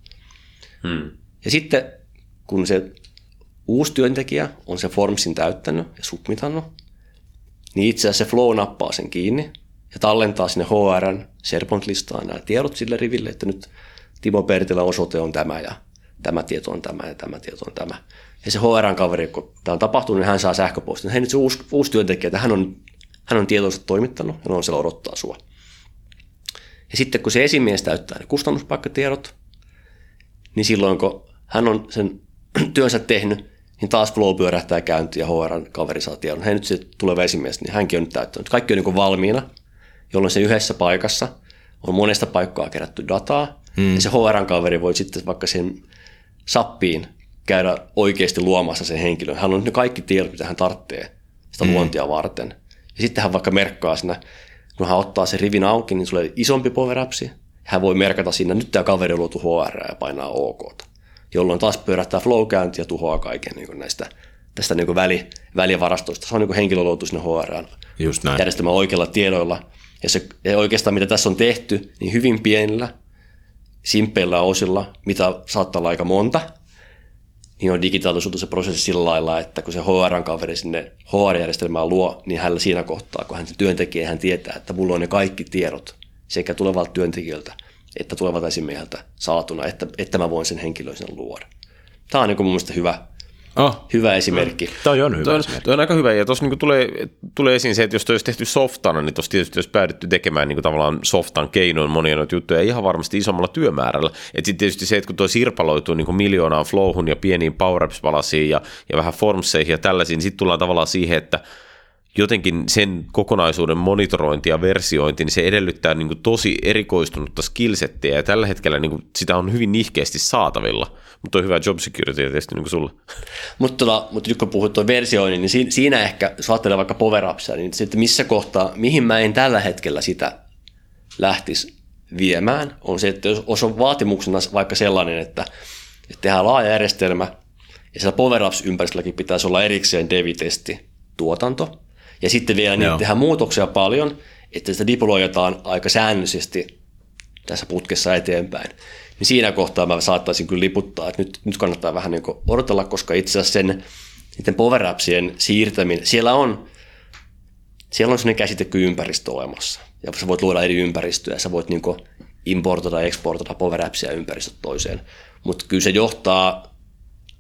Hmm. Ja sitten kun se uusi työntekijä on se Formsin täyttänyt ja submitannut, niin itse asiassa se Flow nappaa sen kiinni ja tallentaa sinne HRn SharePoint-listaan nämä tiedot sille riville, että nyt Timo Pertilä osoite on tämä ja tämä tieto on tämä ja tämä tieto on tämä. Ja se HR-kaveri, kun tämä on tapahtunut, niin hän saa sähköpostin. Hei nyt se uusi, uusi työntekijä, että hän on, hän on tietonsa toimittanut ja on siellä odottaa sua. Ja sitten kun se esimies täyttää ne kustannuspaikkatiedot, niin silloin kun hän on sen työnsä tehnyt, niin taas flow pyörähtää käyntiin ja HRn kaveri saa tiedon. Hei nyt se tulee esimies, niin hänkin on nyt täyttänyt. Kaikki on niin kuin valmiina, jolloin se yhdessä paikassa on monesta paikkaa kerätty dataa, hmm. ja se HRn kaveri voi sitten vaikka sen sappiin käydä oikeasti luomassa sen henkilön. Hän on ne kaikki tiedot, mitä hän tarvitsee sitä hmm. luontia varten. Ja sitten hän vaikka merkkaa siinä, kun hän ottaa sen rivin auki, niin tulee isompi power Hän voi merkata siinä, nyt tämä kaveri on luotu HR ja painaa OK. Jolloin taas pyörähtää flow ja tuhoaa kaiken niin kuin näistä tästä niin kuin väli, välivarastoista. Se on niin henkilö luotu sinne HR järjestelmän oikeilla tiedoilla. Ja, se, ja oikeastaan mitä tässä on tehty, niin hyvin pienillä, simppeillä osilla, mitä saattaa olla aika monta, niin on digitaalisuutu se prosessi sillä lailla, että kun se HR-kaveri sinne HR-järjestelmään luo, niin hänellä siinä kohtaa, kun hän työntekijä, hän tietää, että mulla on ne kaikki tiedot sekä tulevalta työntekijältä että tulevalta esimieheltä saatuna, että, että mä voin sen henkilön sen luoda. Tämä on niin mun mielestä hyvä, Oh. Hyvä esimerkki. Toi on hyvä toi on, esimerkki. Toi on aika hyvä, ja tuossa niinku tulee, tulee esiin se, että jos toi olisi tehty softana, niin tuossa tietysti olisi päädytty tekemään niinku tavallaan softan keinoin monia noita juttuja, ihan varmasti isommalla työmäärällä. Että sitten tietysti se, että kun toi sirpaloituu niinku miljoonaan flowhun ja pieniin power palasiin ja, ja vähän formseihin ja tällaisiin, niin sitten tullaan tavallaan siihen, että jotenkin sen kokonaisuuden monitorointi ja versiointi, niin se edellyttää niin kuin tosi erikoistunutta skillsettiä, ja tällä hetkellä niin kuin sitä on hyvin nihkeästi saatavilla, mutta on hyvä job security tietysti niin kuin sulla. Mutta, tota, mutta nyt kun puhut tuon versioinnin, niin siinä, siinä ehkä, jos ajattelee vaikka power niin sitten missä kohtaa, mihin mä en tällä hetkellä sitä lähtisi viemään, on se, että jos on vaatimuksena vaikka sellainen, että, että tehdään laaja järjestelmä, ja siellä power ympäristölläkin pitäisi olla erikseen devitesti tuotanto, ja sitten vielä niin tehdään muutoksia paljon, että sitä diploijataan aika säännöllisesti tässä putkessa eteenpäin. Niin siinä kohtaa mä saattaisin kyllä liputtaa, että nyt, nyt kannattaa vähän niin odotella, koska itse asiassa sen niiden power siirtäminen, siellä on, siellä on sellainen käsite kuin ympäristö olemassa. Ja sä voit luoda eri ympäristöjä, sä voit niin importoida ja exportoida power appsia ympäristöt toiseen. Mutta kyllä se johtaa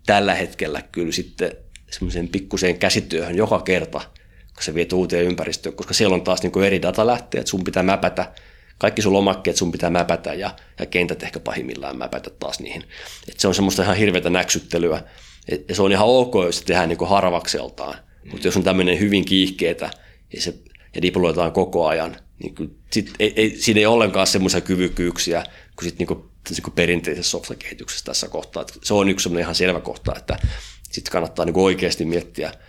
tällä hetkellä kyllä sitten semmoiseen pikkuseen käsityöhön joka kerta – kun se viet uuteen ympäristöön, koska siellä on taas niin eri datalähteet, sun pitää mäpätä, kaikki sun lomakkeet sun pitää mäpätä ja, ja kentät ehkä pahimmillaan mäpätä taas niihin. Et se on semmoista ihan hirveätä näksyttelyä. Et, ja se on ihan ok, jos se tehdään niin harvakseltaan, mm. mutta jos on tämmöinen hyvin kiihkeetä ja, se, ja diploitaan koko ajan, niin kuin, sit ei, ei, siinä ei ollenkaan semmoisia kyvykyyksiä kuin, sit niin kuin, niin kuin perinteisessä software-kehityksessä tässä kohtaa. Et se on yksi ihan selvä kohta, että sitten kannattaa niin oikeasti miettiä –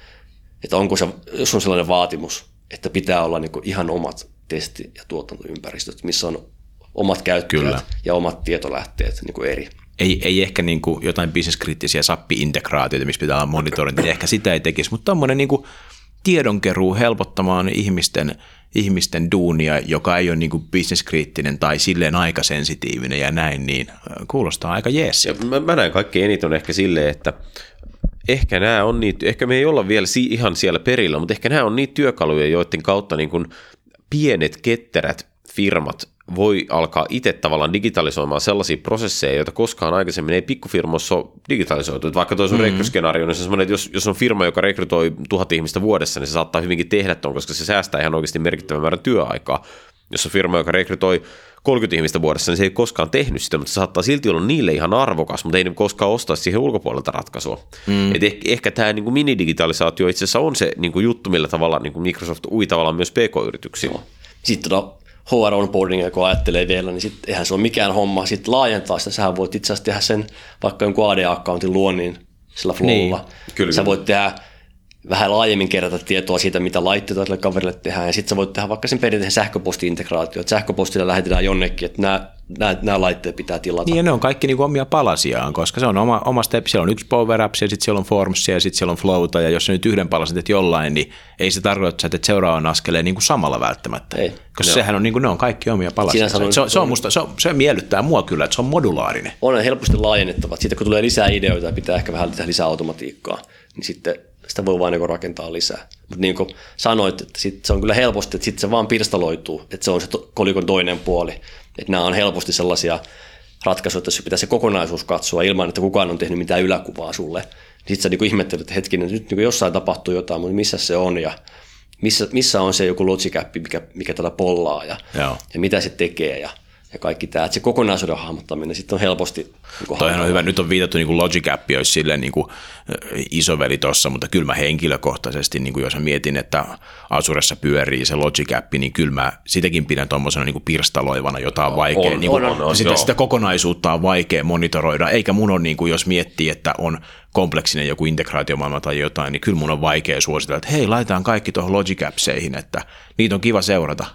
että onko se, jos on sellainen vaatimus, että pitää olla niin ihan omat testi- ja tuotantoympäristöt, missä on omat käyttäjät Kyllä. ja omat tietolähteet niin kuin eri. Ei, ei ehkä niin kuin jotain bisneskriittisiä sappi-integraatioita, missä pitää olla monitorointi, niin ehkä sitä ei tekisi, mutta tämmöinen niin tiedonkeruu helpottamaan ihmisten, ihmisten duunia, joka ei ole niin kuin bisneskriittinen tai silleen aikasensitiivinen ja näin, niin kuulostaa aika jees. Mä, mä näen kaikki eniten ehkä silleen, että ehkä nämä on niitä, ehkä me ei olla vielä si- ihan siellä perillä, mutta ehkä nämä on niitä työkaluja, joiden kautta niin pienet ketterät firmat voi alkaa itse tavallaan digitalisoimaan sellaisia prosesseja, joita koskaan aikaisemmin ei pikkufirmoissa ole digitalisoitu. Vaikka tuo sun mm-hmm. rekryskenaario, niin se on että jos, jos on firma, joka rekrytoi tuhat ihmistä vuodessa, niin se saattaa hyvinkin tehdä tuon, koska se säästää ihan oikeasti merkittävän määrän työaikaa. Jos on firma, joka rekrytoi 30 ihmistä vuodessa, niin se ei koskaan tehnyt sitä, mutta se saattaa silti olla niille ihan arvokas, mutta ei ne koskaan ostaa siihen ulkopuolelta ratkaisua. Mm. Et ehkä, ehkä tämä niin kuin minidigitalisaatio itse asiassa on se niin kuin juttu, millä tavalla niin kuin Microsoft ui tavallaan myös pk-yrityksiin. No. Sitten no, HR onboarding, kun ajattelee vielä, niin sitten eihän se ole mikään homma sitten laajentaa sitä. Sähän voit itse asiassa tehdä sen vaikka jonkun AD-accountin luonnin sillä flowlla. Niin, kyllä, Sä voit tehdä vähän laajemmin kerätä tietoa siitä, mitä laitteita tälle kaverille tehdään. Ja sitten sä voit tehdä vaikka sen perinteisen sähköposti-integraatio, että sähköpostilla lähetetään jonnekin, että nämä, nämä, nämä laitteet pitää tilata. Niin ja ne on kaikki niin omia palasiaan, koska se on oma, oma step. Siellä on yksi Power Apps ja sitten siellä on Formsia ja sitten siellä on Flowta ja jos se nyt yhden palasen teet jollain, niin ei se tarkoita, että sä teet seuraavan askeleen niin kuin samalla välttämättä. Ei. Koska sehän on, niin kuin, ne on kaikki omia palasia. Se, se, se, on musta, se, on, se miellyttää mua kyllä, että se on modulaarinen. On helposti laajennettava. Sitten kun tulee lisää ideoita pitää ehkä vähän lisää automatiikkaa, niin sitten sitä voi vaan niin rakentaa lisää. Mutta niin kuin sanoit, että sit se on kyllä helposti, että sitten se vaan pirstaloituu, että se on se kolikon toinen puoli. Että nämä on helposti sellaisia ratkaisuja, että jos pitää se kokonaisuus katsoa ilman, että kukaan on tehnyt mitään yläkuvaa sulle, niin sitten sä niin ihmettelet, että hetkinen, nyt niin jossain tapahtuu jotain, mutta missä se on ja missä, missä on se joku logic mikä, mikä tätä pollaa ja, ja mitä se tekee ja, ja kaikki tämä, että se kokonaisuuden hahmottaminen sitten on helposti niin Toihan on hyvä, nyt on viitattu niin Logic App olisi silleen niin kuin isoveli tuossa, mutta kyllä mä henkilökohtaisesti, niin kuin jos mä mietin, että Asuressa pyörii se Logic App, niin kyllä mä sitäkin pidän tuommoisena niin pirstaloivana, jota on vaikea, on, niin kuin, on, on, sitä, sitä, kokonaisuutta on vaikea monitoroida, eikä mun on, niin kuin, jos miettii, että on kompleksinen joku integraatiomaailma tai jotain, niin kyllä mun on vaikea suositella, että hei, laitetaan kaikki tuohon Logic Appseihin, että niitä on kiva seurata.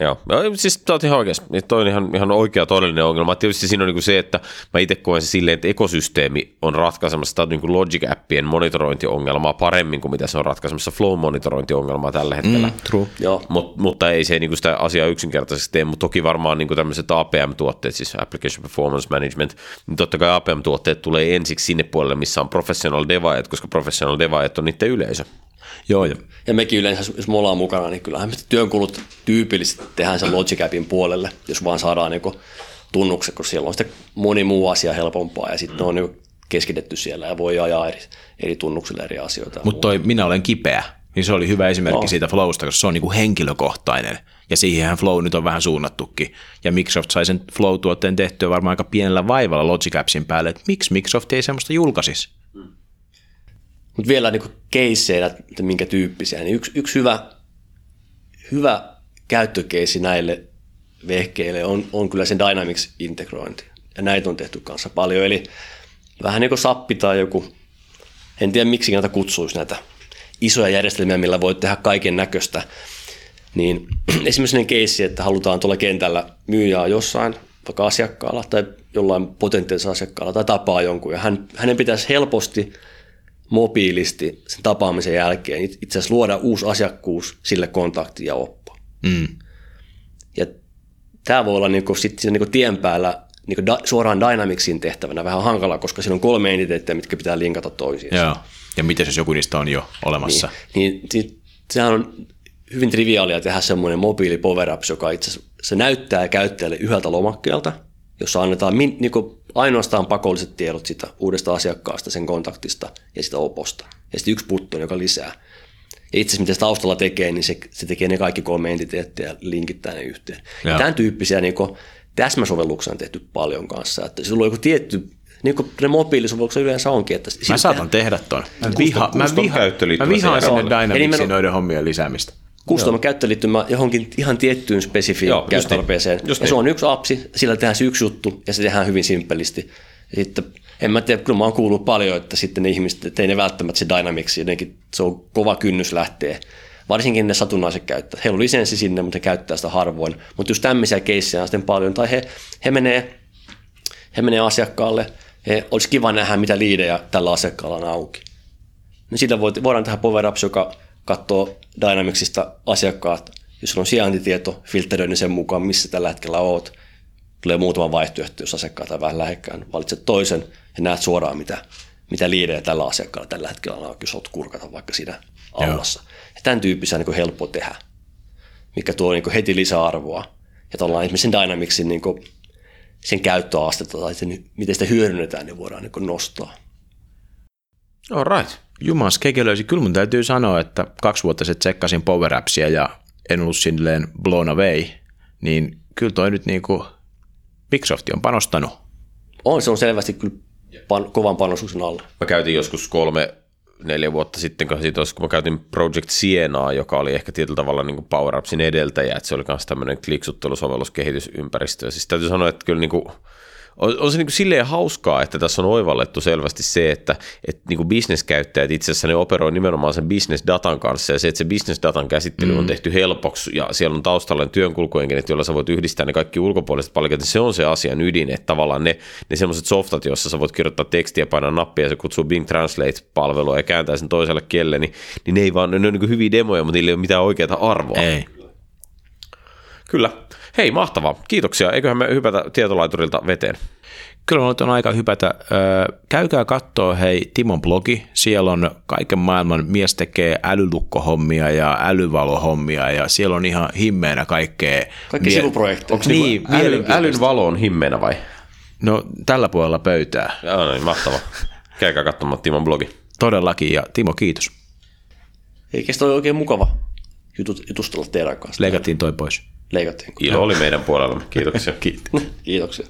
Joo, siis tämä on ihan oikeasti, toi on ihan, ihan oikea todellinen ongelma. Tietysti siinä on niin se, että mä itse koen se silleen, että ekosysteemi on ratkaisemassa tätä niin Logic-appien monitorointiongelmaa paremmin kuin mitä se on ratkaisemassa Flow-monitorointiongelmaa tällä hetkellä. Mm, true. Joo. Mut, mutta ei se niin kuin sitä asiaa yksinkertaisesti tee, mutta toki varmaan niin kuin tämmöiset APM-tuotteet, siis Application Performance Management, niin totta kai APM-tuotteet tulee ensiksi sinne puolelle, missä on professional devaajat, koska professional devaajat on niiden yleisö. Joo, ja, ja mekin yleensä, jos me ollaan mukana, niin kyllähän me työnkulut tyypillisesti tehdään sen Logic Appin puolelle, jos vaan saadaan niin tunnukset, kun siellä on sitten moni muu asia helpompaa ja sitten mm. on niin keskitetty siellä ja voi ajaa eri, eri tunnuksille eri asioita. Mutta toi minä olen kipeä, niin se oli hyvä esimerkki no. siitä Flowsta, koska se on niin kuin henkilökohtainen ja siihenhän Flow nyt on vähän suunnattukin. Ja Microsoft sai sen Flow-tuotteen tehtyä varmaan aika pienellä vaivalla Logic Appsin päälle, että miksi Microsoft ei semmoista julkaisisi? Mm. Mutta vielä niin keissejä, että minkä tyyppisiä, niin yksi, yksi hyvä, hyvä käyttökeissi näille vehkeille on, on kyllä sen Dynamics-integrointi. Ja näitä on tehty kanssa paljon. Eli vähän niin kuin sappi tai joku, en tiedä miksi näitä kutsuisi näitä isoja järjestelmiä, millä voi tehdä kaiken näköistä. Niin esimerkiksi sellainen keissi, että halutaan tuolla kentällä myyjää jossain, vaikka asiakkaalla tai jollain potentiaalisella asiakkaalla tai tapaa jonkun. Ja hän, hänen pitäisi helposti – mobiilisti sen tapaamisen jälkeen itse asiassa luoda uusi asiakkuus sille kontakti ja oppo. Mm. Ja tämä voi olla niinku sit niinku tien päällä niinku da, suoraan Dynamicsin tehtävänä vähän hankala, koska siinä on kolme entiteettiä, mitkä pitää linkata toisiinsa. Joo. Ja miten jos joku niistä on jo olemassa? Niin, niin sehän on hyvin triviaalia tehdä semmoinen mobiili power apps, joka itse asiassa se näyttää käyttäjälle yhdeltä lomakkeelta, jossa annetaan min, niin ainoastaan pakolliset tiedot sitä uudesta asiakkaasta, sen kontaktista ja sitä oposta. Ja sitten yksi button, joka lisää. Ja itse asiassa mitä se taustalla tekee, niin se, se tekee ne kaikki kolme entiteettiä ja linkittää ne yhteen. Ja. Tämän tyyppisiä niin täsmäsovelluksia on tehty paljon kanssa. Että se on joku tietty niin kuin ne mobiilisovellukset yleensä onkin. Että mä saatan tehdä tuon. Mä, viha, mä, viha, mä vihaan sinne Dynamicsin noiden hommien lisäämistä. Custom käyttöliittymä johonkin ihan tiettyyn spesifiin Joo, käyttötarpeeseen. Just, just ja se on yksi appsi, sillä tehdään se yksi juttu ja se tehdään hyvin simppelisti. Ja sitten, en mä tiedä, kyllä mä oon kuullut paljon, että sitten ne ihmiset, että ei ne välttämättä se Dynamics, jotenkin se on kova kynnys lähtee. Varsinkin ne satunnaiset käyttäjät. Heillä on lisenssi sinne, mutta he käyttää sitä harvoin. Mutta just tämmöisiä keissejä on sitten paljon. Tai he, he, menee, he menee asiakkaalle, he, olisi kiva nähdä, mitä liidejä tällä asiakkaalla on auki. Niin siitä voidaan tehdä Power Apps, joka katsoo Dynamicsista asiakkaat, jos on sijaintitieto, filtteröinnin sen mukaan, missä tällä hetkellä oot. Tulee muutama vaihtoehto, jos asiakkaat on vähän lähekkään. Valitset toisen ja näet suoraan, mitä, mitä liidejä tällä asiakkaalla tällä hetkellä on, jos olet kurkata vaikka siinä aulassa. Ja tämän tyyppisiä on niin helppo tehdä, mikä tuo niin heti lisäarvoa. Ja tuollainen esimerkiksi sen Dynamicsin niin sen käyttöastetta tai sen, miten sitä hyödynnetään, niin voidaan niin nostaa. All right. Jumas kekelöisi. Kyllä mun täytyy sanoa, että kaksi vuotta sitten tsekkasin Power Appsia ja en ollut silleen blown away, niin kyllä toi nyt niinku Microsoft on panostanut. On, se on selvästi kyllä pan, kovan panostuksen alla. Mä käytin joskus kolme, neljä vuotta sitten, kun, siitä olisi, kun mä käytin Project Sienaa, joka oli ehkä tietyllä tavalla niin Power Appsin edeltäjä, että se oli myös tämmöinen kliksuttelusovelluskehitysympäristö. Siis täytyy sanoa, että kyllä niin kuin on, on se niin kuin silleen hauskaa, että tässä on oivallettu selvästi se, että, että niin kuin bisneskäyttäjät itse asiassa ne operoi nimenomaan sen business-datan kanssa ja se, että se business-datan käsittely mm. on tehty helpoksi ja siellä on taustalla työnkulkuenkenet, joilla sä voit yhdistää ne kaikki ulkopuoliset palikat, se on se asian ydin, että tavallaan ne, ne semmoiset softat, joissa sä voit kirjoittaa tekstiä, painaa nappia ja se kutsuu Bing Translate-palvelua ja kääntää sen toiselle kielelle, niin, niin ne ei vaan, ne on niin hyviä demoja, mutta niillä ei ole mitään oikeaa arvoa. Ei. Kyllä. Hei, mahtavaa. Kiitoksia. Eiköhän me hypätä tietolaiturilta veteen. Kyllä on aika hypätä. Käykää katsoa hei Timon blogi. Siellä on kaiken maailman mies tekee älylukkohommia ja älyvalohommia ja siellä on ihan himmeenä kaikkea. Kaikki mie- sivuprojekteja. Onko niin, niin äly, älyn valo on himmeenä vai? No tällä puolella pöytää. Joo, niin mahtava. Käykää katsomaan Timon blogi. Todellakin ja Timo kiitos. Eikä se ole oikein mukava jutustella teidän kanssa. Leikattiin toi pois. Leikattiin. Ilo oli meidän puolella. Kiitoksia. Kiitoksia.